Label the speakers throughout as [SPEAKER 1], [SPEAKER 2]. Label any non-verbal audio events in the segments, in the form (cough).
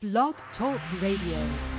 [SPEAKER 1] Blog Talk Radio.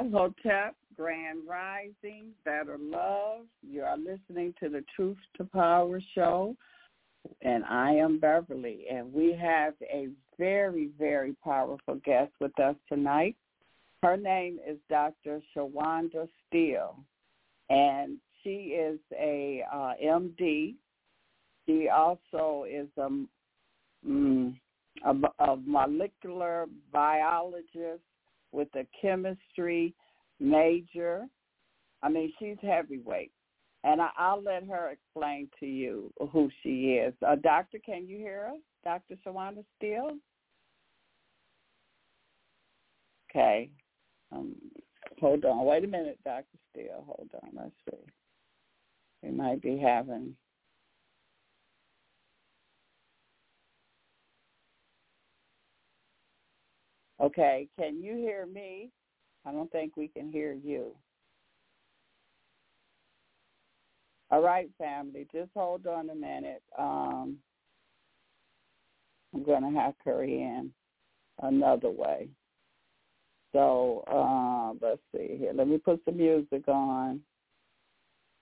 [SPEAKER 2] Hotep, Grand Rising, Better Love. You are listening to the Truth to Power show, and I am Beverly, and we have a very, very powerful guest with us tonight. Her name is Dr. Shawanda Steele, and she is a uh, MD. She also is a, mm, a, a molecular biologist with a chemistry major. I mean, she's heavyweight. And I, will let her explain to you who she is. Uh, doctor, can you hear us? Dr. Shawanda Steele? Okay. Um, hold on. Wait a minute, Dr. Steele. Hold on. Let's see. We might be having Okay, can you hear me? I don't think we can hear you. All right, family, just hold on a minute. Um, I'm going to hack her in another way. So uh, let's see here. Let me put some music on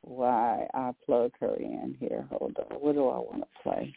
[SPEAKER 2] while I plug her in here. Hold on. What do I want to play?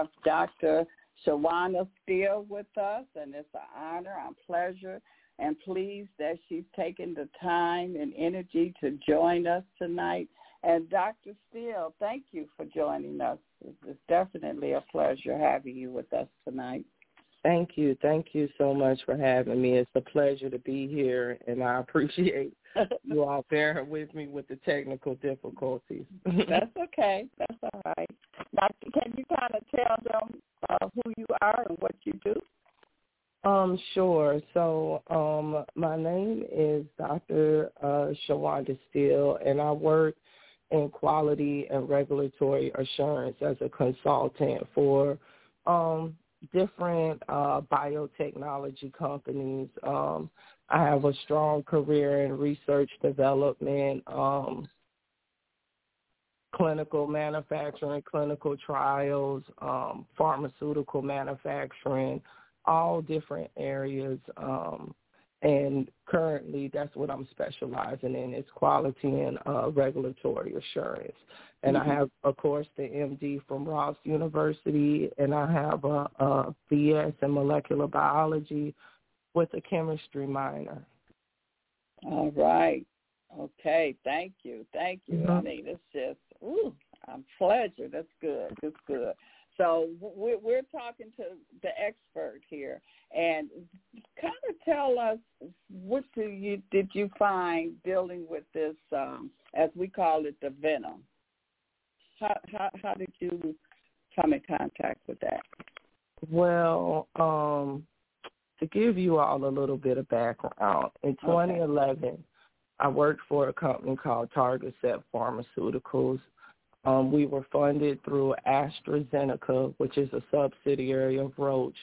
[SPEAKER 2] Have Dr. Shawanda Steele with us, and it's an honor, a pleasure, and pleased that she's taken the time and energy to join us tonight. And Dr. Steele, thank you for joining us. It's definitely a pleasure having you with us tonight.
[SPEAKER 3] Thank you. Thank you so much for having me. It's a pleasure to be here, and I appreciate (laughs) you all bearing with me with the technical difficulties. (laughs)
[SPEAKER 2] That's okay. That's all right. Doctor, can you kind of tell them uh, who you are and what you do?
[SPEAKER 3] Um, sure. So, um, my name is Dr. Uh, Shawanda Steele, and I work in quality and regulatory assurance as a consultant for um, different uh, biotechnology companies. Um, I have a strong career in research development, um, clinical manufacturing, clinical trials, um, pharmaceutical manufacturing, all different areas. Um, and currently, that's what I'm specializing in is quality and uh, regulatory assurance. And mm-hmm. I have, of course, the MD from Ross University, and I have a, a BS in molecular biology with a chemistry minor.
[SPEAKER 2] All right. Okay. Thank you. Thank you. Mm-hmm. I mean, it's just, ooh, I'm pleasure. That's good. That's good. So we're, we're talking to the expert here, and kind of tell us what do you did you find dealing with this, um, as we call it, the venom. How how how did you come in contact with that?
[SPEAKER 3] Well, um, to give you all a little bit of background, in 2011, okay. I worked for a company called Targacept Pharmaceuticals. Um, we were funded through AstraZeneca, which is a subsidiary of Roche,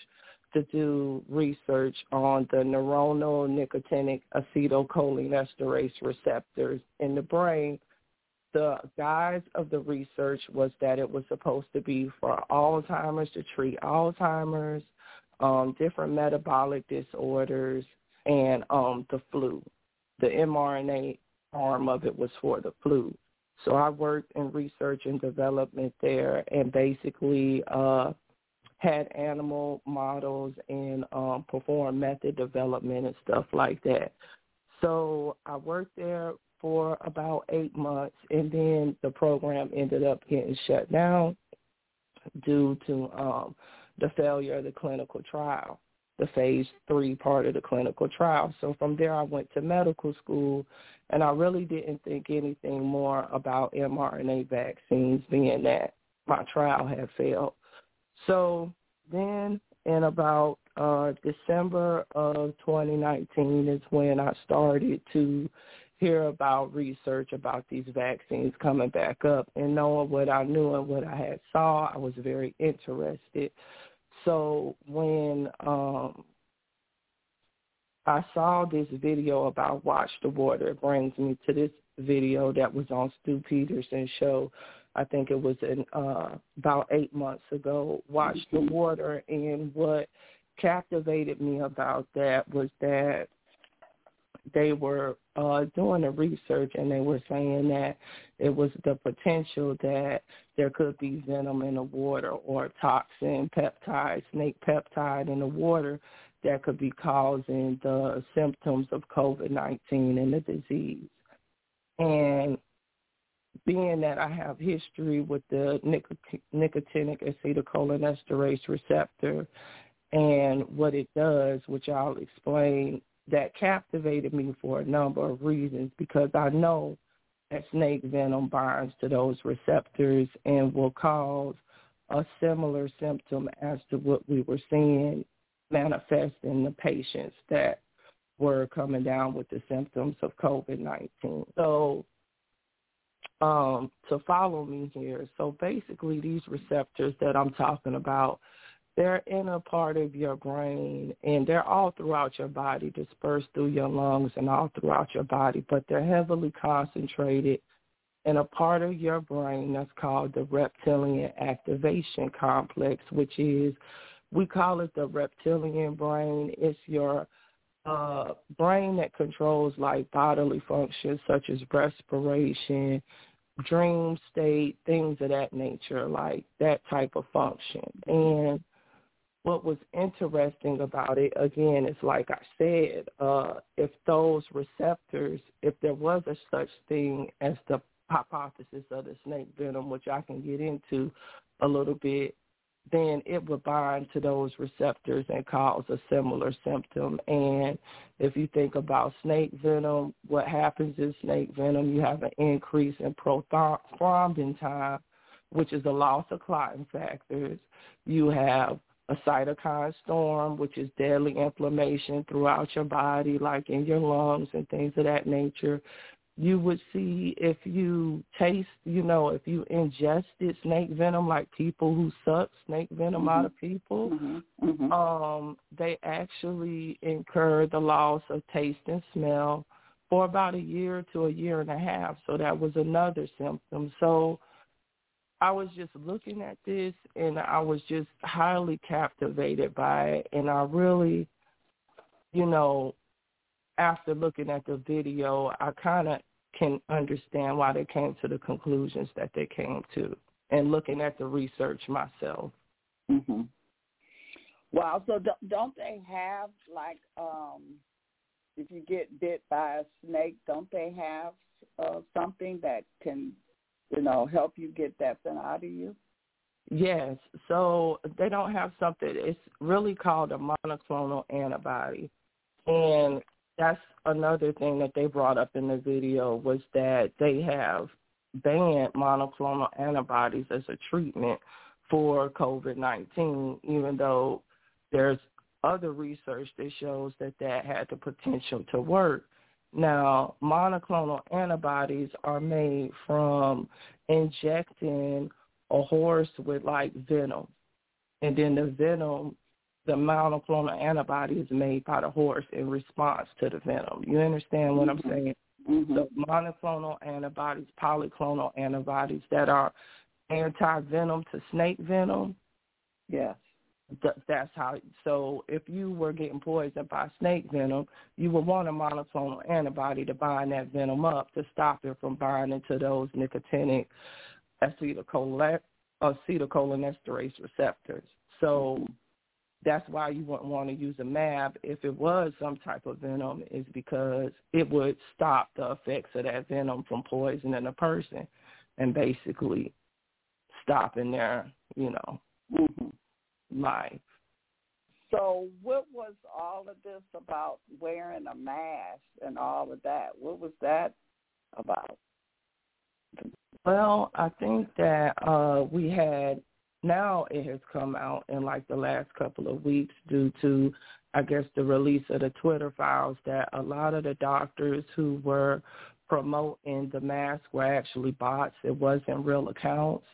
[SPEAKER 3] to do research on the neuronal nicotinic acetylcholinesterase receptors in the brain. The guise of the research was that it was supposed to be for Alzheimer's to treat Alzheimer's, um, different metabolic disorders, and um, the flu. The mRNA arm of it was for the flu. So I worked in research and development there and basically uh, had animal models and um, performed method development and stuff like that. So I worked there for about eight months and then the program ended up getting shut down due to um, the failure of the clinical trial, the phase three part of the clinical trial. So from there I went to medical school and I really didn't think anything more about mRNA vaccines being that my trial had failed. So then in about uh, December of 2019 is when I started to hear about research about these vaccines coming back up and knowing what I knew and what I had saw, I was very interested. So when um I saw this video about Watch the Water, it brings me to this video that was on Stew Peters's show. I think it was in uh about eight months ago, Watch the Water and what captivated me about that was that they were uh, doing the research and they were saying that it was the potential that there could be venom in the water or toxin, peptide, snake peptide in the water that could be causing the symptoms of COVID-19 and the disease. And being that I have history with the nicotinic acetylcholinesterase receptor and what it does, which I'll explain that captivated me for a number of reasons because I know that snake venom binds to those receptors and will cause a similar symptom as to what we were seeing manifest in the patients that were coming down with the symptoms of COVID-19. So um, to follow me here, so basically these receptors that I'm talking about – they're in a part of your brain and they're all throughout your body, dispersed through your lungs and all throughout your body, but they're heavily concentrated in a part of your brain that's called the reptilian activation complex, which is, we call it the reptilian brain. It's your uh, brain that controls like bodily functions such as respiration, dream state, things of that nature, like that type of function. And what was interesting about it, again, is like I said, uh, if those receptors, if there was a such thing as the hypothesis of the snake venom, which I can get into a little bit, then it would bind to those receptors and cause a similar symptom. And if you think about snake venom, what happens is snake venom, you have an increase in prothrombin time, which is a loss of clotting factors. You have a cytokine storm, which is deadly inflammation throughout your body, like in your lungs and things of that nature you would see if you taste, you know, if you ingested snake venom, like people who suck snake venom
[SPEAKER 2] mm-hmm.
[SPEAKER 3] out of people,
[SPEAKER 2] mm-hmm. Mm-hmm.
[SPEAKER 3] um, they actually incur the loss of taste and smell for about a year to a year and a half. So that was another symptom. So I was just looking at this and I was just highly captivated by it and I really, you know, after looking at the video, I kind of can understand why they came to the conclusions that they came to and looking at the research myself.
[SPEAKER 2] hmm Wow. So don't they have like um if you get bit by a snake, don't they have uh, something that can, you know, help you get that thing out of you?
[SPEAKER 3] Yes. So they don't have something. It's really called a monoclonal antibody, and that's another thing that they brought up in the video was that they have banned monoclonal antibodies as a treatment for COVID-19, even though there's other research that shows that that had the potential to work. Now, monoclonal antibodies are made from injecting a horse with like venom. And then the venom the monoclonal antibody is made by the horse in response to the venom. You understand what
[SPEAKER 2] mm-hmm.
[SPEAKER 3] I'm saying?
[SPEAKER 2] Mm-hmm.
[SPEAKER 3] So monoclonal antibodies, polyclonal antibodies that are anti-venom to snake venom.
[SPEAKER 2] Yes.
[SPEAKER 3] That's how. So if you were getting poisoned by snake venom, you would want a monoclonal antibody to bind that venom up to stop it from binding to those nicotinic acetylcholinesterase receptors. So that's why you wouldn't want to use a MAB if it was some type of venom is because it would stop the effects of that venom from poisoning a person and basically stopping their, you know,
[SPEAKER 2] mm-hmm.
[SPEAKER 3] Life.
[SPEAKER 2] So what was all of this about wearing a mask and all of that? What was that about?
[SPEAKER 3] Well, I think that uh we had now it has come out in like the last couple of weeks due to I guess the release of the Twitter files that a lot of the doctors who were promoting the mask were actually bots. It wasn't real accounts.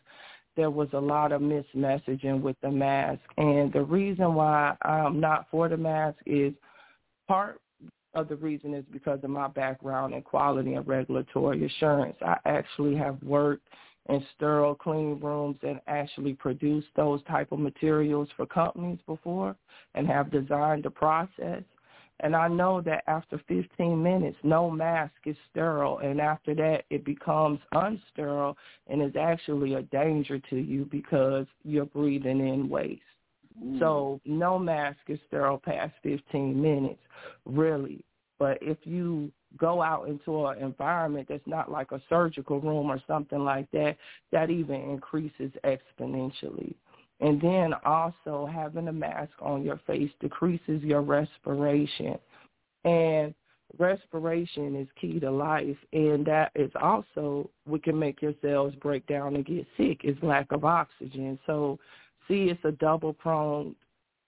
[SPEAKER 3] There was a lot of mismessaging with the mask. And the reason why I'm not for the mask is part of the reason is because of my background in quality and regulatory assurance. I actually have worked in sterile clean rooms and actually produced those type of materials for companies before and have designed the process. And I know that after 15 minutes, no mask is sterile. And after that, it becomes unsterile and is actually a danger to you because you're breathing in waste. Mm. So no mask is sterile past 15 minutes, really. But if you go out into an environment that's not like a surgical room or something like that, that even increases exponentially. And then also having a mask on your face decreases your respiration. And respiration is key to life and that is also what can make your cells break down and get sick is lack of oxygen. So see it's a double pronged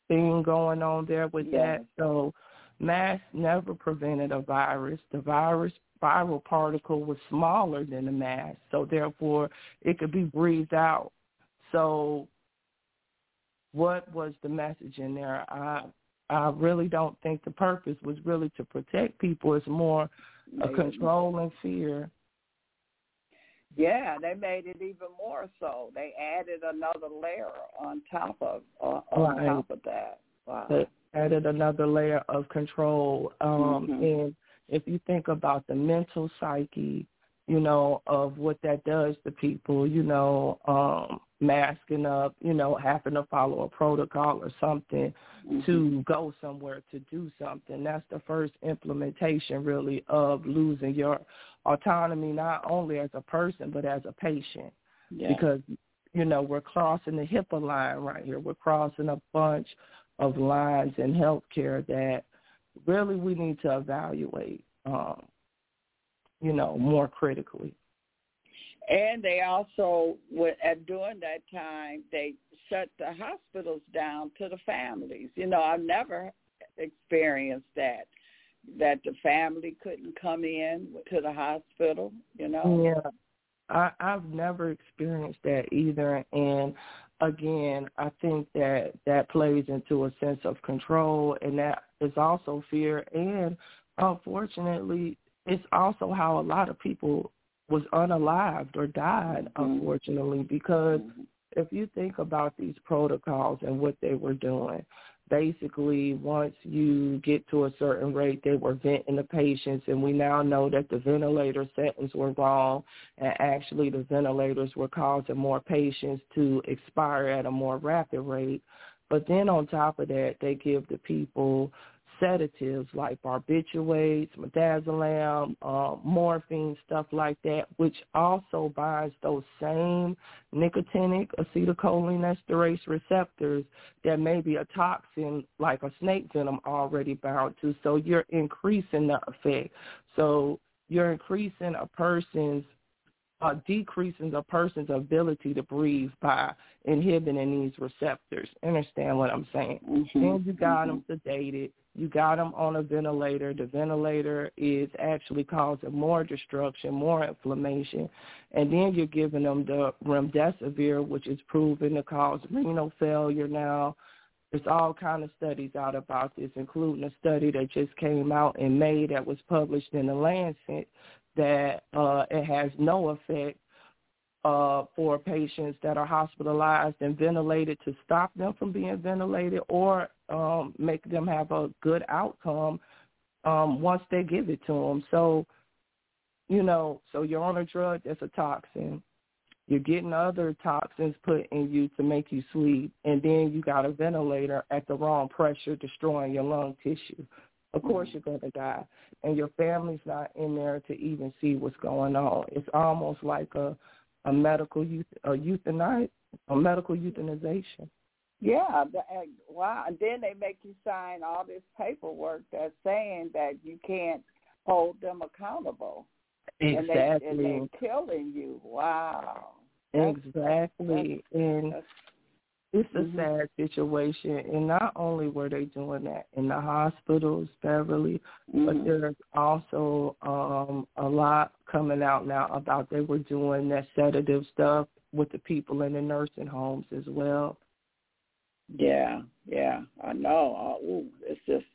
[SPEAKER 3] thing going on there with
[SPEAKER 2] yes.
[SPEAKER 3] that. So Masks never prevented a virus. The virus viral particle was smaller than the mask, so therefore it could be breathed out. So what was the message in there? I I really don't think the purpose was really to protect people. It's more a control and fear.
[SPEAKER 2] Yeah, they made it even more so. They added another layer on top of uh, on
[SPEAKER 3] right.
[SPEAKER 2] top of that. Wow.
[SPEAKER 3] They added another layer of control. Um,
[SPEAKER 2] mm-hmm.
[SPEAKER 3] And if you think about the mental psyche you know, of what that does to people, you know, um, masking up, you know, having to follow a protocol or something mm-hmm. to go somewhere to do something. That's the first implementation really of losing your autonomy not only as a person but as a patient.
[SPEAKER 2] Yeah.
[SPEAKER 3] Because, you know, we're crossing the HIPAA line right here. We're crossing a bunch of lines in healthcare that really we need to evaluate. Um, you know, more critically.
[SPEAKER 2] And they also, at during that time, they shut the hospitals down to the families. You know, I've never experienced that that the family couldn't come in to the hospital. You know.
[SPEAKER 3] Yeah, I, I've never experienced that either, and again, I think that that plays into a sense of control, and that is also fear, and unfortunately, it's also how a lot of people was unalived or died, mm-hmm. unfortunately, because mm-hmm. if you think about these protocols and what they were doing, basically once you get to a certain rate, they were venting the patients, and we now know that the ventilator settings were wrong, and actually the ventilators were causing more patients to expire at a more rapid rate. But then on top of that, they give the people sedatives like barbiturates, midazolam, uh, morphine, stuff like that, which also binds those same nicotinic acetylcholinesterase receptors that may be a toxin like a snake venom already bound to. So you're increasing the effect. So you're increasing a person's uh, decreasing a person's ability to breathe by inhibiting these receptors. Understand what I'm saying?
[SPEAKER 2] Mm-hmm.
[SPEAKER 3] And you got
[SPEAKER 2] mm-hmm.
[SPEAKER 3] them sedated. You got them on a ventilator. The ventilator is actually causing more destruction, more inflammation. And then you're giving them the remdesivir, which is proven to cause renal failure now. There's all kind of studies out about this, including a study that just came out in May that was published in the Lancet that uh, it has no effect uh, for patients that are hospitalized and ventilated to stop them from being ventilated or um, make them have a good outcome um, once they give it to them. So, you know, so you're on a drug that's a toxin. You're getting other toxins put in you to make you sleep, and then you got a ventilator at the wrong pressure, destroying your lung tissue. Of course, you're going to die, and your family's not in there to even see what's going on. It's almost like a a medical youth a euthanize a medical euthanization.
[SPEAKER 2] Yeah, wow. And then they make you sign all this paperwork that's saying that you can't hold them accountable.
[SPEAKER 3] Exactly.
[SPEAKER 2] And, they, and they're killing you. Wow.
[SPEAKER 3] Exactly. That's, and that's, it's a
[SPEAKER 2] mm-hmm.
[SPEAKER 3] sad situation. And not only were they doing that in the hospitals, Beverly,
[SPEAKER 2] mm-hmm.
[SPEAKER 3] but there's also um a lot coming out now about they were doing that sedative stuff with the people in the nursing homes as well.
[SPEAKER 2] Yeah, yeah, I know. Oh, ooh, it's just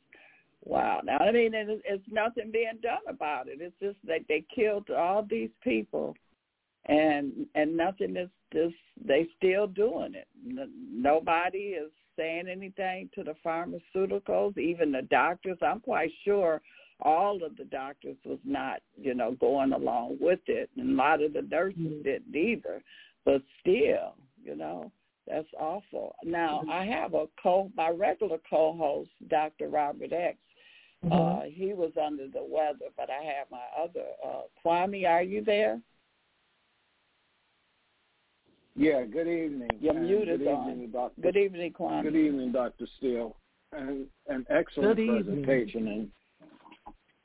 [SPEAKER 2] wow. Now I mean, it's, it's nothing being done about it. It's just that they killed all these people, and and nothing is just they still doing it. Nobody is saying anything to the pharmaceuticals, even the doctors. I'm quite sure all of the doctors was not, you know, going along with it, and a lot of the nurses mm-hmm. didn't either. But still, you know, that's awful. Now I have a co my regular co-host, Dr. Robert X. Mm-hmm. Uh, he was under the weather, but I have my other uh, Kwame. Are you there?
[SPEAKER 4] Yeah. Good evening.
[SPEAKER 2] You're muted
[SPEAKER 4] good
[SPEAKER 2] on.
[SPEAKER 4] Evening, Dr.
[SPEAKER 2] Good evening, Kwame.
[SPEAKER 4] Good evening, Dr. Steele. And an excellent presentation, and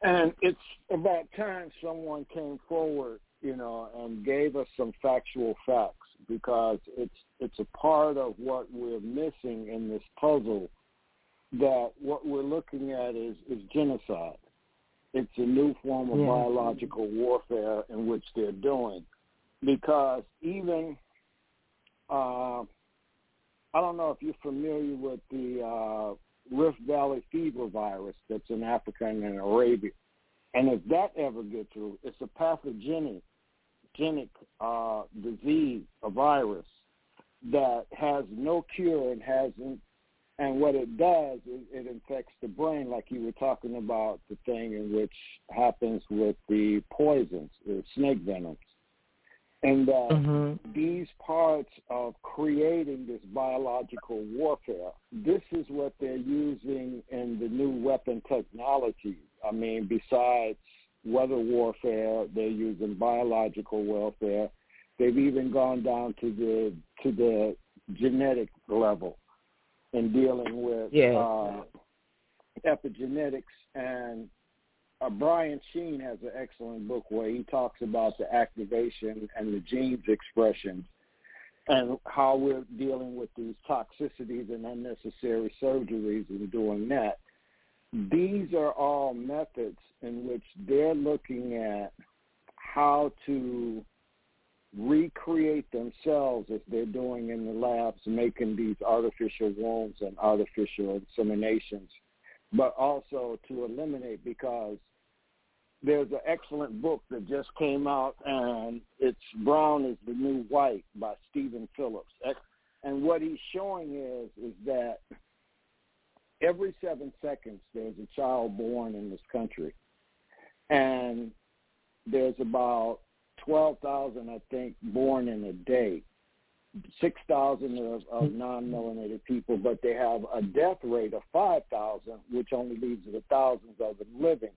[SPEAKER 4] and it's about time someone came forward, you know, and gave us some factual facts because it's it's a part of what we're missing in this puzzle that what we're looking at is, is genocide. It's a new form of yeah. biological warfare in which they're doing. Because even, uh, I don't know if you're familiar with the uh, Rift Valley fever virus that's in Africa and in Arabia. And if that ever gets through, it's a pathogenic genic uh, disease, a virus that has no cure and hasn't And what it does is it infects the brain, like you were talking about the thing in which happens with the poisons, the snake venoms. And uh, mm-hmm. these parts of creating this biological warfare, this is what they're using in the new weapon technology. I mean, besides weather warfare, they're using biological warfare. They've even gone down to the to the genetic level in dealing with
[SPEAKER 3] yeah.
[SPEAKER 4] uh, epigenetics. And uh, Brian Sheen has an excellent book where he talks about the activation and the genes expressions and how we're dealing with these toxicities and unnecessary surgeries and doing that. These are all methods in which they're looking at how to recreate themselves as they're doing in the labs, making these artificial wombs and artificial inseminations, but also to eliminate because there's an excellent book that just came out and it's Brown is the New White by Stephen Phillips. And what he's showing is is that every seven seconds there's a child born in this country. And there's about 12,000, I think, born in a day. 6,000 of, of non-melanated people, but they have a death rate of 5,000, which only leaves the thousands of them living.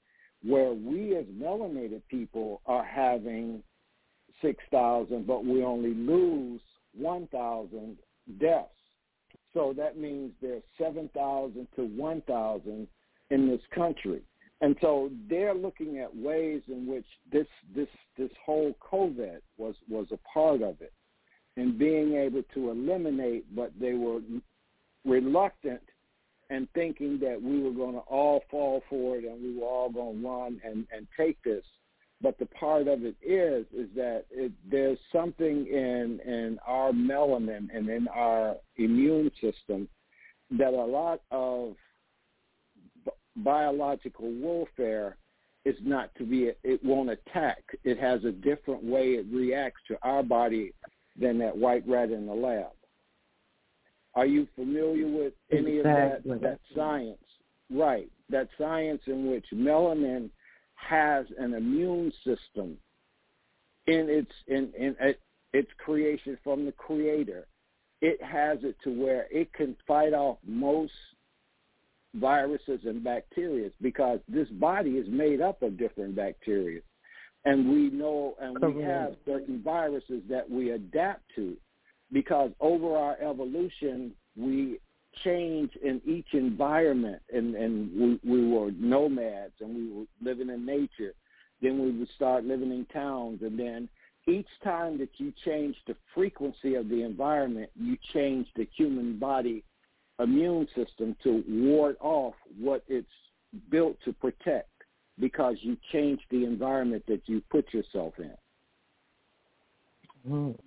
[SPEAKER 4] Where we as melanated people are having 6,000, but we only lose 1,000 deaths. So that means there's 7,000 to 1,000 in this country. And so they're looking at ways in which this this this whole COVID was was a part of it, and being able to eliminate, but they were reluctant and thinking that we were going to all fall for it and we were all going to run and and take this. But the part of it is is that it, there's something in in our melanin and in our immune system that a lot of biological warfare is not to be, it won't attack. It has a different way it reacts to our body than that white rat in the lab. Are you familiar with any
[SPEAKER 3] exactly.
[SPEAKER 4] of that, that science? Right, that science in which melanin has an immune system in its in, in its creation from the creator. It has it to where it can fight off most viruses and bacteria because this body is made up of different bacteria. And we know and we have certain viruses that we adapt to because over our evolution, we change in each environment and, and we, we were nomads and we were living in nature. Then we would start living in towns and then each time that you change the frequency of the environment, you change the human body immune system to ward off what it's built to protect because you change the environment that you put yourself in.
[SPEAKER 2] Mm.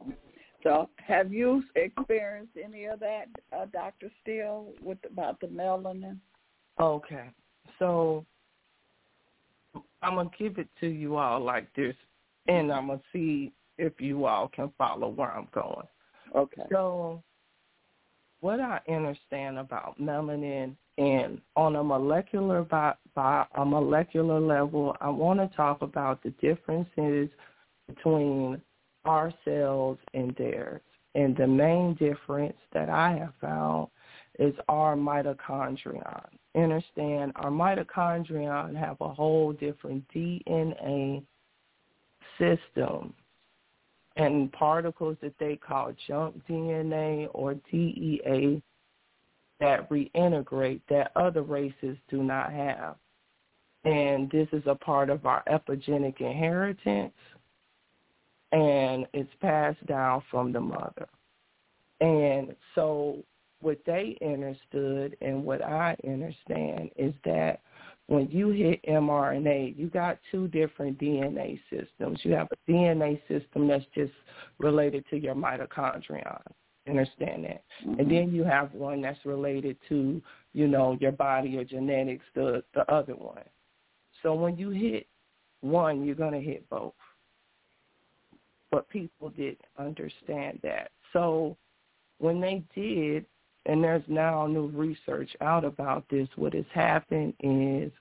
[SPEAKER 2] So, have you experienced any of that, uh, Doctor Steele, with about the melanin?
[SPEAKER 3] Okay, so I'm gonna give it to you all like this, and I'm gonna see if you all can follow where I'm going.
[SPEAKER 2] Okay.
[SPEAKER 3] So what I understand about melanin and on a molecular by, by a molecular level, I want to talk about the differences between our cells and theirs. And the main difference that I have found is our mitochondrion. Understand our mitochondrion have a whole different DNA system and particles that they call junk DNA or DEA that reintegrate that other races do not have. And this is a part of our epigenetic inheritance, and it's passed down from the mother. And so what they understood and what I understand is that when you hit mRNA, you got two different DNA systems. You have a DNA system that's just related to your mitochondria. Understand that? Mm-hmm. And then you have one that's related to, you know, your body, or genetics, the the other one. So when you hit one, you're gonna hit both. But people didn't understand that. So when they did and there's now new research out about this. What has happened is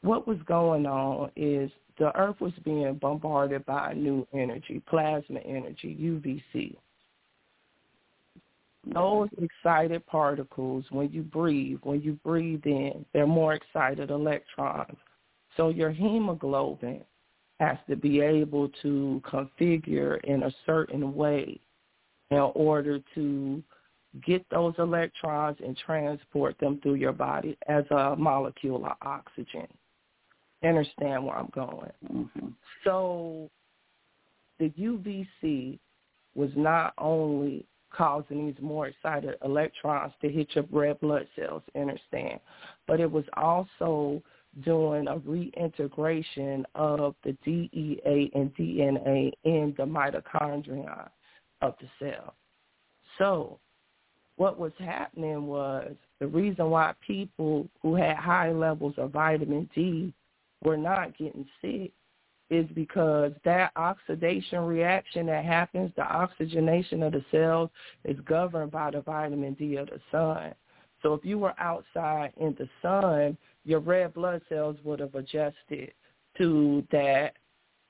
[SPEAKER 3] what was going on is the earth was being bombarded by new energy, plasma energy, UVC. Those excited particles, when you breathe, when you breathe in, they're more excited electrons. So your hemoglobin has to be able to configure in a certain way in order to get those electrons and transport them through your body as a molecule of oxygen. Understand where I'm going.
[SPEAKER 2] Mm-hmm.
[SPEAKER 3] So the UVC was not only causing these more excited electrons to hit your red blood cells, understand, but it was also doing a reintegration of the DEA and DNA in the mitochondria of the cell. So what was happening was the reason why people who had high levels of vitamin D were not getting sick is because that oxidation reaction that happens, the oxygenation of the cells is governed by the vitamin D of the sun. So if you were outside in the sun, your red blood cells would have adjusted to that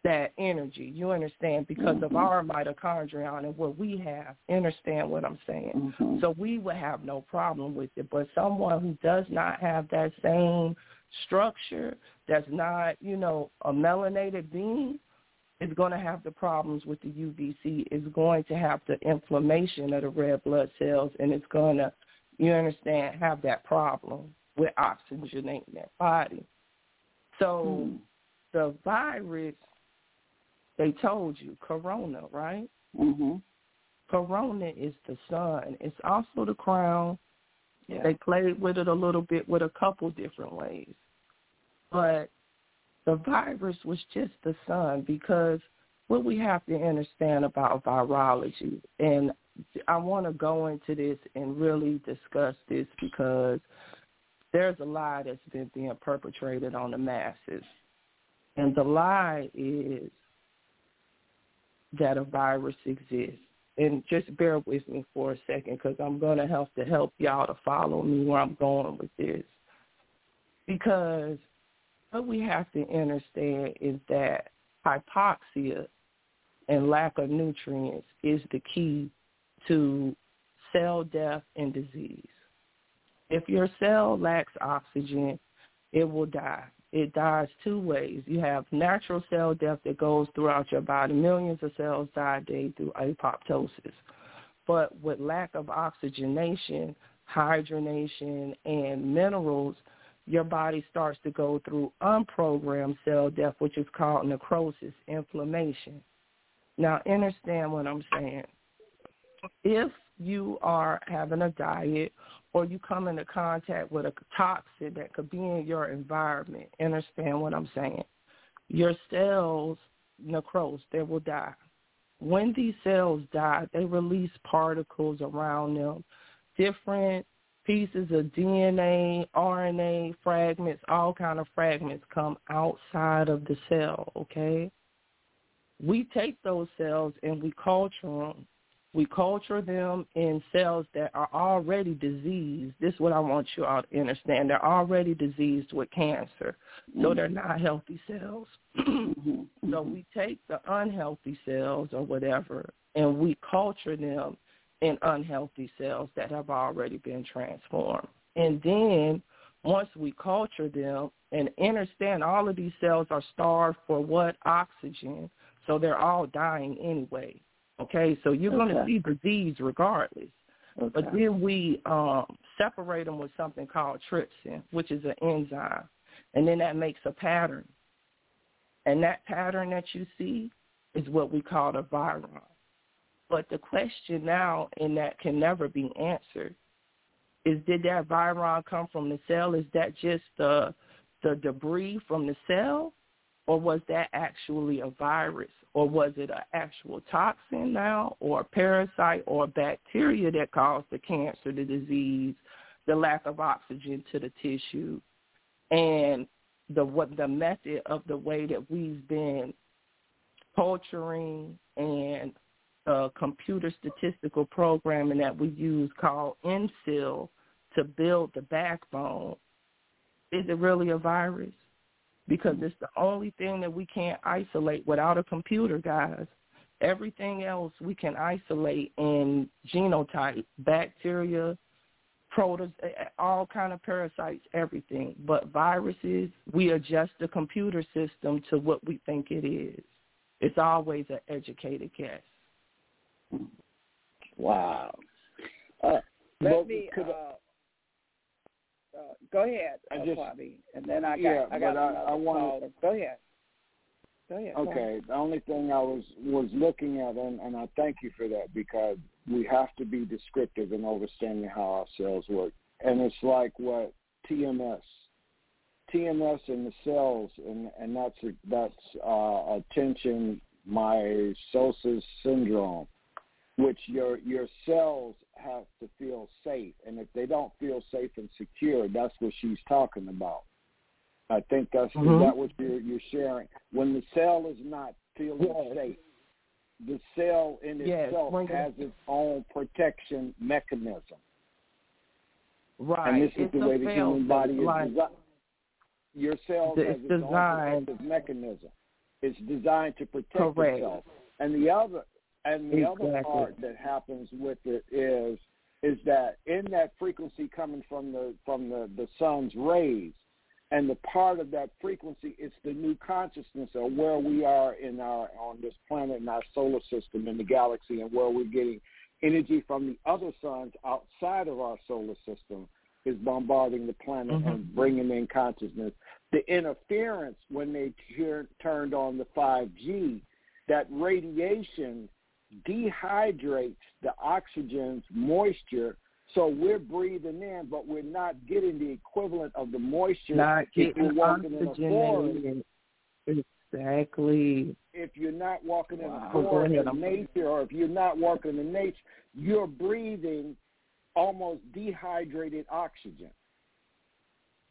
[SPEAKER 3] that energy. You understand because
[SPEAKER 2] mm-hmm.
[SPEAKER 3] of our mitochondria and what we have. Understand what I'm saying?
[SPEAKER 2] Mm-hmm.
[SPEAKER 3] So we would have no problem with it. But someone who does not have that same structure, that's not, you know, a melanated being, is going to have the problems with the UVC. Is going to have the inflammation of the red blood cells, and it's going to, you understand, have that problem with oxygenating that body. So
[SPEAKER 2] mm.
[SPEAKER 3] the virus, they told you, corona, right?
[SPEAKER 2] Mm-hmm.
[SPEAKER 3] Corona is the sun. It's also the crown.
[SPEAKER 2] Yeah.
[SPEAKER 3] They played with it a little bit with a couple different ways. But the virus was just the sun because what we have to understand about virology, and I want to go into this and really discuss this because there's a lie that's been being perpetrated on the masses. And the lie is that a virus exists. And just bear with me for a second because I'm going to have to help y'all to follow me where I'm going with this. Because what we have to understand is that hypoxia and lack of nutrients is the key to cell death and disease. If your cell lacks oxygen, it will die. It dies two ways. You have natural cell death that goes throughout your body. Millions of cells die a day through apoptosis. But with lack of oxygenation, hydration, and minerals, your body starts to go through unprogrammed cell death, which is called necrosis, inflammation. Now, understand what I'm saying. If you are having a diet or you come into contact with a toxin that could be in your environment, understand what I'm saying. Your cells necrose, they will die. When these cells die, they release particles around them, different pieces of DNA, RNA fragments, all kind of fragments come outside of the cell, okay? We take those cells and we culture them we culture them in cells that are already diseased. This is what I want you all to understand. They're already diseased with cancer, so mm-hmm. they're not healthy cells. (clears throat)
[SPEAKER 2] mm-hmm.
[SPEAKER 3] So we take the unhealthy cells or whatever, and we culture them in unhealthy cells that have already been transformed. And then once we culture them and understand all of these cells are starved for what? Oxygen. So they're all dying anyway. Okay, so you're okay. going to see disease regardless.
[SPEAKER 2] Okay.
[SPEAKER 3] But then we um, separate them with something called trypsin, which is an enzyme, and then that makes a pattern. And that pattern that you see is what we call a virion. But the question now, and that can never be answered, is did that virion come from the cell? Is that just the the debris from the cell, or was that actually a virus? or was it an actual toxin now or a parasite or a bacteria that caused the cancer, the disease, the lack of oxygen to the tissue, and the what the method of the way that we've been culturing and a computer statistical programming that we use called MSIL to build the backbone, is it really a virus? Because it's the only thing that we can't isolate without a computer, guys. Everything else we can isolate in genotype, bacteria, protos, all kind of parasites, everything. But viruses, we adjust the computer system to what we think it is. It's always an educated guess.
[SPEAKER 2] Wow. Uh, let me. Uh, uh, go ahead, I uh, just, Bobby, and then I got.
[SPEAKER 4] Yeah,
[SPEAKER 2] I got
[SPEAKER 4] I, I want.
[SPEAKER 2] Go ahead. Go ahead.
[SPEAKER 4] Okay. The only thing I was was looking at, and, and I thank you for that because we have to be descriptive in understanding how our cells work, and it's like what TMS, TMS in the cells, and and that's that's uh, attention myositis syndrome which your your cells have to feel safe, and if they don't feel safe and secure, that's what she's talking about. I think that's mm-hmm. that what you're you're sharing. When the cell is not feeling yes. safe, the cell in
[SPEAKER 3] yes.
[SPEAKER 4] itself has its own protection mechanism.
[SPEAKER 3] Right.
[SPEAKER 4] And this
[SPEAKER 3] it's
[SPEAKER 4] is the way the human body is
[SPEAKER 3] like,
[SPEAKER 4] designed. Your cell has its
[SPEAKER 3] designed.
[SPEAKER 4] own protective mechanism. It's designed to protect
[SPEAKER 3] Correct.
[SPEAKER 4] itself. And the other and the
[SPEAKER 3] exactly.
[SPEAKER 4] other part that happens with it is is that in that frequency coming from the from the, the sun's rays, and the part of that frequency it's the new consciousness of where we are in our on this planet in our solar system in the galaxy and where we're getting energy from the other suns outside of our solar system is bombarding the planet
[SPEAKER 3] mm-hmm.
[SPEAKER 4] and bringing in consciousness. The interference when they turned on the 5G, that radiation dehydrates the oxygen's moisture. So we're breathing in, but we're not getting the equivalent of the moisture
[SPEAKER 3] not
[SPEAKER 4] you're in.
[SPEAKER 3] Exactly.
[SPEAKER 4] If you're not walking in
[SPEAKER 3] wow.
[SPEAKER 4] forest in nature, or if you're not walking in nature, you're breathing almost dehydrated oxygen.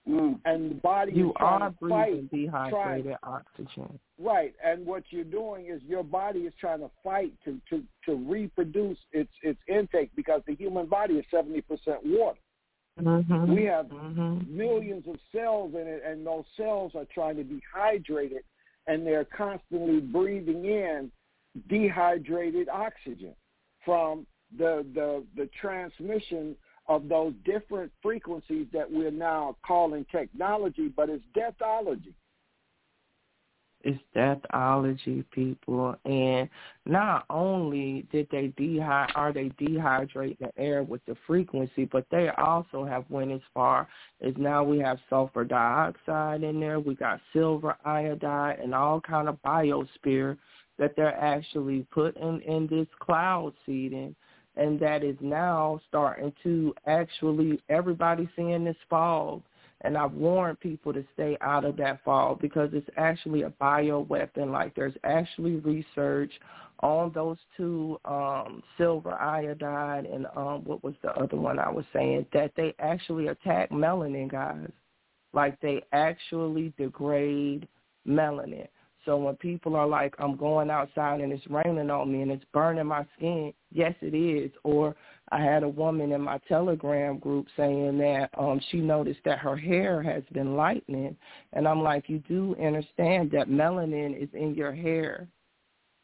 [SPEAKER 4] Mm. And the body
[SPEAKER 3] you
[SPEAKER 4] is trying
[SPEAKER 3] are
[SPEAKER 4] to
[SPEAKER 3] breathing
[SPEAKER 4] fight,
[SPEAKER 3] dehydrated
[SPEAKER 4] trying,
[SPEAKER 3] oxygen.
[SPEAKER 4] Right, and what you're doing is your body is trying to fight to to to reproduce its its intake because the human body is seventy percent water.
[SPEAKER 3] Mm-hmm.
[SPEAKER 4] We have
[SPEAKER 3] mm-hmm.
[SPEAKER 4] millions of cells in it, and those cells are trying to be hydrated, and they're constantly breathing in dehydrated oxygen from the the the transmission of those different frequencies that we're now calling technology, but it's deathology.
[SPEAKER 3] It's deathology, people, and not only did they dehy- are they dehydrating the air with the frequency, but they also have went as far as now we have sulfur dioxide in there, we got silver iodide, and all kind of biosphere that they're actually putting in this cloud seeding and that is now starting to actually everybody seeing this fog and I've warned people to stay out of that fog because it's actually a bio weapon. Like there's actually research on those two um silver iodide and um what was the other one I was saying that they actually attack melanin guys. Like they actually degrade melanin. So when people are like, I'm going outside and it's raining on me and it's burning my skin, yes, it is. Or I had a woman in my Telegram group saying that um, she noticed that her hair has been lightening. And I'm like, you do understand that melanin is in your hair.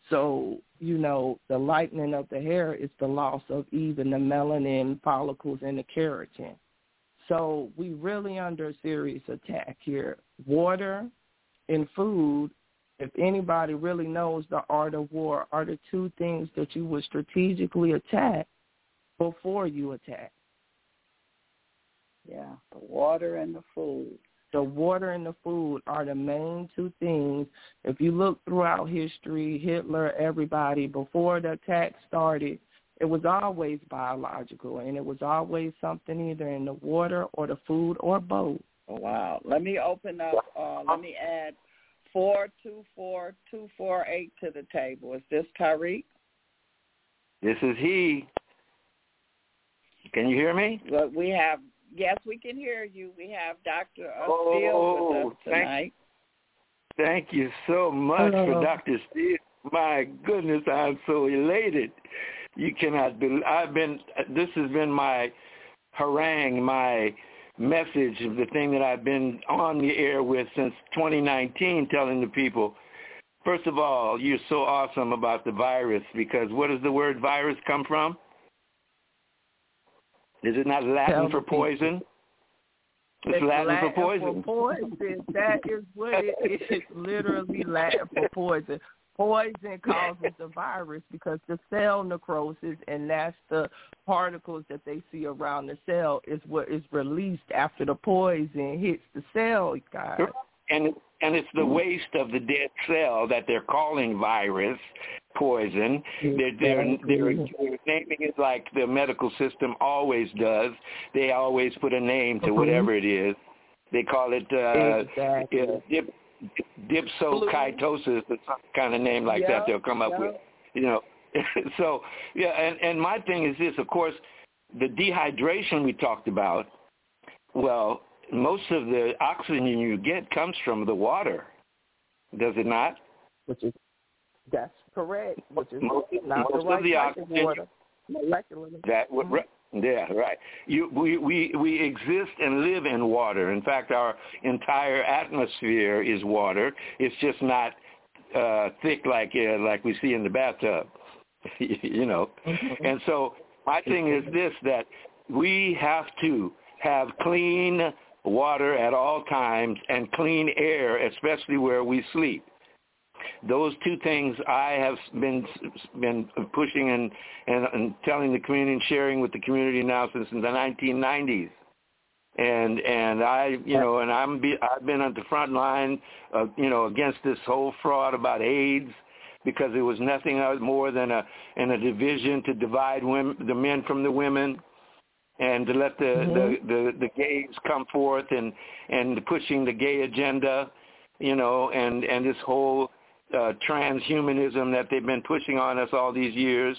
[SPEAKER 3] So, you know, the lightening of the hair is the loss of even the melanin follicles and the keratin. So we really under serious attack here. Water and food if anybody really knows the art of war, are the two things that you would strategically attack before you attack.
[SPEAKER 2] Yeah, the water and the food.
[SPEAKER 3] The water and the food are the main two things. If you look throughout history, Hitler, everybody, before the attack started, it was always biological, and it was always something either in the water or the food or both.
[SPEAKER 2] Oh, wow. Let me open up, uh, let me add four two four two four eight to the table. Is this Tariq?
[SPEAKER 5] This is he. Can you hear me?
[SPEAKER 2] Well, we have yes, we can hear you. We have Doctor
[SPEAKER 5] oh,
[SPEAKER 2] with us tonight.
[SPEAKER 5] Thank, thank you so much
[SPEAKER 3] Hello.
[SPEAKER 5] for Doctor Steele My goodness, I'm so elated. You cannot believe. I've been. This has been my harangue, my message, of the thing that I've been on the air with since 2019, telling the people. First of all, you're so awesome about the virus because what does the word virus come from? Is it not Latin for poison? It's Latin,
[SPEAKER 3] Latin,
[SPEAKER 5] for poison.
[SPEAKER 3] For poison. That is what it is. (laughs) It's literally Latin for poison. Poison (laughs) causes the virus because the cell necrosis, and that's the particles that they see around the cell, is what is released after the poison hits the cell, guys.
[SPEAKER 5] And and it's the waste of the dead cell that they're calling virus poison. They're, they're, they're, they're naming it like the medical system always does. They always put a name to whatever it is. They call it uh,
[SPEAKER 3] exactly.
[SPEAKER 5] uh, dip, dipsocitosis, or some kind of name like
[SPEAKER 3] yep,
[SPEAKER 5] that they'll come up
[SPEAKER 3] yep.
[SPEAKER 5] with. You know, (laughs) so yeah, and and my thing is this. Of course, the dehydration we talked about. Well, most of the oxygen you get comes from the water, does it not?
[SPEAKER 3] Which is that's correct. Which is
[SPEAKER 5] most,
[SPEAKER 3] not
[SPEAKER 5] most
[SPEAKER 3] the right
[SPEAKER 5] of the oxygen
[SPEAKER 3] water. Molecularly.
[SPEAKER 5] that would right, yeah right. You we we we exist and live in water. In fact, our entire atmosphere is water. It's just not uh thick like uh, like we see in the bathtub. (laughs) you know,
[SPEAKER 3] mm-hmm.
[SPEAKER 5] and so my thing is this that we have to have clean water at all times and clean air, especially where we sleep. Those two things I have been been pushing and, and, and telling the community and sharing with the community now since the 1990s. And and I you know and I'm be, I've been on the front line, uh, you know, against this whole fraud about AIDS because it was nothing more than a in a division to divide women, the men from the women and to let the, mm-hmm. the, the, the gays come forth and, and pushing the gay agenda, you know, and, and this whole uh, transhumanism that they've been pushing on us all these years,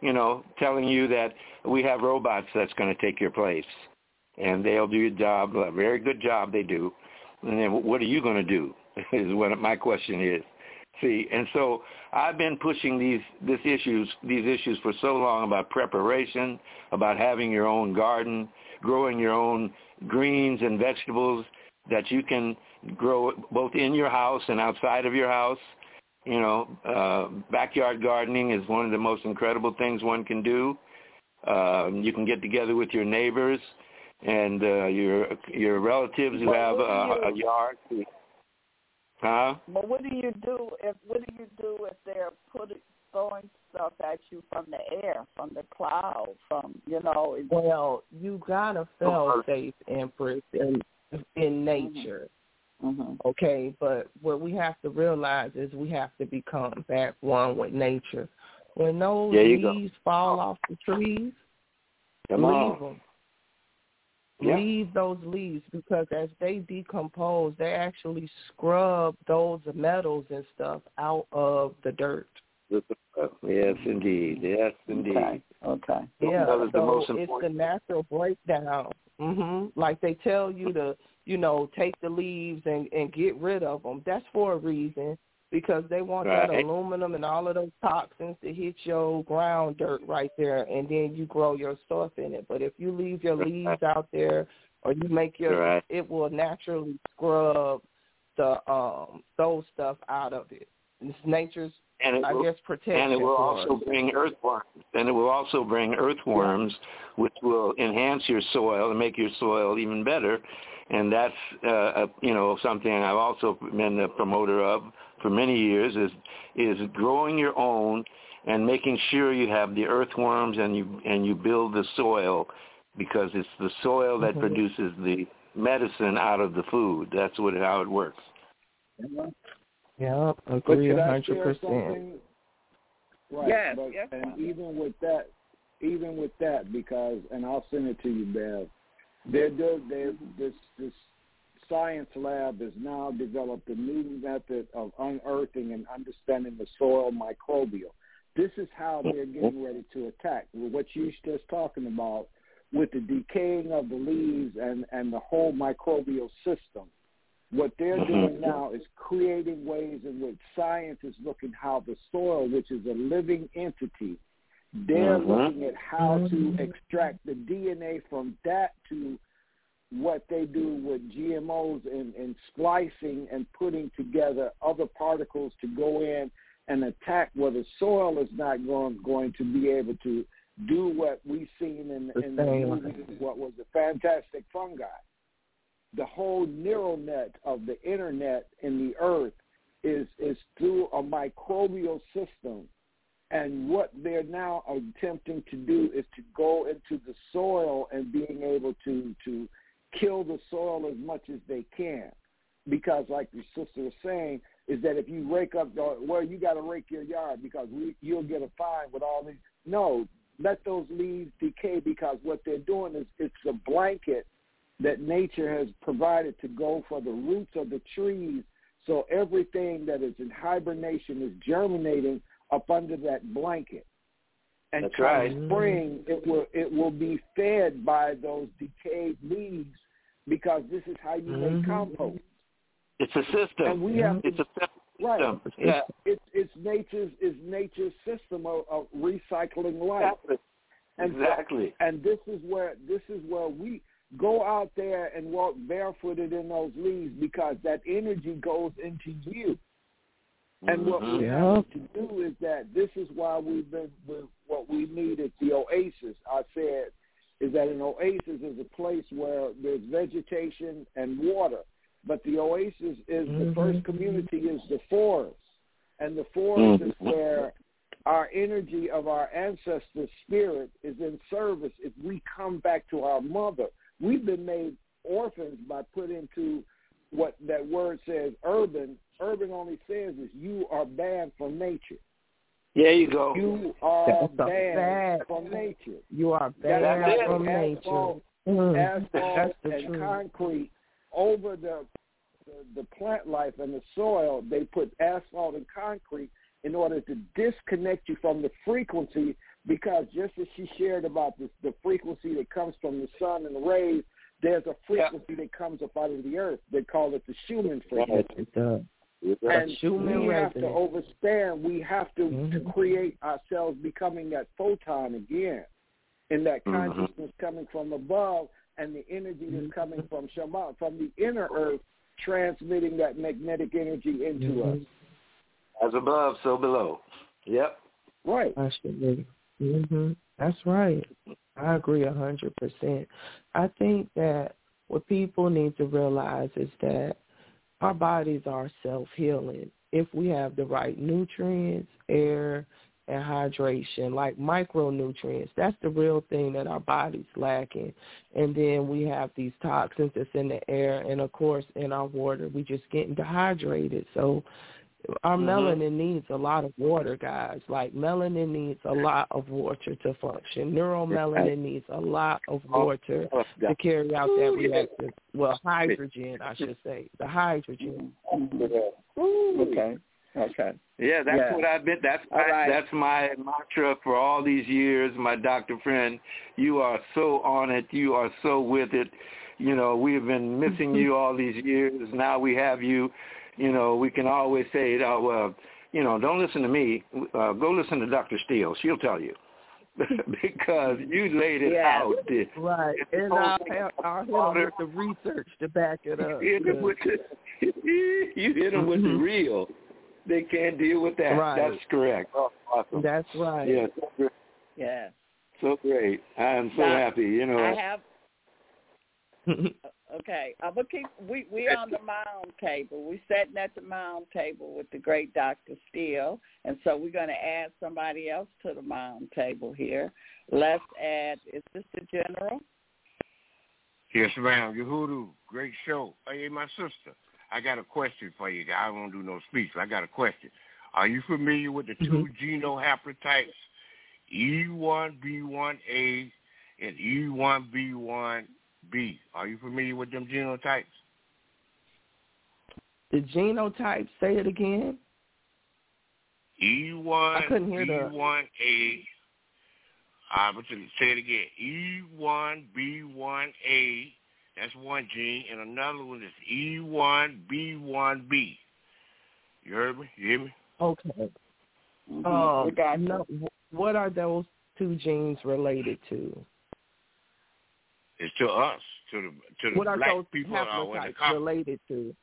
[SPEAKER 5] you know, telling you that we have robots that's going to take your place. And they'll do a job, a very good job they do. And then what are you going to do (laughs) is what my question is. See, and so I've been pushing these this issues these issues for so long about preparation, about having your own garden, growing your own greens and vegetables that you can grow both in your house and outside of your house. You know, uh, backyard gardening is one of the most incredible things one can do. Uh, you can get together with your neighbors and uh, your your relatives who have a, a yard. Huh?
[SPEAKER 2] But what do you do if what do you do if they're putting throwing stuff at you from the air, from the cloud, from you know?
[SPEAKER 3] Well, you gotta feel safe, Empress, in in nature.
[SPEAKER 2] Mm-hmm.
[SPEAKER 3] Okay, but what we have to realize is we have to become back one with nature. When those leaves go. fall off the trees,
[SPEAKER 5] Come
[SPEAKER 3] leave
[SPEAKER 5] on.
[SPEAKER 3] them.
[SPEAKER 5] Yeah.
[SPEAKER 3] Leave those leaves because as they decompose, they actually scrub those metals and stuff out of the dirt.
[SPEAKER 5] Yes, indeed. Yes, indeed.
[SPEAKER 2] Okay. okay.
[SPEAKER 3] Yeah, so
[SPEAKER 5] the most
[SPEAKER 3] it's the natural breakdown. Mhm. Like they tell you to, you know, take the leaves and and get rid of them. That's for a reason because they want that aluminum and all of those toxins to hit your ground dirt right there, and then you grow your stuff in it. But if you leave your leaves out there, or you make your,
[SPEAKER 5] Right.
[SPEAKER 3] it will naturally scrub the um those stuff out of it. It's nature's,
[SPEAKER 5] And it
[SPEAKER 3] I
[SPEAKER 5] will,
[SPEAKER 3] guess, protection.
[SPEAKER 5] and it will also
[SPEAKER 3] us.
[SPEAKER 5] bring earthworms. And it will also bring earthworms, which will enhance your soil and make your soil even better. And that's, uh, a, you know, something I've also been a promoter of for many years is is growing your own and making sure you have the earthworms and you and you build the soil because it's the soil that
[SPEAKER 3] Mhm.
[SPEAKER 5] produces the medicine out of the food. That's what how it works.
[SPEAKER 3] Yeah, agree
[SPEAKER 4] could
[SPEAKER 3] a
[SPEAKER 4] I
[SPEAKER 3] hundred
[SPEAKER 4] share
[SPEAKER 3] percent.
[SPEAKER 4] something? Right.
[SPEAKER 2] Yes,
[SPEAKER 4] but,
[SPEAKER 2] yes,
[SPEAKER 4] and even with that, even with that, because and I'll send it to you, Bev. They're do they this this science lab has now developed a new method of unearthing and understanding the soil microbial. This is how they're getting ready to attack. What you're just talking about with the decaying of the leaves and and the whole microbial system What they're mm-hmm. doing now is creating ways in which science is looking how the soil, which is a living entity, they're mm-hmm. looking at how to mm-hmm. extract the DNA from that to what they do with GMOs and, and splicing and putting together other particles to go in and attack where the soil is not going going to be able to do what we've seen in, in the movie, what was the fantastic fungi. The whole neural net of the internet in the earth is is through a microbial system. And what they're now attempting to do is to go into the soil and being able to to kill the soil as much as they can. Because like your sister was saying, is that if you rake up, your well, you got to rake your yard because we, you'll get a fine with all these. No, let those leaves decay because what they're doing is it's a blanket that nature has provided to go for the roots of the trees. So everything that is in hibernation is germinating up under that blanket. And
[SPEAKER 5] That's right.
[SPEAKER 4] spring, it will it will be fed by those decayed leaves because this is how you mm-hmm. make compost.
[SPEAKER 5] It's a system.
[SPEAKER 4] And we have
[SPEAKER 5] it's a system.
[SPEAKER 4] Right.
[SPEAKER 5] Yeah.
[SPEAKER 4] It's it's nature's is nature's system of, of recycling life.
[SPEAKER 5] Exactly. And exactly.
[SPEAKER 4] So, and this is where this is where we go out there and walk barefooted in those leaves because that energy goes into you. And what we
[SPEAKER 3] mm-hmm.
[SPEAKER 4] have to do is that this is why we've been what we need is the oasis. I said is that an oasis is a place where there's vegetation and water but the oasis is mm-hmm. the first community is the forest, and the forest mm-hmm. is where our energy of our ancestors' spirit is in service. If we come back to our mother, we've been made orphans by put into what that word says urban. Urban only says is you are banned from nature.
[SPEAKER 5] There you go.
[SPEAKER 4] You are banned from nature.
[SPEAKER 3] You are banned from nature.
[SPEAKER 4] Asphalt, mm. asphalt and truth. concrete over the, the the plant life and the soil, they put asphalt and concrete in order to disconnect you from the frequency because just as she shared about this, the frequency that comes from the sun and the rays, there's a frequency yeah. that comes up out of the earth. They call it the Schumann frequency.
[SPEAKER 3] And
[SPEAKER 4] we have to overstand. We have to, mm-hmm. to create ourselves becoming that photon again, in that mm-hmm. consciousness mm-hmm. coming from above and the energy is coming from Shema, from the inner earth, transmitting that magnetic energy into mm-hmm. us.
[SPEAKER 5] As above, so below. Yep.
[SPEAKER 4] Right.
[SPEAKER 3] Absolutely. Mhm. That's right. I agree a hundred percent. I think that what people need to realize is that our bodies are self healing if we have the right nutrients, air, and hydration, like micronutrients. That's the real thing that our body's lacking. And then we have these toxins that's in the air and of course in our water. We just getting dehydrated. So our mm-hmm. melanin needs a lot of water, guys. Like melanin needs a lot of water to function. Neuromelanin needs a lot of oh, water to carry out that reaction. Well, hydrogen, I should say, the hydrogen.
[SPEAKER 4] Okay. Okay.
[SPEAKER 5] Yeah, that's yeah. what I've been. That's my, right. that's my mantra for all these years. My doctor friend, you are so on it. You are so with it. You know, we have been missing (laughs) you all these years. Now we have you. You know, we can always say, oh well, you know, don't listen to me. Uh, go listen to Dr. Steele. She'll tell you. (laughs) because you laid it
[SPEAKER 3] yes.
[SPEAKER 5] out.
[SPEAKER 3] Right. And I'll, I'll hit them with the research to back it up. (laughs)
[SPEAKER 5] You hit them with the, you hit them with the mm-hmm. real they can't deal with that.
[SPEAKER 3] Right.
[SPEAKER 5] That's correct. Oh, awesome.
[SPEAKER 3] That's right.
[SPEAKER 5] Yeah. So great.
[SPEAKER 2] Yeah.
[SPEAKER 5] So great. I'm so now, happy. You know.
[SPEAKER 2] I have. (laughs) okay, I'm gonna keep. We we on the mound table. We're sitting at the mound table with the great Doctor Steele, and so we're gonna add somebody else to the mound table here. Let's add. Is this the general?
[SPEAKER 6] Yes, ma'am. Yehudu, great show. Hey, my sister. I got a question for you. I won't do no speech. I got a question. Are you familiar with the 2 mm-hmm. genohaplotypes, E1B1A and E1B1B? Are you familiar with them genotypes?
[SPEAKER 3] The genotypes, say it again.
[SPEAKER 6] E1,
[SPEAKER 3] I couldn't hear
[SPEAKER 6] B1A. I will say it again. E1B1A That's one gene, and another one is E1B1B. You heard me? You hear me?
[SPEAKER 3] Okay.
[SPEAKER 2] Mhm.
[SPEAKER 3] Um,
[SPEAKER 2] we got you.
[SPEAKER 3] no, what are those two genes related to?
[SPEAKER 6] It's to us, to the to the
[SPEAKER 3] What are those
[SPEAKER 6] people. Uh, when the
[SPEAKER 3] haplotypes related to?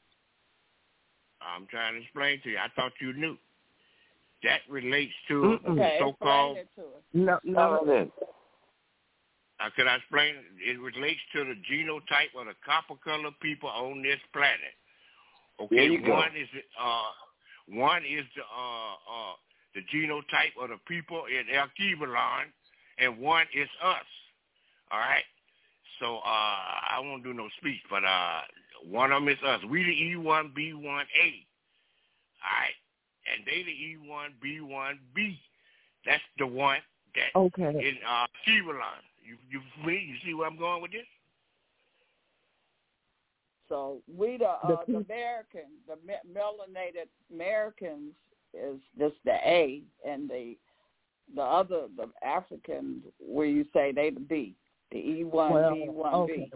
[SPEAKER 6] I'm trying to explain to you. I thought you knew. That relates to
[SPEAKER 2] Okay,
[SPEAKER 6] so-called.
[SPEAKER 2] explain it to us.
[SPEAKER 3] No, no.
[SPEAKER 5] then.
[SPEAKER 6] Uh, could I explain? It relates to the genotype of the copper colored people on this planet. Okay,
[SPEAKER 5] There you go.
[SPEAKER 6] one is uh, one is the uh, uh, the genotype of the people in El Kibalon, and one is us. All right. So uh, I won't do no speech, but uh, one of them is us. We the E1B1A. All right, and they the E1B1B. That's the one that
[SPEAKER 3] Okay.
[SPEAKER 6] in uh Kibalon. You you? You see where I'm going with this?
[SPEAKER 2] So we the uh,
[SPEAKER 3] The
[SPEAKER 2] the,
[SPEAKER 3] peop-
[SPEAKER 2] American, the melanated Americans is just the A, and the the other the Africans where you say they the B, the E one
[SPEAKER 3] Well,
[SPEAKER 2] B one
[SPEAKER 3] okay.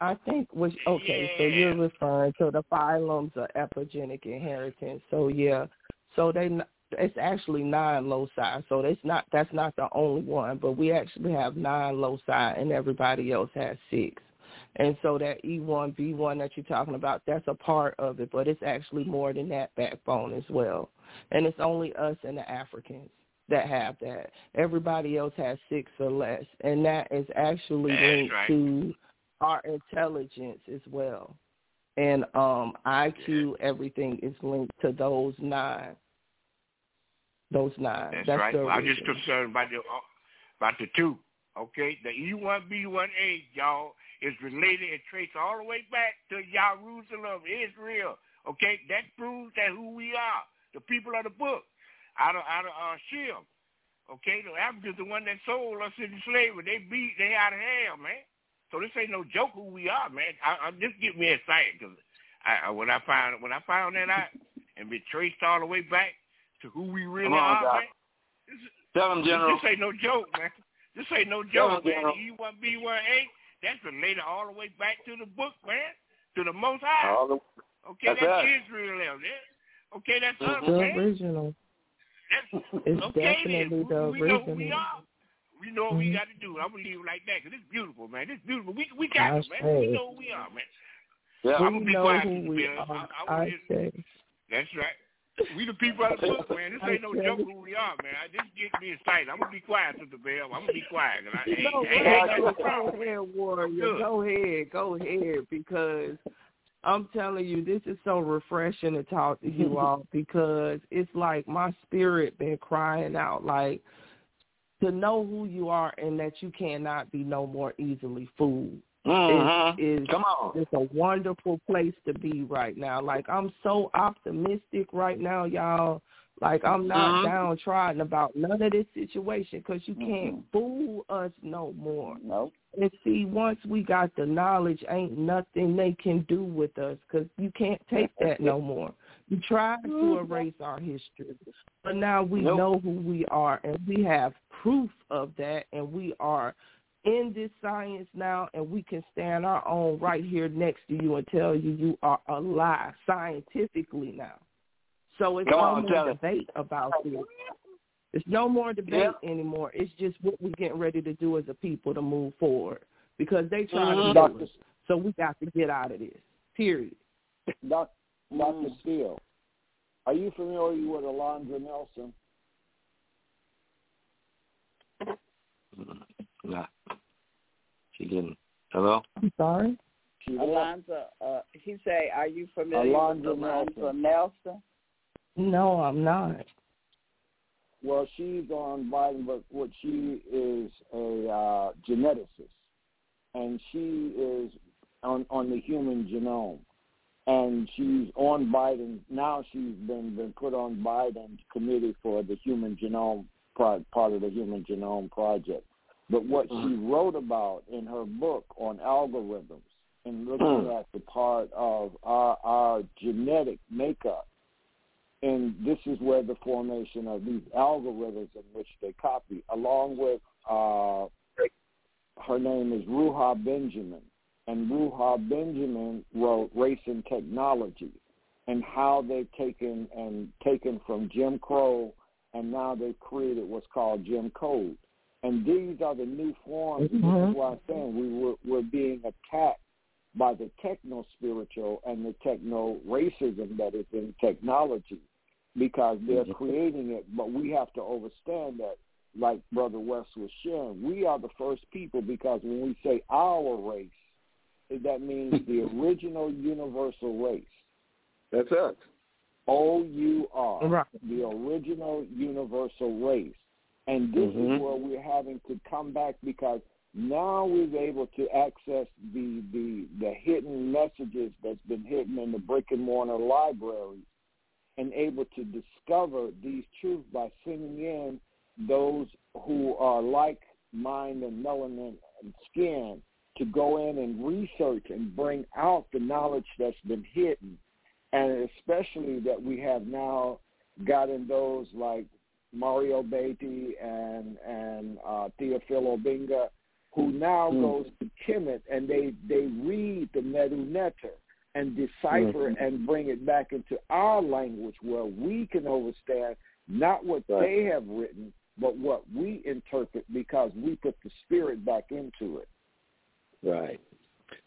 [SPEAKER 3] I think which okay, so you're referring to the phylums of epigenetic inheritance. So yeah, so they it's actually nine loci. So it's not that's not the only one, but we actually have nine loci, and everybody else has six. And so that E1 B1 that you're talking about, that's a part of it, but it's actually more than that backbone as well. And it's only us and the Africans that have that. Everybody else has six or less, and that is actually
[SPEAKER 6] That's
[SPEAKER 3] linked
[SPEAKER 6] right.
[SPEAKER 3] to our intelligence as well. And um IQ, everything is linked to those nine. Those nine.
[SPEAKER 6] That's,
[SPEAKER 3] That's
[SPEAKER 6] right. Well, I'm just concerned about the uh, about the two. Okay, the E1B1A, y'all, is related and traced all the way back to Jerusalem, Israel. Okay, that proves that who we are, the people of the book, out of out of uh, Shem. Okay, the Africans the one that sold us into slavery. They beat, they out of hell, man. So this ain't no joke who we are, man. I, I this get me excited because I, I, when I found when I found that out and been traced all the way back to who we really
[SPEAKER 5] on,
[SPEAKER 6] are,
[SPEAKER 5] Doc.
[SPEAKER 6] man. This,
[SPEAKER 5] Tell them, General.
[SPEAKER 6] this ain't no joke, man. This ain't no joke,
[SPEAKER 5] them,
[SPEAKER 6] man.
[SPEAKER 5] General.
[SPEAKER 6] The E1B1A, that's related all the way back to the book, man, to the Most High.
[SPEAKER 5] All the,
[SPEAKER 6] Okay,
[SPEAKER 5] That's
[SPEAKER 6] that's,
[SPEAKER 5] right.
[SPEAKER 6] Israel, man. Okay, that's us, man.
[SPEAKER 3] original.
[SPEAKER 6] That's, (laughs)
[SPEAKER 3] It's
[SPEAKER 6] okay,
[SPEAKER 3] definitely
[SPEAKER 6] then.
[SPEAKER 3] the
[SPEAKER 6] we, we know who we are. We know what we
[SPEAKER 3] Mhm.
[SPEAKER 6] got to do. I'm gonna leave it like that because it's beautiful, man. It's beautiful. We we got
[SPEAKER 3] I
[SPEAKER 6] it, man. We know who we are, man.
[SPEAKER 5] yeah.
[SPEAKER 6] I'm gonna be
[SPEAKER 3] know
[SPEAKER 6] quiet,
[SPEAKER 3] who
[SPEAKER 6] Mr.
[SPEAKER 3] we are.
[SPEAKER 6] I- I
[SPEAKER 3] I
[SPEAKER 6] just-
[SPEAKER 3] say.
[SPEAKER 6] That's right. We the people of the book, man. This ain't no joke who we are, man. I, this gets me excited. I'm gonna be quiet, Mr. Bell. I'm gonna be quiet. 'cause I, ain't, (laughs)
[SPEAKER 3] No,
[SPEAKER 6] ain't, ain't
[SPEAKER 3] go ahead, go ahead, Warrior. Go ahead, go ahead, because I'm telling you, this is so refreshing to talk to you (laughs) all because it's like my spirit been crying out, like to know who you are and that you cannot be no more easily fooled.
[SPEAKER 5] Mhm.
[SPEAKER 3] Is, is
[SPEAKER 5] Come on.
[SPEAKER 3] it's a wonderful place to be right now. Like I'm so optimistic right now, y'all. Like I'm not
[SPEAKER 5] Mhm.
[SPEAKER 3] downtrodden about none of this situation because you can't
[SPEAKER 2] Mhm.
[SPEAKER 3] fool us no more.
[SPEAKER 2] Nope.
[SPEAKER 3] And see, once we got the knowledge, ain't nothing they can do with us because you can't take that no more. You tried to mm-hmm. erase our history, but now we
[SPEAKER 5] Nope.
[SPEAKER 3] know who we are, and we have proof of that, and we are in this science now, and we can stand our own right here next to you and tell you you are alive scientifically now. So it's
[SPEAKER 5] Come
[SPEAKER 3] no
[SPEAKER 5] on,
[SPEAKER 3] more
[SPEAKER 5] tell
[SPEAKER 3] debate about this. It's no more debate anymore. It's just what we're getting ready to do as a people to move forward because they try
[SPEAKER 5] Mhm.
[SPEAKER 3] to
[SPEAKER 4] Dr.
[SPEAKER 3] kill us. So we got to get out of this. Period.
[SPEAKER 4] Doc,
[SPEAKER 2] Mm.
[SPEAKER 4] Dr. Steele, are you familiar with Alondra Nelson?
[SPEAKER 5] Nah. She didn't. Hello?
[SPEAKER 3] I'm sorry.
[SPEAKER 4] She there?
[SPEAKER 2] Alonzo, uh, he say, are you familiar
[SPEAKER 4] Alonzo
[SPEAKER 2] with Alonzo
[SPEAKER 4] Nelson.
[SPEAKER 2] Nelson?
[SPEAKER 3] No, I'm not.
[SPEAKER 4] Well, she's on Biden, but what she is a uh, geneticist, and she is on on the human genome, and she's on Biden now. She's been been put on Biden's committee for the human genome part part of the human genome project. But what she wrote about in her book on algorithms and looking
[SPEAKER 5] Mm.
[SPEAKER 4] at the part of our our genetic makeup and this is where the formation of these algorithms in which they copy, along with uh, her name is Ruha Benjamin, and Ruha Benjamin wrote Race and Technology and how they've taken and taken from Jim Crow and now they've created what's called Jim Code. And these are the new forms. Mm-hmm. This is why I'm saying we were we're being attacked by the techno spiritual and the techno racism that is in technology because they're mm-hmm. creating it. But we have to understand that, like Brother West was sharing, we are the first people because when we say our race, that means (laughs) the original universal race.
[SPEAKER 5] That's us.
[SPEAKER 4] O U R, the original universal race. And this mm-hmm. is where we're having to come back because now we're able to access the, the the hidden messages that's been hidden in the brick and mortar libraries and able to discover these truths by sending in those who are like mind and melanin and skin to go in and research and bring out the knowledge that's been hidden and especially that we have now gotten those like Mario Beatty and and uh, Théophile Obenga, who now mm. goes to Kemet and they they read the Medu Neter and decipher mm-hmm. and bring it back into our language where we can understand not what right. they have written, but what we interpret because we put the spirit back into it.
[SPEAKER 5] Right.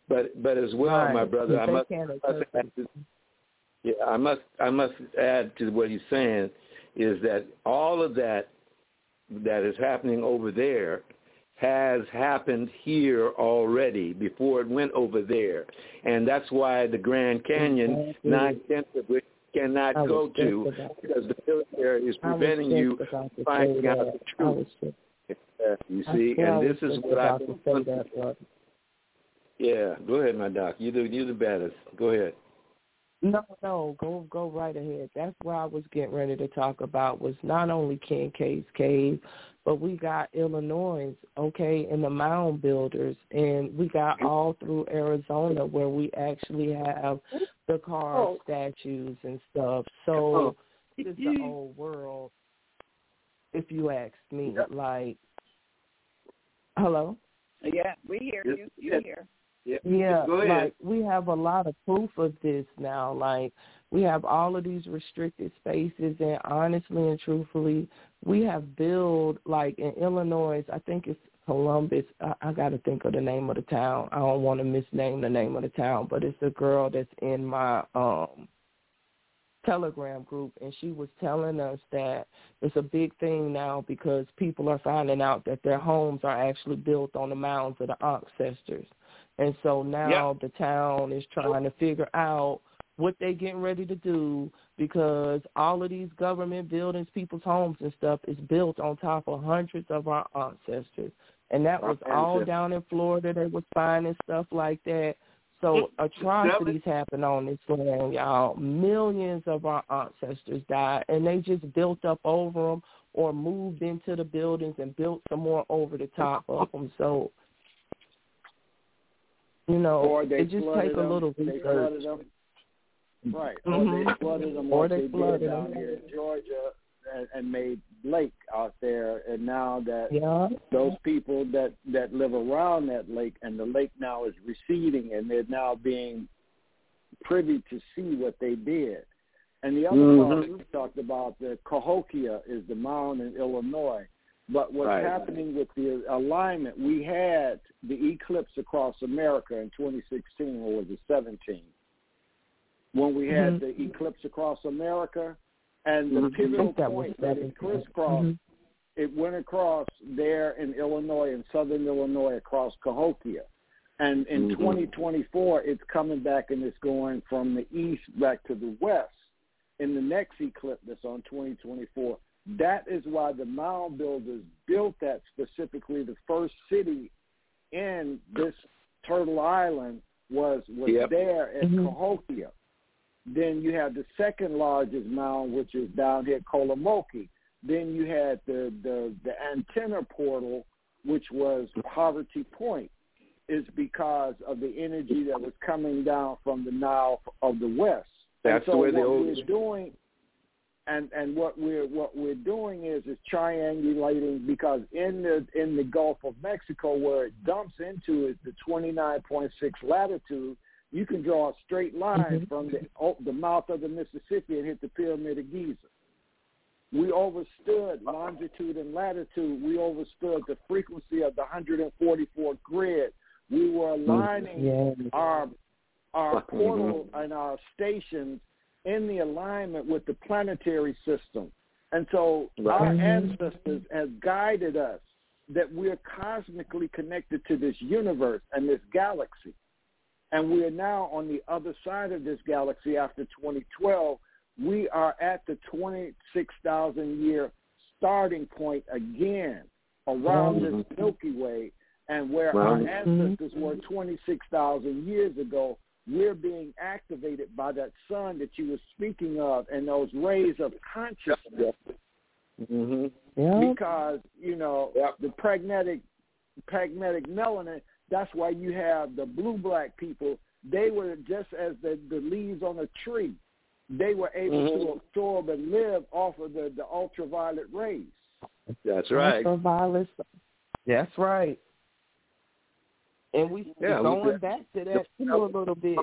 [SPEAKER 5] But but as well, right. my brother, I must, must yeah, I must I must add to what he's saying is that all of that that is happening over there has happened here already before it went over there, and that's why the Grand Canyon, nine tenths of which cannot go to because the military is preventing you from finding out the truth. you see, and this is what I've been. Yeah, go ahead, my doc. You do you the baddest. Go ahead.
[SPEAKER 3] No, no, go go right ahead. That's what I was getting ready to talk about was not only Kincaid's Cave, but we got Illinois, okay, and the mound builders, and we got all through Arizona where we actually have the carved oh. statues and stuff. So oh. it's the old world, if you ask me. Yep. Like, hello.
[SPEAKER 2] Yeah, we hear you. You hear.
[SPEAKER 3] Yeah, (laughs) yeah like we have a lot of proof of this now. Like we have all of these restricted spaces, and honestly and truthfully, we have built like in Illinois. I think it's Columbus. I, I got to think of the name of the town. I don't want to misname the name of the town, but it's a girl that's in my um telegram group and she was telling us that it's a big thing now because people are finding out that their homes are actually built on the mounds of the ancestors and so now the town is trying to figure out what they getting ready to do because all of these government buildings, people's homes and stuff is built on top of hundreds of our ancestors. And that was all down in Florida. They was finding stuff like that. So atrocities happen on this land, y'all. Millions of our ancestors died, and they just built up over them or moved into the buildings and built some more over the top of them. So you know,
[SPEAKER 4] or they
[SPEAKER 3] it just takes
[SPEAKER 4] them,
[SPEAKER 3] a little research.
[SPEAKER 4] Right.
[SPEAKER 3] Mm-hmm.
[SPEAKER 4] Or they flooded them
[SPEAKER 3] or they,
[SPEAKER 4] they
[SPEAKER 3] flooded
[SPEAKER 4] did down them. here in Georgia and, and made lake out there and now that
[SPEAKER 3] yeah.
[SPEAKER 4] those people that that live around that lake and the lake now is receding and they're now being privy to see what they did. And the other mm-hmm. part we talked about, the Cahokia is the mound in Illinois. But what's
[SPEAKER 5] right.
[SPEAKER 4] happening with the alignment, we had the eclipse across America in 2016, or was it 17? When we had mm-hmm. the eclipse across America, and the mm-hmm. pivotal point that it crisscrossed, mm-hmm. it went across there in Illinois, in southern Illinois, across Cahokia. And in mm-hmm. 2024, it's coming back and it's going from the east back to the west. In the next eclipse that's on 2024, that is why the mound builders built that specifically. The first city in this Turtle Island was was
[SPEAKER 5] yep.
[SPEAKER 4] there at
[SPEAKER 3] mm-hmm.
[SPEAKER 4] Cahokia. Then you have the second largest mound, which is down here at Kolomoki. Then you had the the the antenna portal, which was Poverty Point, is because of the energy that was coming down from the Nile of the west.
[SPEAKER 5] That's
[SPEAKER 4] so
[SPEAKER 5] the way
[SPEAKER 4] what
[SPEAKER 5] the old
[SPEAKER 4] we're doing and and what we're what we're doing is is triangulating because in the in the Gulf of Mexico where it dumps into is the 29.6 latitude. You can draw a straight line mm-hmm. from the oh, the mouth of the Mississippi and hit the Pyramid of Giza. We overstood longitude and latitude. We overstood the frequency of the 144 grid. We were mm-hmm. aligning our our portal and our stations in the alignment with the planetary system. And so right. our ancestors have guided us that we're cosmically connected to this universe and this galaxy. And we are now on the other side of this galaxy after 2012. We are at the 26,000 year starting point again around mm-hmm. this Milky Way and where our ancestors were 26,000 years ago we're being activated by that sun that you were speaking of and those rays of consciousness.
[SPEAKER 5] Mm-hmm.
[SPEAKER 3] Yeah.
[SPEAKER 4] Because you know yep. the pragmatic pragmatic melanin. That's why you have the blue black people. They were just as the the leaves on a tree. They were able mm-hmm. to absorb and live off of the the ultraviolet rays.
[SPEAKER 5] That's right.
[SPEAKER 3] Ultraviolet. That's right. And we yeah, going back to that too a little bit.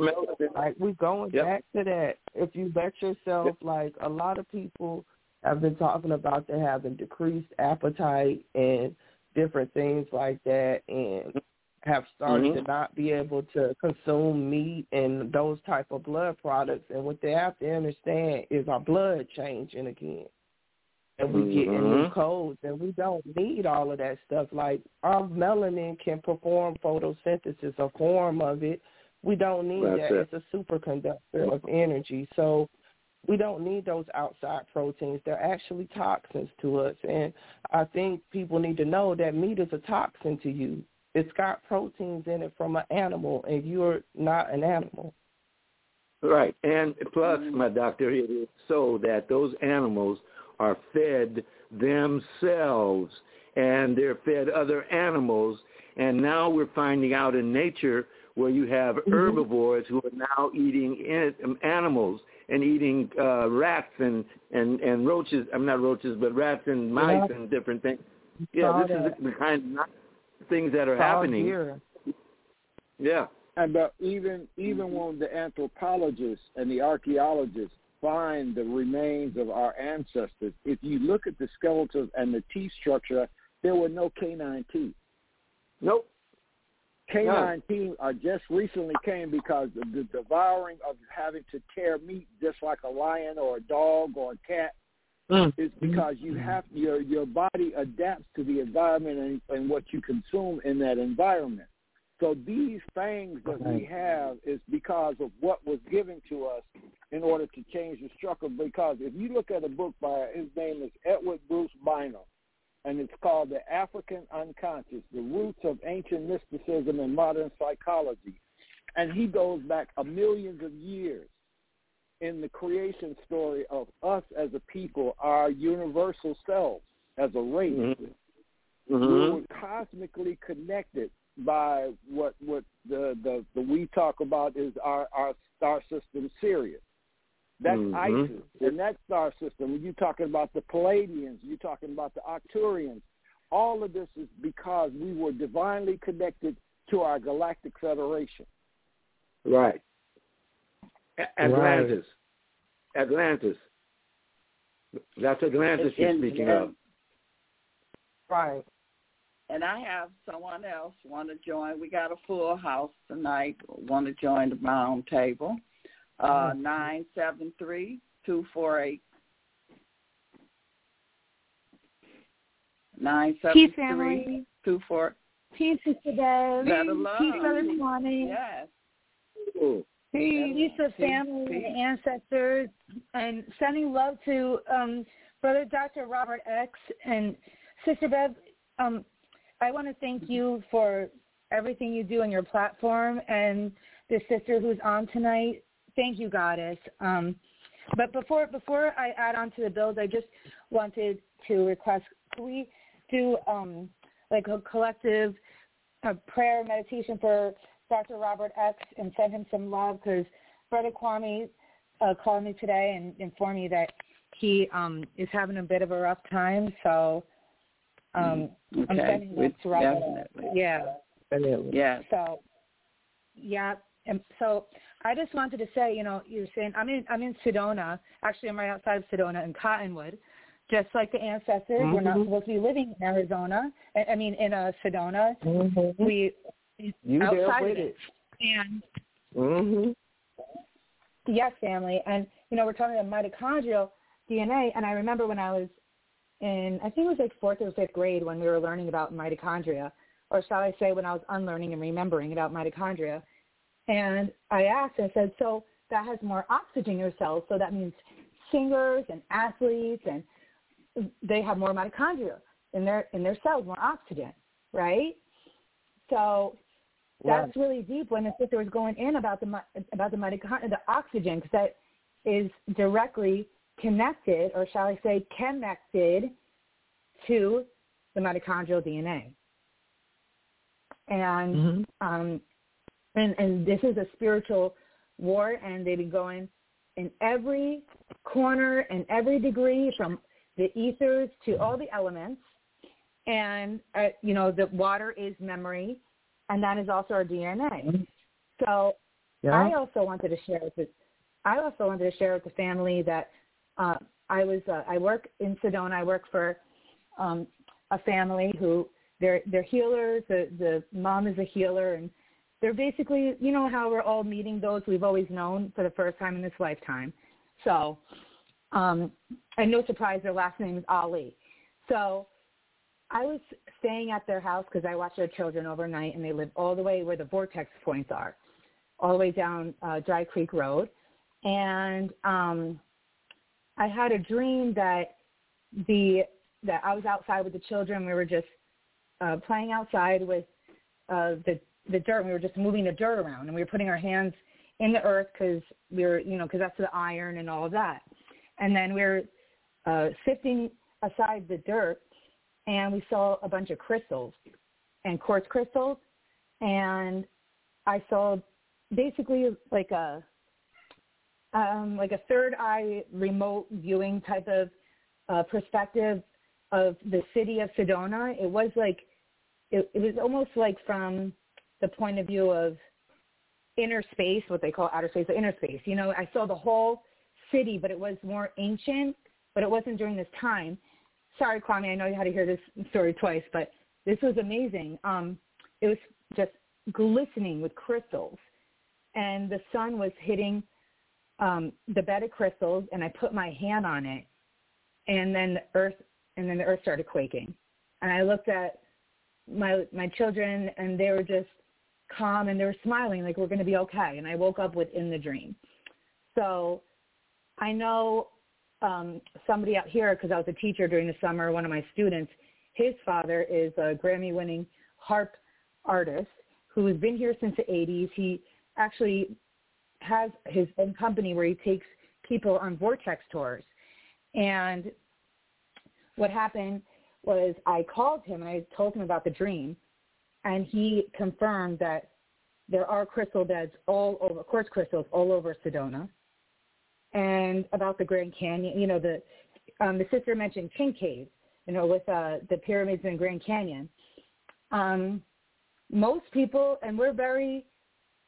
[SPEAKER 3] Like we going yep. back to that. If you let yourself, yep. like a lot of people have been talking about they having decreased appetite and different things like that, and have started mm-hmm. to not be able to consume meat and those type of blood products. And what they have to understand is our blood changing again and we get in new mm-hmm. codes and we don't need all of that stuff. Like our melanin can perform photosynthesis, a form of it. We don't need
[SPEAKER 5] That's
[SPEAKER 3] that.
[SPEAKER 5] It.
[SPEAKER 3] It's a superconductor of energy. So we don't need those outside proteins. They're actually toxins to us. And I think people need to know that meat is a toxin to you. It's got proteins in it from an animal and you're not an animal.
[SPEAKER 5] Right. And plus, mm-hmm. my doctor, it is so that those animals are fed themselves and they're fed other animals. And now we're finding out in nature where you have mm-hmm. herbivores who are now eating um, animals and eating uh, rats and, and, and roaches. I'm not roaches, but rats and mice yeah. and different things. Yeah, this is the kind of things that are happening.
[SPEAKER 3] Here.
[SPEAKER 5] Yeah.
[SPEAKER 4] And uh, even even mm-hmm. when the anthropologists and the archaeologists find the remains of our ancestors, if you look at the skeletons and the teeth structure, there were no canine teeth.
[SPEAKER 5] Nope.
[SPEAKER 4] Canine no. teeth are just recently came because of the devouring of having to tear meat just like a lion or a dog or a cat mm. is because you have your your body adapts to the environment and, and what you consume in that environment. So these things that we have is because of what was given to us in order to change the structure. Because if you look at a book by his name is Edward Bruce Bynum, and it's called The African Unconscious, The Roots of Ancient Mysticism and Modern Psychology. And he goes back a millions of years in the creation story of us as a people, our universal selves as a race.
[SPEAKER 5] Mm-hmm. Mm-hmm.
[SPEAKER 4] We were cosmically connected by what what the the, the we talk about is our our star system Sirius. That's mm-hmm. Isis, and that star system. When you're talking about the Pleiadians, you're talking about the Arcturians. All of this is because we were divinely connected to our galactic federation.
[SPEAKER 5] Right. Atlantis. Right. Atlantis. That's Atlantis you're speaking of.
[SPEAKER 3] Right
[SPEAKER 2] and I have someone else want to join. We got a full house tonight. Want to join the round table? Uh, mm-hmm. Nine seven three two four eight. Nine seven three two four.
[SPEAKER 7] Peace, Sister Deb. Peace, Brother Swami.
[SPEAKER 2] Yes.
[SPEAKER 7] Peace. Peace of family Peace. and ancestors, and sending love to um, Brother Dr. Robert X and Sister Bev. Um, I want to thank you for everything you do on your platform and the sister who's on tonight. Thank you, Goddess. Um, but before before I add on to the build, I just wanted to request: can we do um, like a collective uh, prayer meditation for Dr. Robert X and send him some love because Brother Kwame uh, called me today and informed me that he um is having a bit of a rough time, so um
[SPEAKER 2] okay.
[SPEAKER 7] I'm sending love to Robert.
[SPEAKER 2] Definitely.
[SPEAKER 7] Yeah.
[SPEAKER 3] Definitely.
[SPEAKER 2] Yes.
[SPEAKER 7] So yeah, and so I just wanted to say, you know, you're saying I'm in I'm in Sedona. Actually, I'm right outside of Sedona in Cottonwood. Just like the ancestors,
[SPEAKER 3] mm-hmm.
[SPEAKER 7] we're not supposed to be living in Arizona. I, I mean, in a Sedona,
[SPEAKER 3] mm-hmm.
[SPEAKER 7] we
[SPEAKER 3] you
[SPEAKER 7] outside
[SPEAKER 3] with
[SPEAKER 7] of it. And
[SPEAKER 3] mm-hmm.
[SPEAKER 7] yes, family, and you know, we're talking about mitochondrial DNA. And I remember when I was in, I think it was like fourth or fifth grade when we were learning about mitochondria, or shall I say, when I was unlearning and remembering about mitochondria. And I asked, I said, so that has more oxygen in your cells, so that means singers and athletes and they have more mitochondria in their in their cells, more oxygen, right? So that's
[SPEAKER 3] right.
[SPEAKER 7] really deep when the sister was going in about the about the mitochondria, the oxygen, because that is directly connected, or shall I say, connected to the mitochondrial DNA. And
[SPEAKER 3] mm-hmm.
[SPEAKER 7] um, and and this is a spiritual war, and they've been going in every corner and every degree from the ethers to all the elements. And, uh, you know, the water is memory, and that is also our DNA. So
[SPEAKER 3] yeah.
[SPEAKER 7] I also wanted to share with the, I also wanted to share with the family that uh, I was uh, I work in Sedona. I work for um, a family who they're they're healers. The the mom is a healer, and they're basically you know how we're all meeting those we've always known for the first time in this lifetime. So um, and no surprise, their last name is Ali. So I was staying at their house because I watch their children overnight, and they live all the way where the vortex points are, all the way down uh, Dry Creek Road. And um, I had a dream that the that I was outside with the children. We were just uh, playing outside with uh, the the dirt. We were just moving the dirt around, and we were putting our hands in the earth because we were, you know, because that's the iron and all of that and then we were uh, sifting aside the dirt, and we saw a bunch of crystals and quartz crystals, and I saw basically like a um, like a third eye remote viewing type of uh, perspective of the city of Sedona. It was like it, it was almost like from the point of view of inner space, what they call outer space, or inner space. You know, I saw the whole city, but it was more ancient, but it wasn't during this time. Sorry, Kwame, I know you had to hear this story twice, but this was amazing. Um, it was just glistening with crystals, and the sun was hitting um, the bed of crystals, and I put my hand on it, and then the earth, and then the earth started quaking, and I looked at my my children, and they were just calm, and they were smiling like we're going to be okay, and I woke up within the dream. So I know um, somebody out here because I was a teacher during the summer. One of my students, his father is a Grammy-winning harp artist who has been here since the 80s. He actually has his own company where he takes people on vortex tours. And what happened was I called him and I told him about the dream, and he confirmed that there are crystal beds all over, quartz crystals all over Sedona and about the Grand Canyon. You know, the um, the sister mentioned King Cave, you know, with uh, the pyramids in Grand Canyon. Um, most people, and we're very,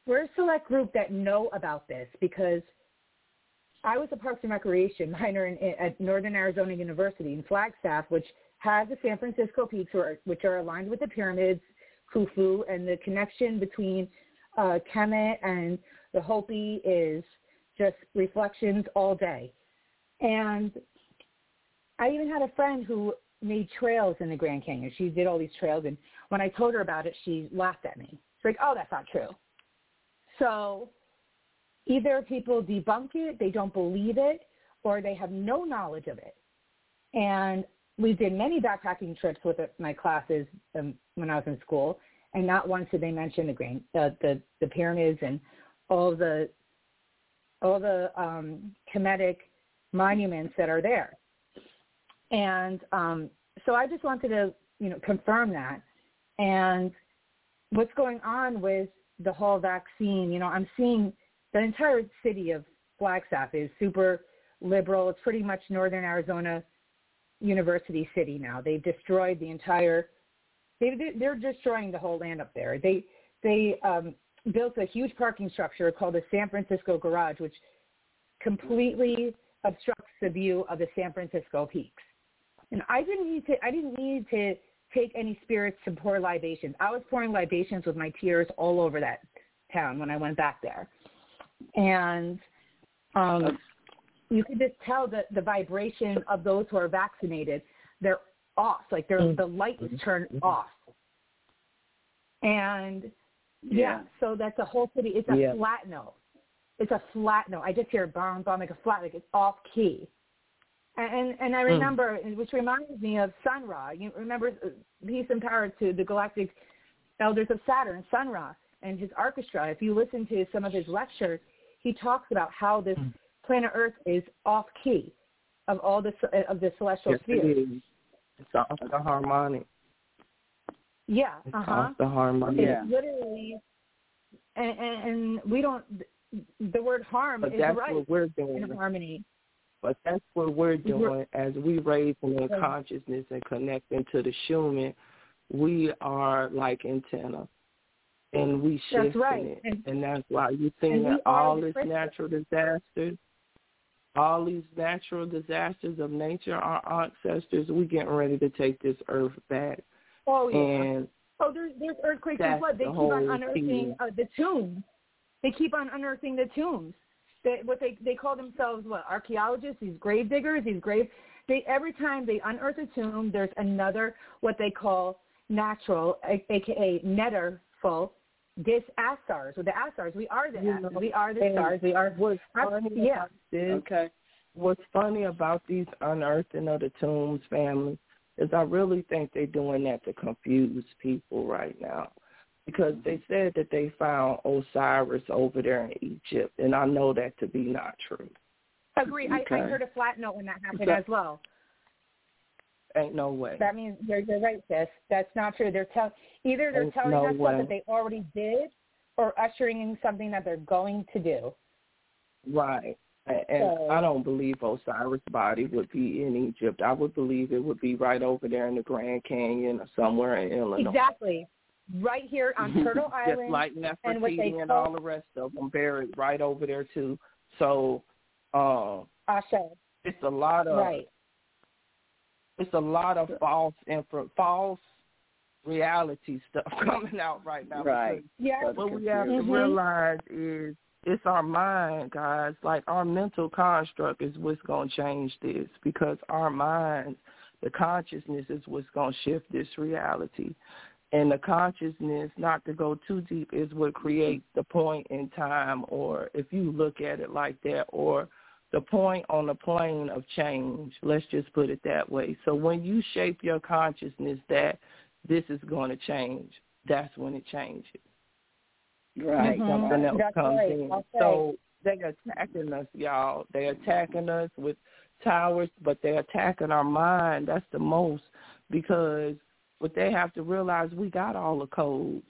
[SPEAKER 7] we're a select group that know about this because I was a Parks and Recreation minor in, at Northern Arizona University in Flagstaff, which has the San Francisco Peaks, which are aligned with the pyramids, Khufu, and the connection between uh, Kemet and the Hopi is – just reflections all day. And I even had a friend who made trails in the Grand Canyon. She did all these trails, and when I told her about it, she laughed at me. She's like, "Oh, that's not true." So either people debunk it, they don't believe it, or they have no knowledge of it. And we did many backpacking trips with my classes um, when I was in school, and not once did they mention the grand, uh, the the pyramids and all the all the um, Kemetic monuments that are there. And um, so I just wanted to, you know, confirm that. And what's going on with the whole vaccine, you know, I'm seeing the entire city of Flagstaff is super liberal. It's pretty much northern Arizona University City now. They've destroyed the entire. They they're destroying the whole land up there. They they um, built a huge parking structure called the San Francisco Garage, which completely obstructs the view of the San Francisco peaks. And I didn't need to. I didn't need to take any spirits to pour libations. I was pouring libations with my tears all over that town when I went back there, and um, you could just tell that the vibration of those who are vaccinated, they're off. Like they're, mm-hmm. the light is turned mm-hmm. off. And yeah. yeah, so that's a whole city. It's a yeah. flat note. It's a flat note. I just hear bomb, bomb, like a flat, like it's off key. And and I hmm. remember, mm. which reminds me of Sun Ra. You remember uh, peace and power to the galactic elders of Saturn, Sun Ra, and his orchestra. If you listen to some of his lectures, he talks about how this mm. planet Earth is off key of all the of the celestial
[SPEAKER 3] yes,
[SPEAKER 7] spheres.
[SPEAKER 3] It is. It's off the harmonic.
[SPEAKER 7] Yeah,
[SPEAKER 3] it's
[SPEAKER 7] uh-huh.
[SPEAKER 3] off the harmonic.
[SPEAKER 7] It's
[SPEAKER 3] yeah.
[SPEAKER 7] literally, and, and, and we don't. The word harm
[SPEAKER 3] but
[SPEAKER 7] is
[SPEAKER 3] that's
[SPEAKER 7] right
[SPEAKER 3] what we're doing.
[SPEAKER 7] in harmony.
[SPEAKER 3] But that's what we're doing as we raise in consciousness and connecting to the Schumann. We are like antenna, and we shift
[SPEAKER 7] that's right.
[SPEAKER 3] it,
[SPEAKER 7] and,
[SPEAKER 3] and that's why you think that all this natural disasters, all these natural disasters of nature, our ancestors, we getting ready to take this earth back.
[SPEAKER 7] Oh yeah.
[SPEAKER 3] And
[SPEAKER 7] oh, there's there's earthquakes and flood. They
[SPEAKER 3] the
[SPEAKER 7] keep on
[SPEAKER 3] unearthing
[SPEAKER 7] uh, the tombs. They keep on unearthing the tombs they, what they they call themselves what archaeologists, these grave diggers, these grave. They every time they unearth a tomb, there's another what they call natural, aka netterful disastars. Or the Asars. we are the
[SPEAKER 3] you know,
[SPEAKER 7] we are the stars. We are
[SPEAKER 3] what's funny
[SPEAKER 7] yeah.
[SPEAKER 3] This,
[SPEAKER 2] okay.
[SPEAKER 3] What's funny about these unearthing of the tombs, family, is I really think they're doing that to confuse people right now because they said that they found Osiris over there in Egypt, and I know that to be not true.
[SPEAKER 7] Agree. Okay. I, I heard a flat note when that happened so, as well.
[SPEAKER 3] Ain't no way.
[SPEAKER 7] That means you're, you're right, sis. That's not true. They're tell either they're
[SPEAKER 3] ain't
[SPEAKER 7] telling
[SPEAKER 3] no
[SPEAKER 7] us
[SPEAKER 3] way.
[SPEAKER 7] that they already did, or ushering in something that they're going to do.
[SPEAKER 3] Right. And
[SPEAKER 7] so,
[SPEAKER 3] I don't believe Osiris' body would be in Egypt. I would believe it would be right over there in the Grand Canyon or somewhere in Illinois.
[SPEAKER 7] Exactly right here on (laughs) Turtle Island.
[SPEAKER 3] Just like
[SPEAKER 7] and what they
[SPEAKER 3] Nefertiti and all the rest of them buried right over there too. So, um,
[SPEAKER 7] Ashe.
[SPEAKER 3] it's a lot of
[SPEAKER 7] right.
[SPEAKER 3] It's a lot of false info, false reality stuff (laughs) coming out right now.
[SPEAKER 2] Right.
[SPEAKER 7] Yeah.
[SPEAKER 3] What we have
[SPEAKER 7] mm-hmm.
[SPEAKER 3] to realize is it's our mind, guys. Like our mental construct is what's going to change this because our minds, the consciousness is what's going to shift this reality and the consciousness, not to go too deep, is what creates the point in time, or if you look at it like that, or the point on the plane of change. Let's just put it that way. So when you shape your consciousness that this is going to change, that's when it changes.
[SPEAKER 2] Right.
[SPEAKER 7] Mm-hmm.
[SPEAKER 3] Something else
[SPEAKER 7] that's
[SPEAKER 3] comes
[SPEAKER 7] right.
[SPEAKER 3] in.
[SPEAKER 7] Okay.
[SPEAKER 3] So they're attacking us, y'all. They're attacking us with towers, but they're attacking our mind. That's the most because – but they have to realize we got all the codes.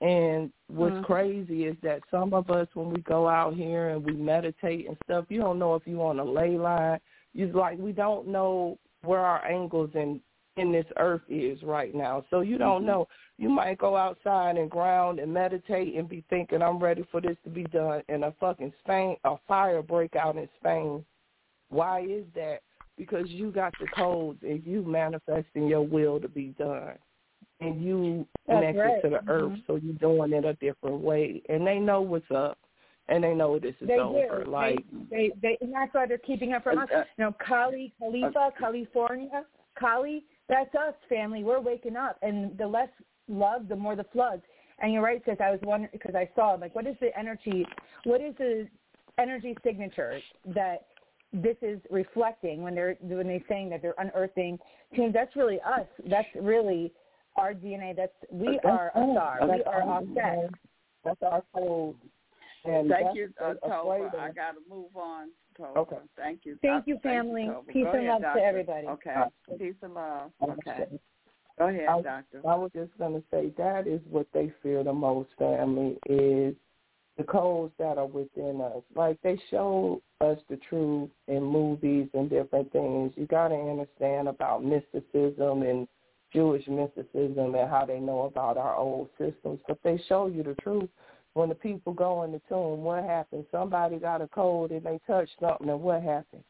[SPEAKER 3] And what's
[SPEAKER 7] mm-hmm.
[SPEAKER 3] crazy is that some of us, when we go out here and we meditate and stuff, you don't know if you on a ley line. You like we don't know where our angles in in this earth is right now. So you don't
[SPEAKER 2] mm-hmm.
[SPEAKER 3] know. You might go outside and ground and meditate and be thinking, I'm ready for this to be done, and a fucking Spain, a fire break out in Spain. Why is that? Because you got the codes and you manifesting your will to be done. And you connected
[SPEAKER 7] right.
[SPEAKER 3] to the
[SPEAKER 7] mm-hmm.
[SPEAKER 3] earth, so you're doing it a different way. And they know what's up, and they know this is
[SPEAKER 7] they
[SPEAKER 3] over.
[SPEAKER 7] Do.
[SPEAKER 3] Like
[SPEAKER 7] they, they, they, and that's why they're keeping up from us.
[SPEAKER 2] Uh,
[SPEAKER 7] You know, Cali, Khalifa, California, Cali, that's us, family. We're waking up, and the less love, the more the floods. And you're right, sis. I was wondering because I saw like, what is the energy? What is the energy signature that this is reflecting when they're when they're saying that they're unearthing tombs. That's really us. That's really our DNA. That's we
[SPEAKER 3] that's
[SPEAKER 7] are a star.
[SPEAKER 3] That's
[SPEAKER 7] we are offset.
[SPEAKER 3] That's our code. And
[SPEAKER 2] Thank you, uh,
[SPEAKER 3] Tova.
[SPEAKER 2] I got to move on. Tova.
[SPEAKER 3] Okay.
[SPEAKER 2] Thank you.
[SPEAKER 7] Thank you,
[SPEAKER 2] Thank
[SPEAKER 7] family.
[SPEAKER 2] You,
[SPEAKER 7] Peace
[SPEAKER 2] Go
[SPEAKER 7] and
[SPEAKER 2] ahead,
[SPEAKER 7] love
[SPEAKER 2] doctor.
[SPEAKER 7] to everybody.
[SPEAKER 2] Okay.
[SPEAKER 3] Uh,
[SPEAKER 2] Peace and love.
[SPEAKER 3] Okay.
[SPEAKER 2] Okay. Go ahead,
[SPEAKER 3] I,
[SPEAKER 2] doctor.
[SPEAKER 3] I was just going to say that is what they fear the most, family, is the codes that are within us. Like they show us the truth in movies and different things. You got to understand about mysticism and Jewish mysticism and how they know about our old systems. But they show you the truth. When the people go in the tomb, what happened? Somebody got a code and they touched something, and what happened?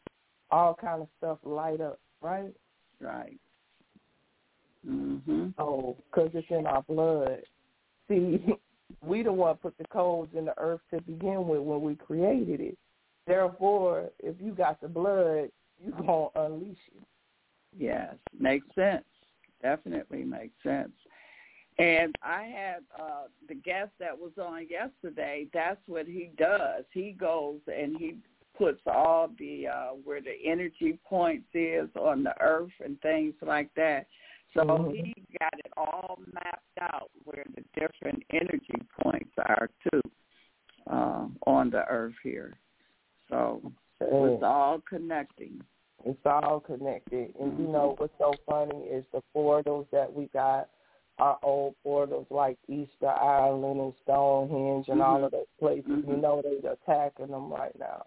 [SPEAKER 3] All kind of stuff light up, right?
[SPEAKER 2] Right. Mhm.
[SPEAKER 3] Oh, because it's in our blood. See, (laughs) we the one put the codes in the earth to begin with when we created it. Therefore, if you got the blood, you gonna unleash it.
[SPEAKER 2] Yes, makes sense. Definitely makes sense. And I had uh the guest that was on yesterday. That's what he does. He goes and he puts all the uh where the energy points is on the earth and things like that. So mm-hmm. he got it all mapped out where the different energy points are too uh, on the earth here. So it's all connecting.
[SPEAKER 3] It's all connected. And you know what's so funny is the portals that we got our old portals like Easter Island and Stonehenge and mm-hmm. all of those places. Mm-hmm. You know they're attacking them right now,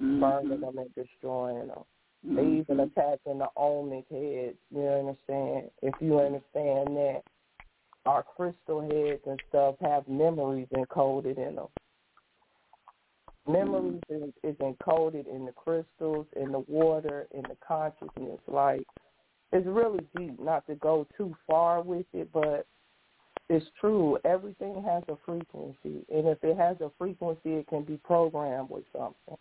[SPEAKER 3] mm-hmm. burning them and destroying them. They mm-hmm. even attacking the Olmec heads. You understand? If you understand that our crystal heads and stuff have memories encoded in them. Memories is, is encoded in the crystals, in the water, in the consciousness. Like it's really deep. Not to go too far with it, but it's true. Everything has a frequency, and if it has a frequency, it can be programmed with something.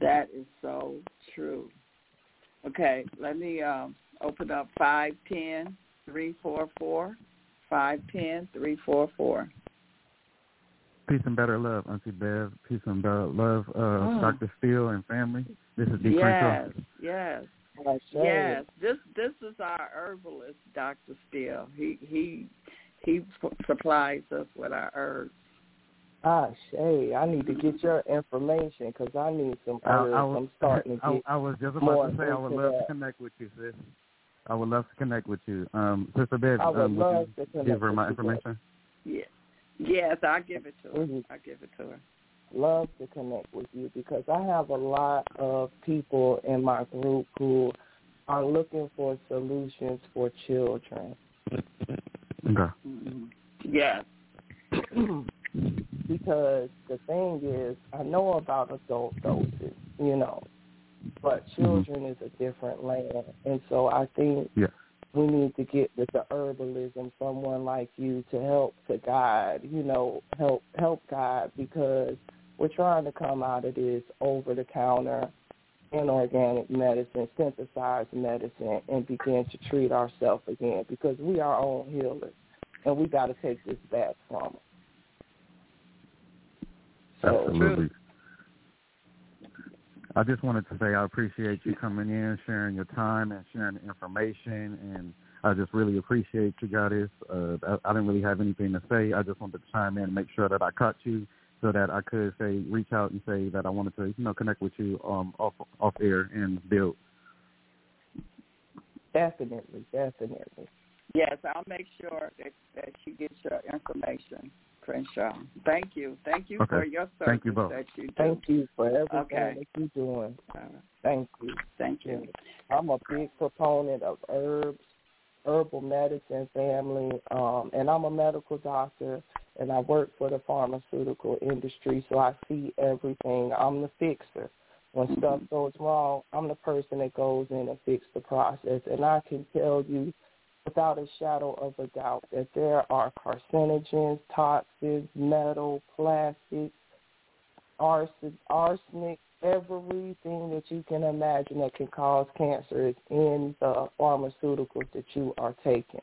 [SPEAKER 2] That is so true. Okay, let me um, open up five ten three four four five ten three four four.
[SPEAKER 8] Peace and better love, Auntie Bev. Peace and better love, uh, oh. Dr. Steele and family. This is D.
[SPEAKER 2] Yes, yes, yes. This this is our herbalist, Dr. Steele. He he he supplies us with our herbs.
[SPEAKER 3] Ah, Shay, I need to get your information because I need some herbs. I, I was, I'm starting to (laughs) get
[SPEAKER 8] I, I was just about to say I would love that. to connect with you, sis. I would love to connect with you. Um, Sister Bev,
[SPEAKER 3] I would
[SPEAKER 8] um,
[SPEAKER 3] love
[SPEAKER 8] would to give her my information?
[SPEAKER 2] Yeah. Yes, I'll give it to her. Mm-hmm. I'll give it to her.
[SPEAKER 3] Love to connect with you because I have a lot of people in my group who are looking for solutions for children.
[SPEAKER 8] Okay.
[SPEAKER 2] Mm-hmm. Yes. (clears throat)
[SPEAKER 3] because the thing is, I know about adult doses, you know, but mm-hmm. children mm-hmm. is a different land, and so I think
[SPEAKER 8] yeah.
[SPEAKER 3] we need to get with the herbalism, someone like you to help to guide, you know, help help guide because we're trying to come out of this over the counter inorganic medicine, synthesized medicine, and begin to treat ourselves again because we are our own healers, and we got to take this back from them.
[SPEAKER 8] Absolutely. I just wanted to say I appreciate you coming in, sharing your time, and sharing the information. And I just really appreciate you, Goddess. Uh, I, I didn't really have anything to say. I just wanted to chime in and make sure that I caught you, so that I could say reach out and say that I wanted to, you know, connect with you um, off off air and build.
[SPEAKER 3] Definitely, definitely.
[SPEAKER 2] Yes, I'll make sure that that she gets your information. Crenshaw. Thank you. Thank you
[SPEAKER 8] okay.
[SPEAKER 2] for your service
[SPEAKER 8] Thank you both.
[SPEAKER 2] that you do.
[SPEAKER 3] Thank you for everything
[SPEAKER 2] okay.
[SPEAKER 3] that you're doing. Thank you.
[SPEAKER 2] Thank you.
[SPEAKER 3] I'm a big proponent of herbs, herbal medicine family, um, and I'm a medical doctor, and I work for the pharmaceutical industry, so I see everything. I'm the fixer. When mm-hmm. stuff goes wrong, I'm the person that goes in and fix the process, and I can tell you without a shadow of a doubt that there are carcinogens, toxins, metal, plastic, arsenic, everything that you can imagine that can cause cancer is in the pharmaceuticals that you are taking.